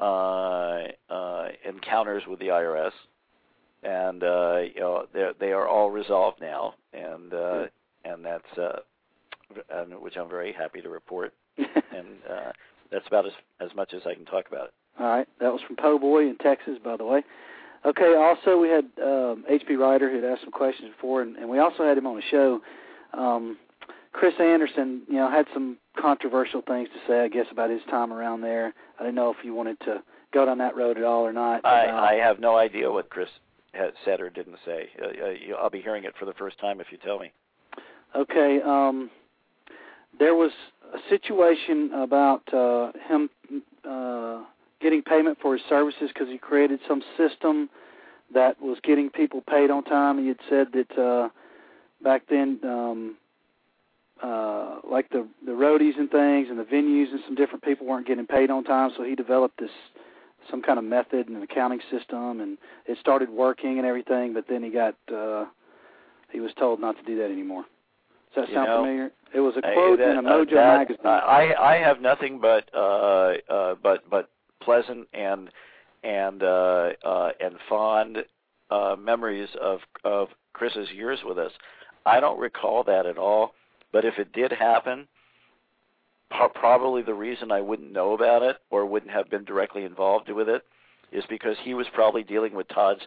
uh, uh, encounters with the IRS, and uh, you know they they are all resolved now, and uh, and that's uh, and which I'm very happy to report, and uh, that's about as as much as I can talk about it. All right, that was from Po Boy in Texas, by the way. Okay, also we had um, H.P. Ryder who had asked some questions before, and, and we also had him on the show. Um, Chris Anderson, you know, had some controversial things to say, I guess, about his time around there. I didn't know if you wanted to go down that road at all or not. I, about- I have no idea what Chris said or didn't say. Uh, uh, I'll be hearing it for the first time if you tell me. Okay, um, there was a situation about uh, him uh, getting payment for his services because he created some system that was getting people paid on time. He had said that uh, back then, um, uh, like the the roadies and things and the venues and some different people weren't getting paid on time, so he developed this some kind of method and an accounting system, and it started working and everything. But then he got uh, he was told not to do that anymore. Does that You sound know, familiar? It was a quote that- in a uh, Mojo that- magazine. uh, I I have nothing but uh, uh, but but pleasant and and uh, uh, and fond uh, memories of of Chris's years with us. I don't recall that at all. But if it did happen, probably the reason I wouldn't know about it or wouldn't have been directly involved with it is because he was probably dealing with Todd's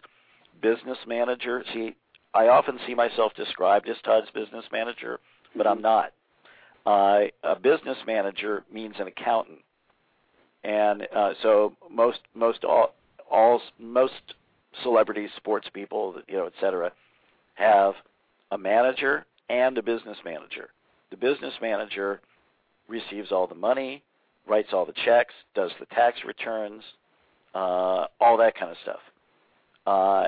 business manager. See, I often see myself described as Todd's business manager, but I'm not. Uh, a business manager means an accountant, and uh, so most most all all most celebrities, sports people, you know, et cetera, have a manager and a business manager. The business manager receives all the money, writes all the checks, does the tax returns, uh, all that kind of stuff. Uh,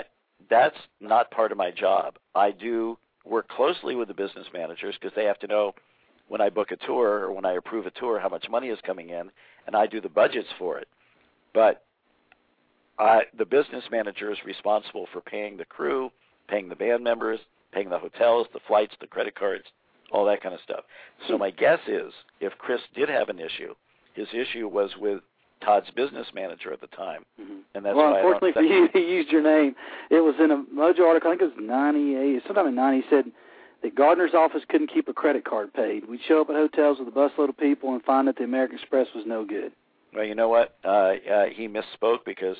that's not part of my job. I do work closely with the business managers because they have to know when I book a tour or when I approve a tour how much money is coming in, and I do the budgets for it. But I, the business manager is responsible for paying the crew, paying the band members, paying the hotels, the flights, the credit cards, all that kind of stuff. So my guess is if Chris did have an issue, his issue was with Todd's business manager at the time, and that's well, why I don't unfortunately for you, he used your name. It was in a Mojo article. I think it was '98, sometime in '90. He said that Gardner's office couldn't keep a credit card paid. We'd show up at hotels with a busload of people and find that the American Express was no good. Well, you know what? Uh, uh, he misspoke because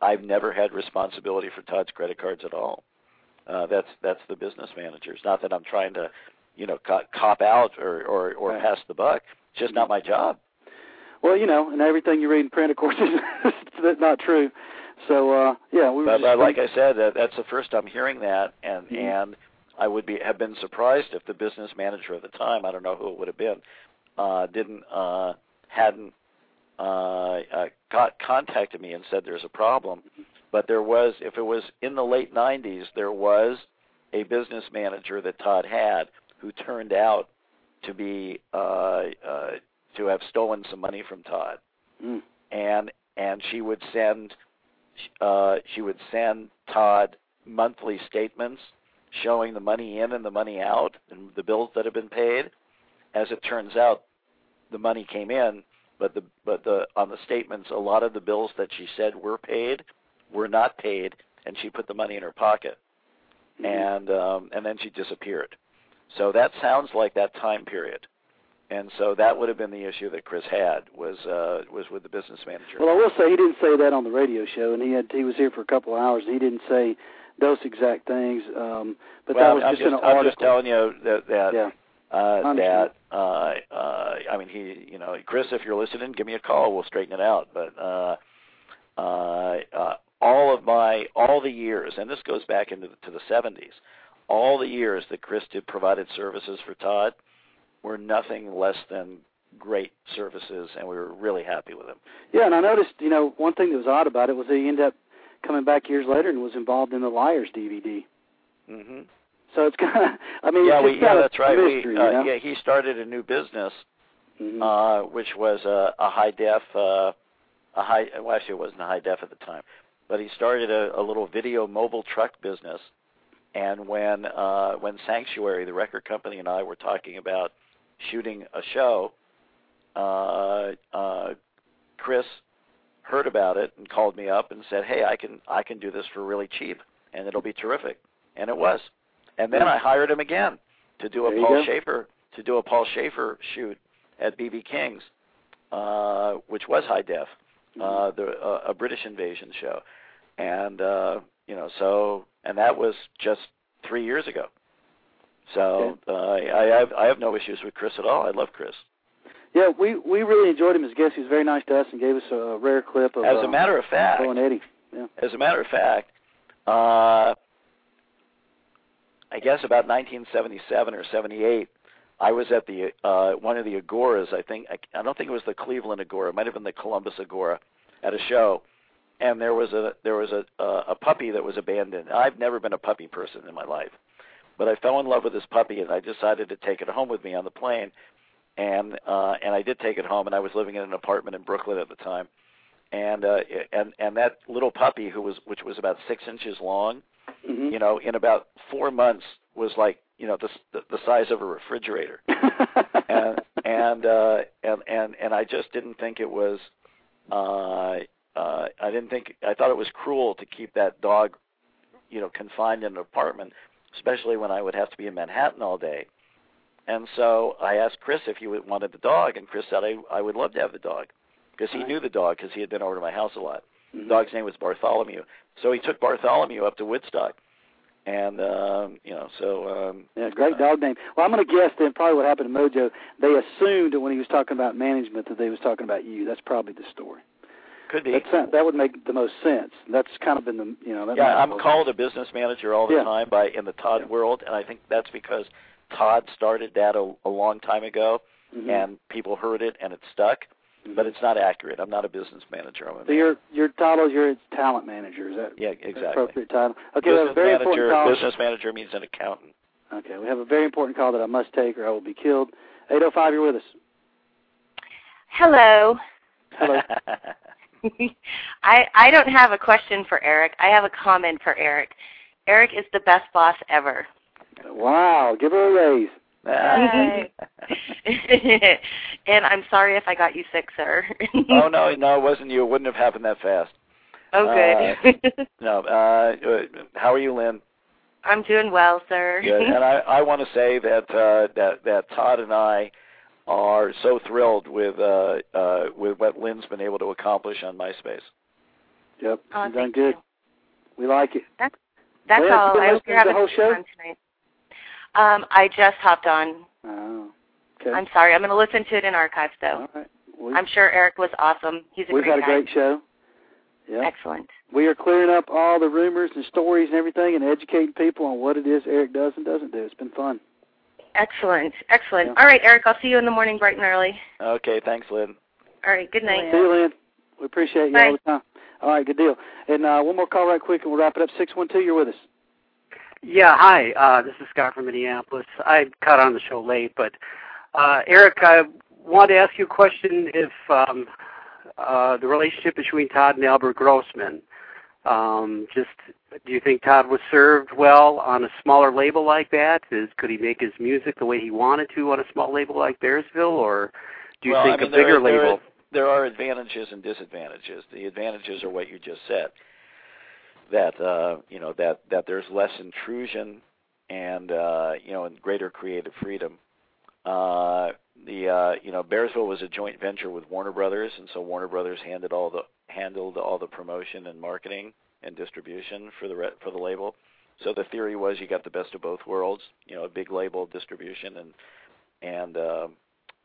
I've never had responsibility for Todd's credit cards at all. Uh, that's that's the business managers. Not that I'm trying to, you know, co- cop out or or, or Right. pass the buck. It's just not my job. Well, you know, and everything you read in print, of course, is not true. So, uh, yeah, we were But, just but like I said, uh, that's the first I'm hearing that, and Mhm. and I would be have been surprised if the business manager at the time, I don't know who it would have been, uh, didn't uh, hadn't uh, uh, got contacted me and said there's a problem. But there was, if it was in the late 90s, there was a business manager that Todd had who turned out to be uh, uh, to have stolen some money from Todd, Mm. and and she would send uh, she would send Todd monthly statements showing the money in and the money out and the bills that have been paid. As it turns out, the money came in, but the but the on the statements, a lot of the bills that she said were paid were not paid, and she put the money in her pocket, and um, and then she disappeared. So that sounds like that time period, and so that would have been the issue that Chris had was uh, was with the business manager. Well, I will say he didn't say that on the radio show, and he had he was here for a couple of hours. And he didn't say those exact things, um, but well, that was I'm just, just, an I'm article. just telling you that that yeah. uh, that uh, uh, I mean he you know Chris, if you're listening, give me a call. We'll straighten it out. But uh, uh, uh, all of my all the years, and this goes back into the, to the 70s, all the years that Chris did provided services for Todd were nothing less than great services, and we were really happy with him. Yeah, and I noticed, you know, one thing that was odd about it was that he ended up coming back years later and was involved in the Liars DVD. hmm So it's kind of, I mean, yeah, we, yeah, that's right. Mystery, we, you uh, know? yeah, he started a new business, Mhm. uh, which was a, a high def, uh, a high. Well, actually, it wasn't a high def at the time, but he started a, a little video mobile truck business. And when uh, when Sanctuary, the record company, and I were talking about shooting a show, uh, uh, Chris heard about it and called me up and said, "Hey, I can I can do this for really cheap, and it'll be terrific." And it was. And then I hired him again to do a There Paul. Shaffer to do a Paul Shaffer shoot at BB King's, uh, which was high def, uh, the uh, a British invasion show, and uh, you know so and that was just three years ago. So uh, I have I have no issues with Chris at all. I love Chris. Yeah, we we really enjoyed him as a guest. He was very nice to us and gave us a rare clip of. As uh, a matter of fact, Bo and Eddie. Yeah. As a matter of fact, uh, I guess about 1977 or 78, I was at the uh, one of the agoras. I think I, I don't think it was the Cleveland Agora. It might have been the Columbus Agora at a show, and there was a there was a a, a puppy that was abandoned. I've never been a puppy person in my life, but I fell in love with this puppy, and I decided to take it home with me on the plane, and uh, and I did take it home, and I was living in an apartment in Brooklyn at the time, and uh, and and that little puppy who was which was about six inches long, Mhm. you know, in about four months was like you know the the, the size of a refrigerator, and and uh, and and and I just didn't think it was. Uh, uh, I didn't think I thought it was cruel to keep that dog, you know, confined in an apartment, especially when I would have to be in Manhattan all day. And so I asked Chris if he wanted the dog, and Chris said I I would love to have the dog because he knew the dog because he had been over to my house a lot. Mhm. The dog's name was Bartholomew, so he took Bartholomew up to Woodstock, and um, you know, so um, Yeah, great dog name. Well, I'm going to guess then probably what happened to Mojo. They assumed that when he was talking about management that they was talking about you. That's probably the story. could be. That sound- that would make the most sense. That's kind of been the you know. That Yeah, I'm called a business manager all the Yeah. time by in the Todd world, and I think that's because Todd started that a, a long time ago, Mhm. and people heard it and it stuck. But it's not accurate. I'm not a business manager. I'm a So your your title is your talent manager. Is that yeah, exactly. appropriate title? Okay, we have a business very manager. important call. Business manager means an accountant. Okay, we have a very important call that I must take, or I will be killed. 805, you're with us. Hello. Hello. I I don't have a question for Eric. I have a comment for Eric. Eric is the best boss ever. wow, give her a raise. Hi. and I'm sorry if I got you sick, sir. oh no, no, it wasn't you. It wouldn't have happened that fast. Oh, good. No. Uh, uh, how are you, Lynn? I'm doing well, sir. Good. And I, I want to say that uh, that that Todd and I are so thrilled with uh, uh, with what Lynn's been able to accomplish on MySpace. Yep, Oh, you've done good. We like it. That's that's Lynn, all. I hope listening you're having the whole some show? fun tonight. Um, I just hopped on. Oh, okay. I'm sorry. I'm going to listen to it in archives, though. All right. We, I'm sure Eric was awesome. He's a we've great had a guy. great show, Yeah. Excellent. We are clearing up all the rumors and stories and everything, and educating people on what it is Eric does and doesn't do. It's been fun. Excellent. Excellent. Yeah. All right, Eric, I'll see you in the morning bright and early. Okay, thanks, Lynn. All right, good night. See you, Lynn. We appreciate you Bye. all the time. All right, good deal. And uh, one more call right quick, and we'll wrap it up. Six one two, you're with us. Yeah, hi. Uh, this is Scott from Minneapolis. I caught on the show late, but uh, Eric, I wanted to ask you a question. If um, uh, the relationship between Todd and Albert Grossman, um, just do you think Todd was served well on a smaller label like that? Is could he make his music the way he wanted to on a small label like Bearsville, or do you well, think I mean, a bigger are- there label? Are, there are advantages and disadvantages. The advantages are what you just said. That uh, you know that that there's less intrusion and uh, you know and greater creative freedom. Uh, the uh, you know Bearsville was a joint venture with Warner Brothers, and so Warner Brothers handled all the handled all the promotion and marketing and distribution for the re- for the label. So the theory was you got the best of both worlds. You know, a big label distribution and and uh,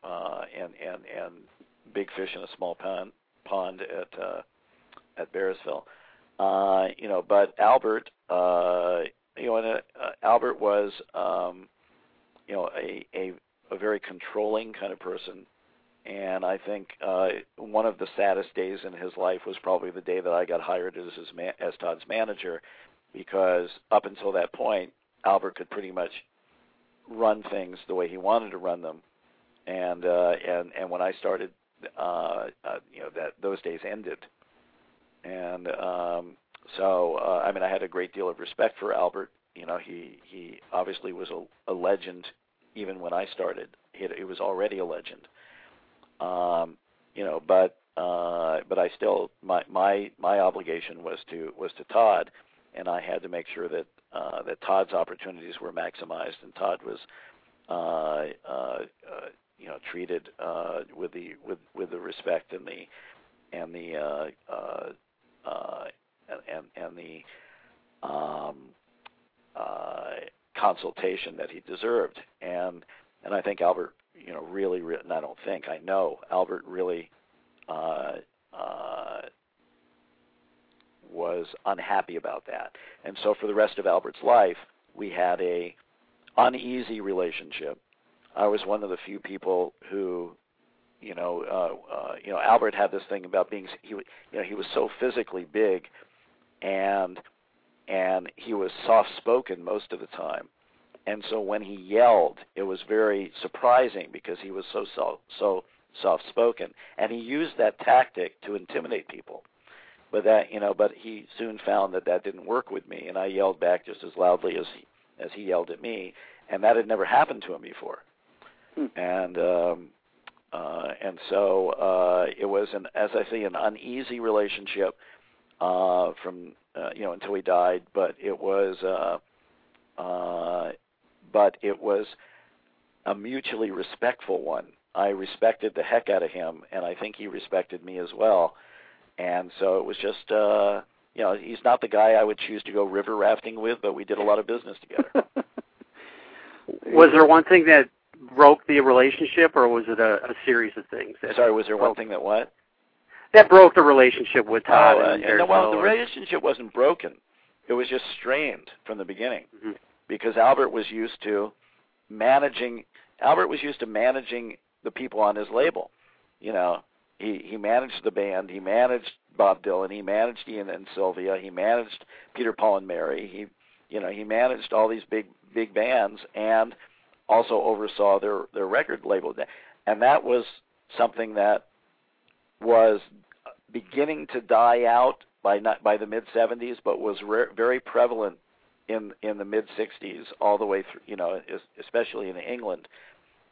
uh, and and and big fish in a small pond pond at uh, at Bearsville. Uh, you know, but Albert, uh, you know, and, uh, Albert was, um, you know, a, a a very controlling kind of person, and I think uh, one of the saddest days in his life was probably the day that I got hired as his ma- as Todd's manager, because up until that point, Albert could pretty much run things the way he wanted to run them, and uh, and and when I started, uh, uh, you know, that those days ended, and um, so uh, I mean I had a great deal of respect for Albert. You know, he he obviously was a, a legend even when I started. He, was already a legend. Um, you know, but uh, but I still my my my obligation was to was to Todd, and I had to make sure that uh, that Todd's opportunities were maximized, and Todd was uh, uh, uh, you know treated uh, with the with with the respect and the and the uh, uh, uh, and and, the um, uh, consultation that he deserved, and and I think Albert, you know, really, re- and I don't think I know Albert really uh, uh, was unhappy about that, and so for the rest of Albert's life, we had a uneasy relationship. I was one of the few people who, you know, uh, uh, you know, Albert had this thing about being, he, you know, he was so physically big, and and he was soft spoken most of the time. And so when he yelled, it was very surprising because he was so so, so soft spoken, and he used that tactic to intimidate people. But that you know, but he soon found that that didn't work with me, and I yelled back just as loudly as he, as he yelled at me, and that had never happened to him before. And um, uh, and so uh, it was an, as I say, an uneasy relationship uh, from uh, you know until he died. But it was, uh, uh, but it was a mutually respectful one. I respected the heck out of him, and I think he respected me as well. And so it was just, uh, you know, he's not the guy I would choose to go river rafting with, but we did a lot of business together. Was there one thing that broke the relationship, or was it a, a series of things? That Sorry, was there one thing that what? that broke the relationship with Todd? Oh, uh, and no, well, the relationship wasn't broken. It was just strained from the beginning Mhm. because Albert was used to managing. Albert was used to managing the people on his label. You know, he he managed the band. He managed Bob Dylan. He managed Ian and Sylvia. He managed Peter, Paul, and Mary. He, you know, he managed all these big big bands and also oversaw their their record label. And that was something that was beginning to die out by not by the mid 70s, but was re- very prevalent in in the mid 60s all the way through. You know, especially in England.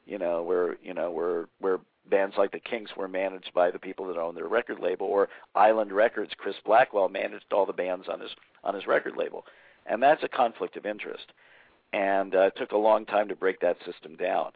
You know, where you know where where bands like the Kinks were managed by the people that owned their record label, or Island Records, Chris Blackwell managed all the bands on his on his record label, and that's a conflict of interest. And uh, it took a long time to break that system down.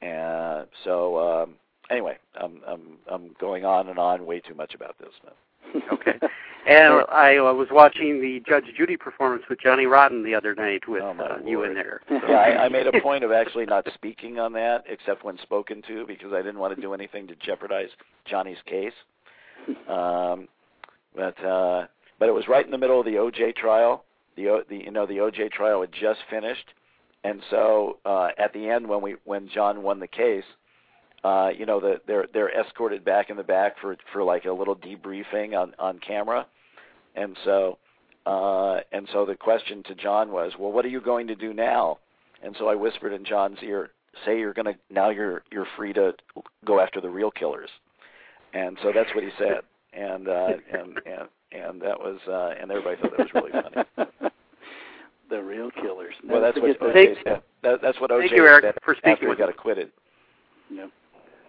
And so, um, anyway, I'm I'm I'm going on and on way too much about this. But. Okay. And I uh, was watching the Judge Judy performance with Johnny Rotten the other night with uh, you in there. So- Yeah, I, I made a point of actually not speaking on that, except when spoken to, because I didn't want to do anything to jeopardize Johnny's case. Um, but uh, but it was right in the middle of the OJ trial. The the you know the OJ trial had just finished, and so uh, at the end when we when John won the case, uh, you know the, they're they're escorted back in the back for for like a little debriefing on on camera, and so uh, and so the question to John was, well, what are you going to do now? And so I whispered in John's ear, say you're gonna now you're you're free to go after the real killers, and so that's what he said, and uh, and and and that was uh, and everybody thought that was really funny. the real killers. Well, that's what Never OJ forget said. That, that's what OJ Thank you, Eric, said for speaking after he with got us. acquitted. Yeah.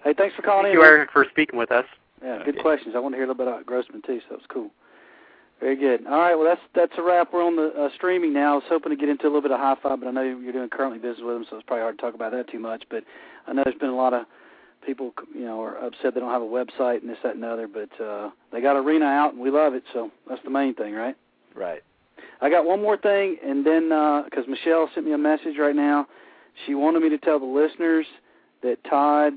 Hey, thanks for calling Thank in. you, man. Eric, for speaking with us. Yeah, good questions. I want to hear a little bit about Grossman too, so that was cool. Very good. All right, well that's that's a wrap. We're on the uh, streaming now. I was hoping to get into a little bit of hi-fi, but I know you're doing currently business with them, so it's probably hard to talk about that too much. But I know there's been a lot of people, you know, are upset they don't have a website and this, that, and the other. But uh, they got Arena out, and we love it, so that's the main thing, right? Right. I got one more thing, and then because Michelle sent me a message right now, she wanted me to tell the listeners that Todd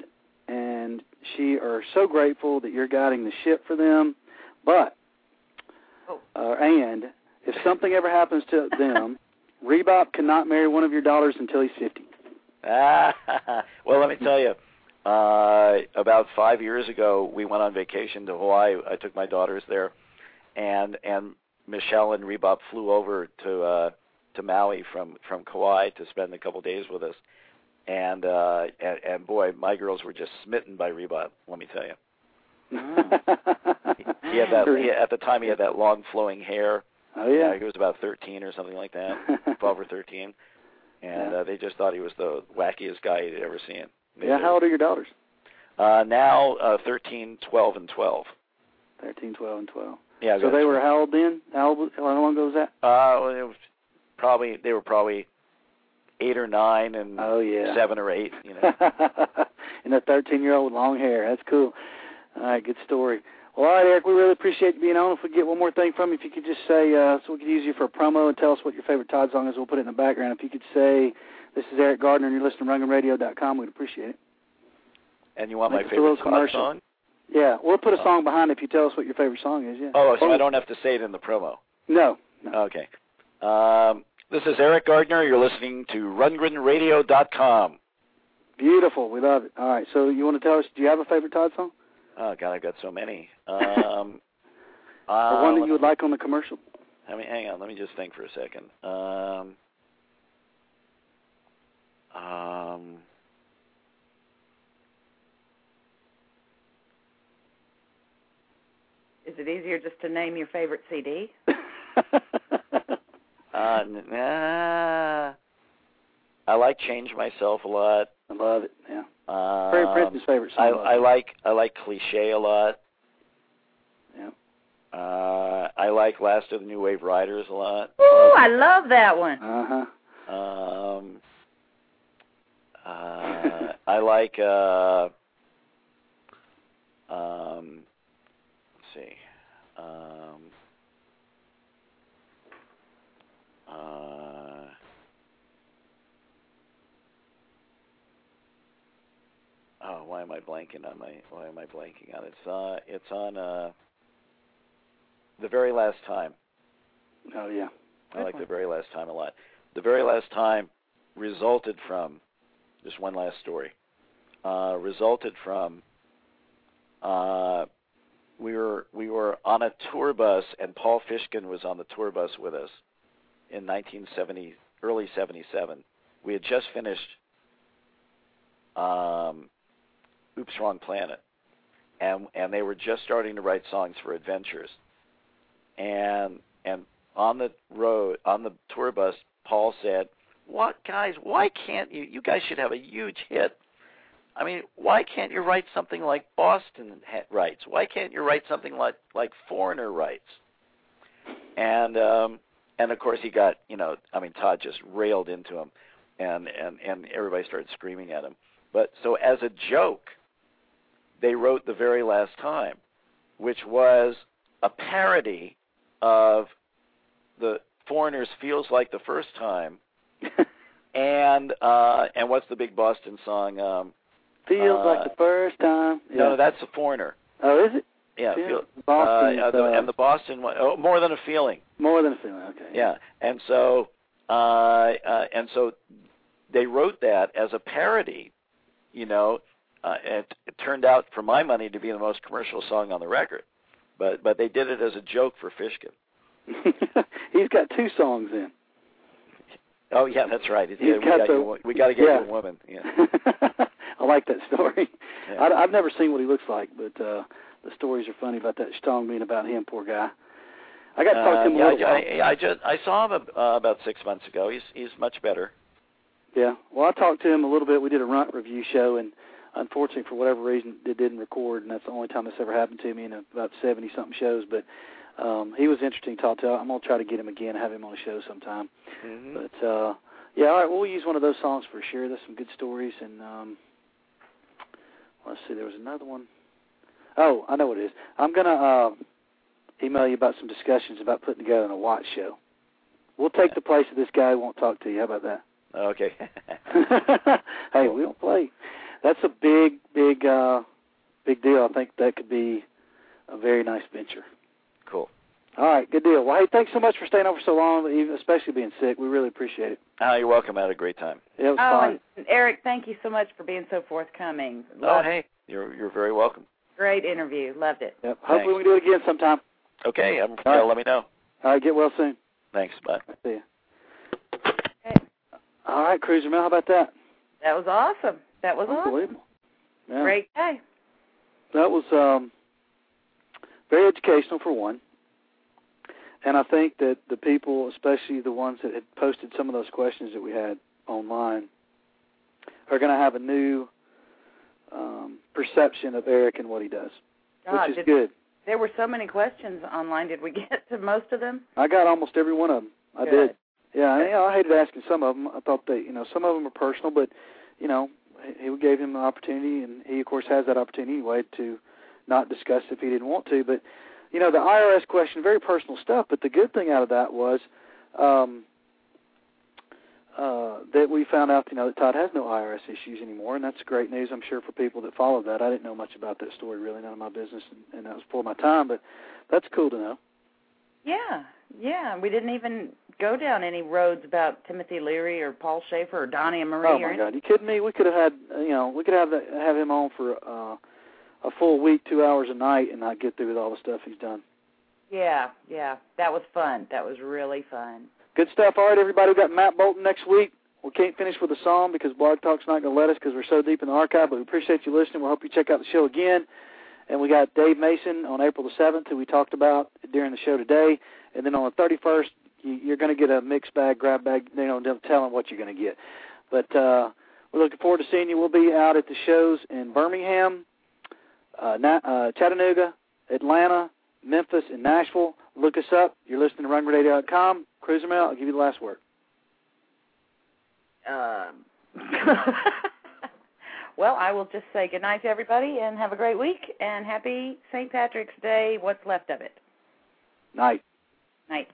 and she are so grateful that you're guiding the ship for them. But uh, and if something ever happens to them, Rebop cannot marry one of your daughters until he's fifty. Ah, well, let me tell you. Uh, about five years ago, we went on vacation to Hawaii. I took my daughters there, and and Michelle and Rebop flew over to uh, to Maui from from Kauai to spend a couple days with us. And, uh, and and boy, my girls were just smitten by Rebop. Let me tell you. He had that he, at the time he had that long flowing hair. Oh yeah. he was about 13 or something like that, 12 or 13, and uh, they just thought he was the wackiest guy you'd ever seen. Yeah. How old are your daughters? Uh, now uh, 13, 12, and 12. Thirteen, twelve, and twelve. Yeah. So they were how old then? How old? How long ago was that? Uh, well, it was probably they were probably eight or nine and Oh yeah. seven or eight. You know. and a 13 year old with long hair. That's cool. All right, good story. Well, all right, Eric, we really appreciate you being on. If we get one more thing from you, if you could just say, uh, so we could use you for a promo and tell us what your favorite Todd song is, we'll put it in the background. If you could say, this is Eric Gardner and you're listening to RundgrenRadio.com, we'd appreciate it. and you want Make my favorite Todd commercial. song? Yeah, we'll put a song behind if you tell us what your favorite song is, yeah. Oh, so Or- I don't have to say it in the promo. No. Okay. Um, this is Eric Gardner. You're listening to RundgrenRadio.com. Beautiful. We love it. All right, so you want to tell us, do you have a favorite Todd song? Oh God, I've got so many. Um, one uh, that you would like on the commercial? I mean, hang on. Let me just think for a second. Um, um, Is it easier just to name your favorite CD? uh, n- nah, I like Change Myself a lot. I love it. Yeah. Um, Prairie Prince's favorite I, song. I like I like Cliche a lot. Yeah. Uh, I like Last of the New Wave Riders a lot. Ooh, I love that one. Uh huh. Um, uh, I like. Uh, um, let's see. Um, uh, oh, why am I blanking on my? Why am I blanking on it? It's uh, it's on uh, the very last time. Oh yeah. I like the very last time a lot. The very last time resulted from just one last story. Uh, resulted from uh, we were we were on a tour bus and Paul Fishkin was on the tour bus with us in 1970 early 77. We had just finished um, Oops Wrong Planet and and they were just starting to write songs for Adventures. And and on the road on the tour bus Paul said, "What guys, why can't you you guys should have a huge hit. I mean, why can't you write something like Boston writes? Why can't you write something like like Foreigner writes?" And um and of course he got, you know, I mean Todd just railed into him and and and everybody started screaming at him. But so as a joke, they wrote the very last time, which was a parody of the foreigners feels like the first time and uh and what's the big boston song um Feels uh, like the first time. Yeah. no that's a foreigner Oh, is it? Yeah, feel, Boston's, uh, uh, the, uh, and the Boston one, oh, more than a feeling. More than a feeling. Okay. Yeah, and so uh, uh, and so they wrote that as a parody, you know. Uh, and it turned out, for my money, to be the most commercial song on the record. But but they did it as a joke for Fishkin. He's got two songs in. Oh yeah, that's right. Yeah, we got you, we got to get yeah. a woman. Yeah. I like that story. Yeah. I, I've never seen what he looks like, but uh the stories are funny about that song being about him. Poor guy. I got to talk to him a Uh, little yeah, while. I, I, I just I saw him uh, about six months ago. He's he's much better. Yeah. Well, I talked to him a little bit. We did a runt review show, and unfortunately, for whatever reason, it didn't record, and that's the only time this ever happened to me in about seventy something shows. But um he was interesting to talk to. I'm gonna try to get him again, have him on the show sometime. Mm-hmm. But uh yeah, all right, we'll use one of those songs for sure. There's some good stories and um let's see, there was another one. Oh, I know what it is. I'm gonna uh email you about some discussions about putting together a watch show. We'll take the place of this guy who won't talk to you. How about that? Okay. hey, we don't play. That's a big, big, uh, big deal. I think that could be a very nice venture. Cool. All right, good deal. Well, hey, thanks so much for staying over so long, even especially being sick. We really appreciate it. Ah, you're welcome. I had a great time. Yeah, it was Oh, fun. and, and Eric, thank you so much for being so forthcoming. Oh, hey, you're you're very welcome. Great interview. Loved it. Yep. Hopefully we can do it again sometime. Okay, I'm, All yeah, right. let me know. All right, get well soon. Thanks. Bye. See you. All right, Cruiser Mel, how about that? That was awesome. That was awesome. Unbelievable. Yeah. Great day. That was um, very educational for one. And I think that the people, especially the ones that had posted some of those questions that we had online, are going to have a new um, perception of Eric and what he does, God, which is good. There were so many questions online. Did we get to most of them? I got almost every one of them. I Good. did. Yeah, I, you know, I hated asking some of them. I thought that you know some of them are personal, but you know he, he gave him an opportunity, and he of course has that opportunity anyway to not discuss if he didn't want to. But you know the IRS question, very personal stuff. But the good thing out of that was um, uh, that we found out you know that Todd has no IRS issues anymore, and that's great news. I'm sure for people that follow that. I didn't know much about that story really, none of my business, and, and that was before my time. But that's cool to know. Yeah, yeah. We didn't even go down any roads about Timothy Leary or Paul Shaffer or Donnie and Marie. Oh or my God! You kidding me? We could have had you know we could have the, have him on for uh, a full week, two hours a night, and not get through with all the stuff he's done. Yeah, yeah. That was fun. That was really fun. Good stuff. All right, everybody. We got Matt Bolton next week. We can't finish with a song because Blog Talk's not going to let us because we're so deep in the archive. But we appreciate you listening. We hope you check out the show again. And we got Dave Mason on April the seventh, who we talked about during the show today. And then on the thirty first, you, you're going to get a mixed bag, grab bag. You know, them telling what you're going to get. But uh, we're looking forward to seeing you. We'll be out at the shows in Birmingham, uh, Na- uh, Chattanooga, Atlanta, Memphis, and Nashville. Look us up. You're listening to RunRadio.com. Cruiser Mail, I'll give you the last word. Um, well, I will just say good night to everybody and have a great week and happy St. Patrick's Day. What's left of it? Night. Night.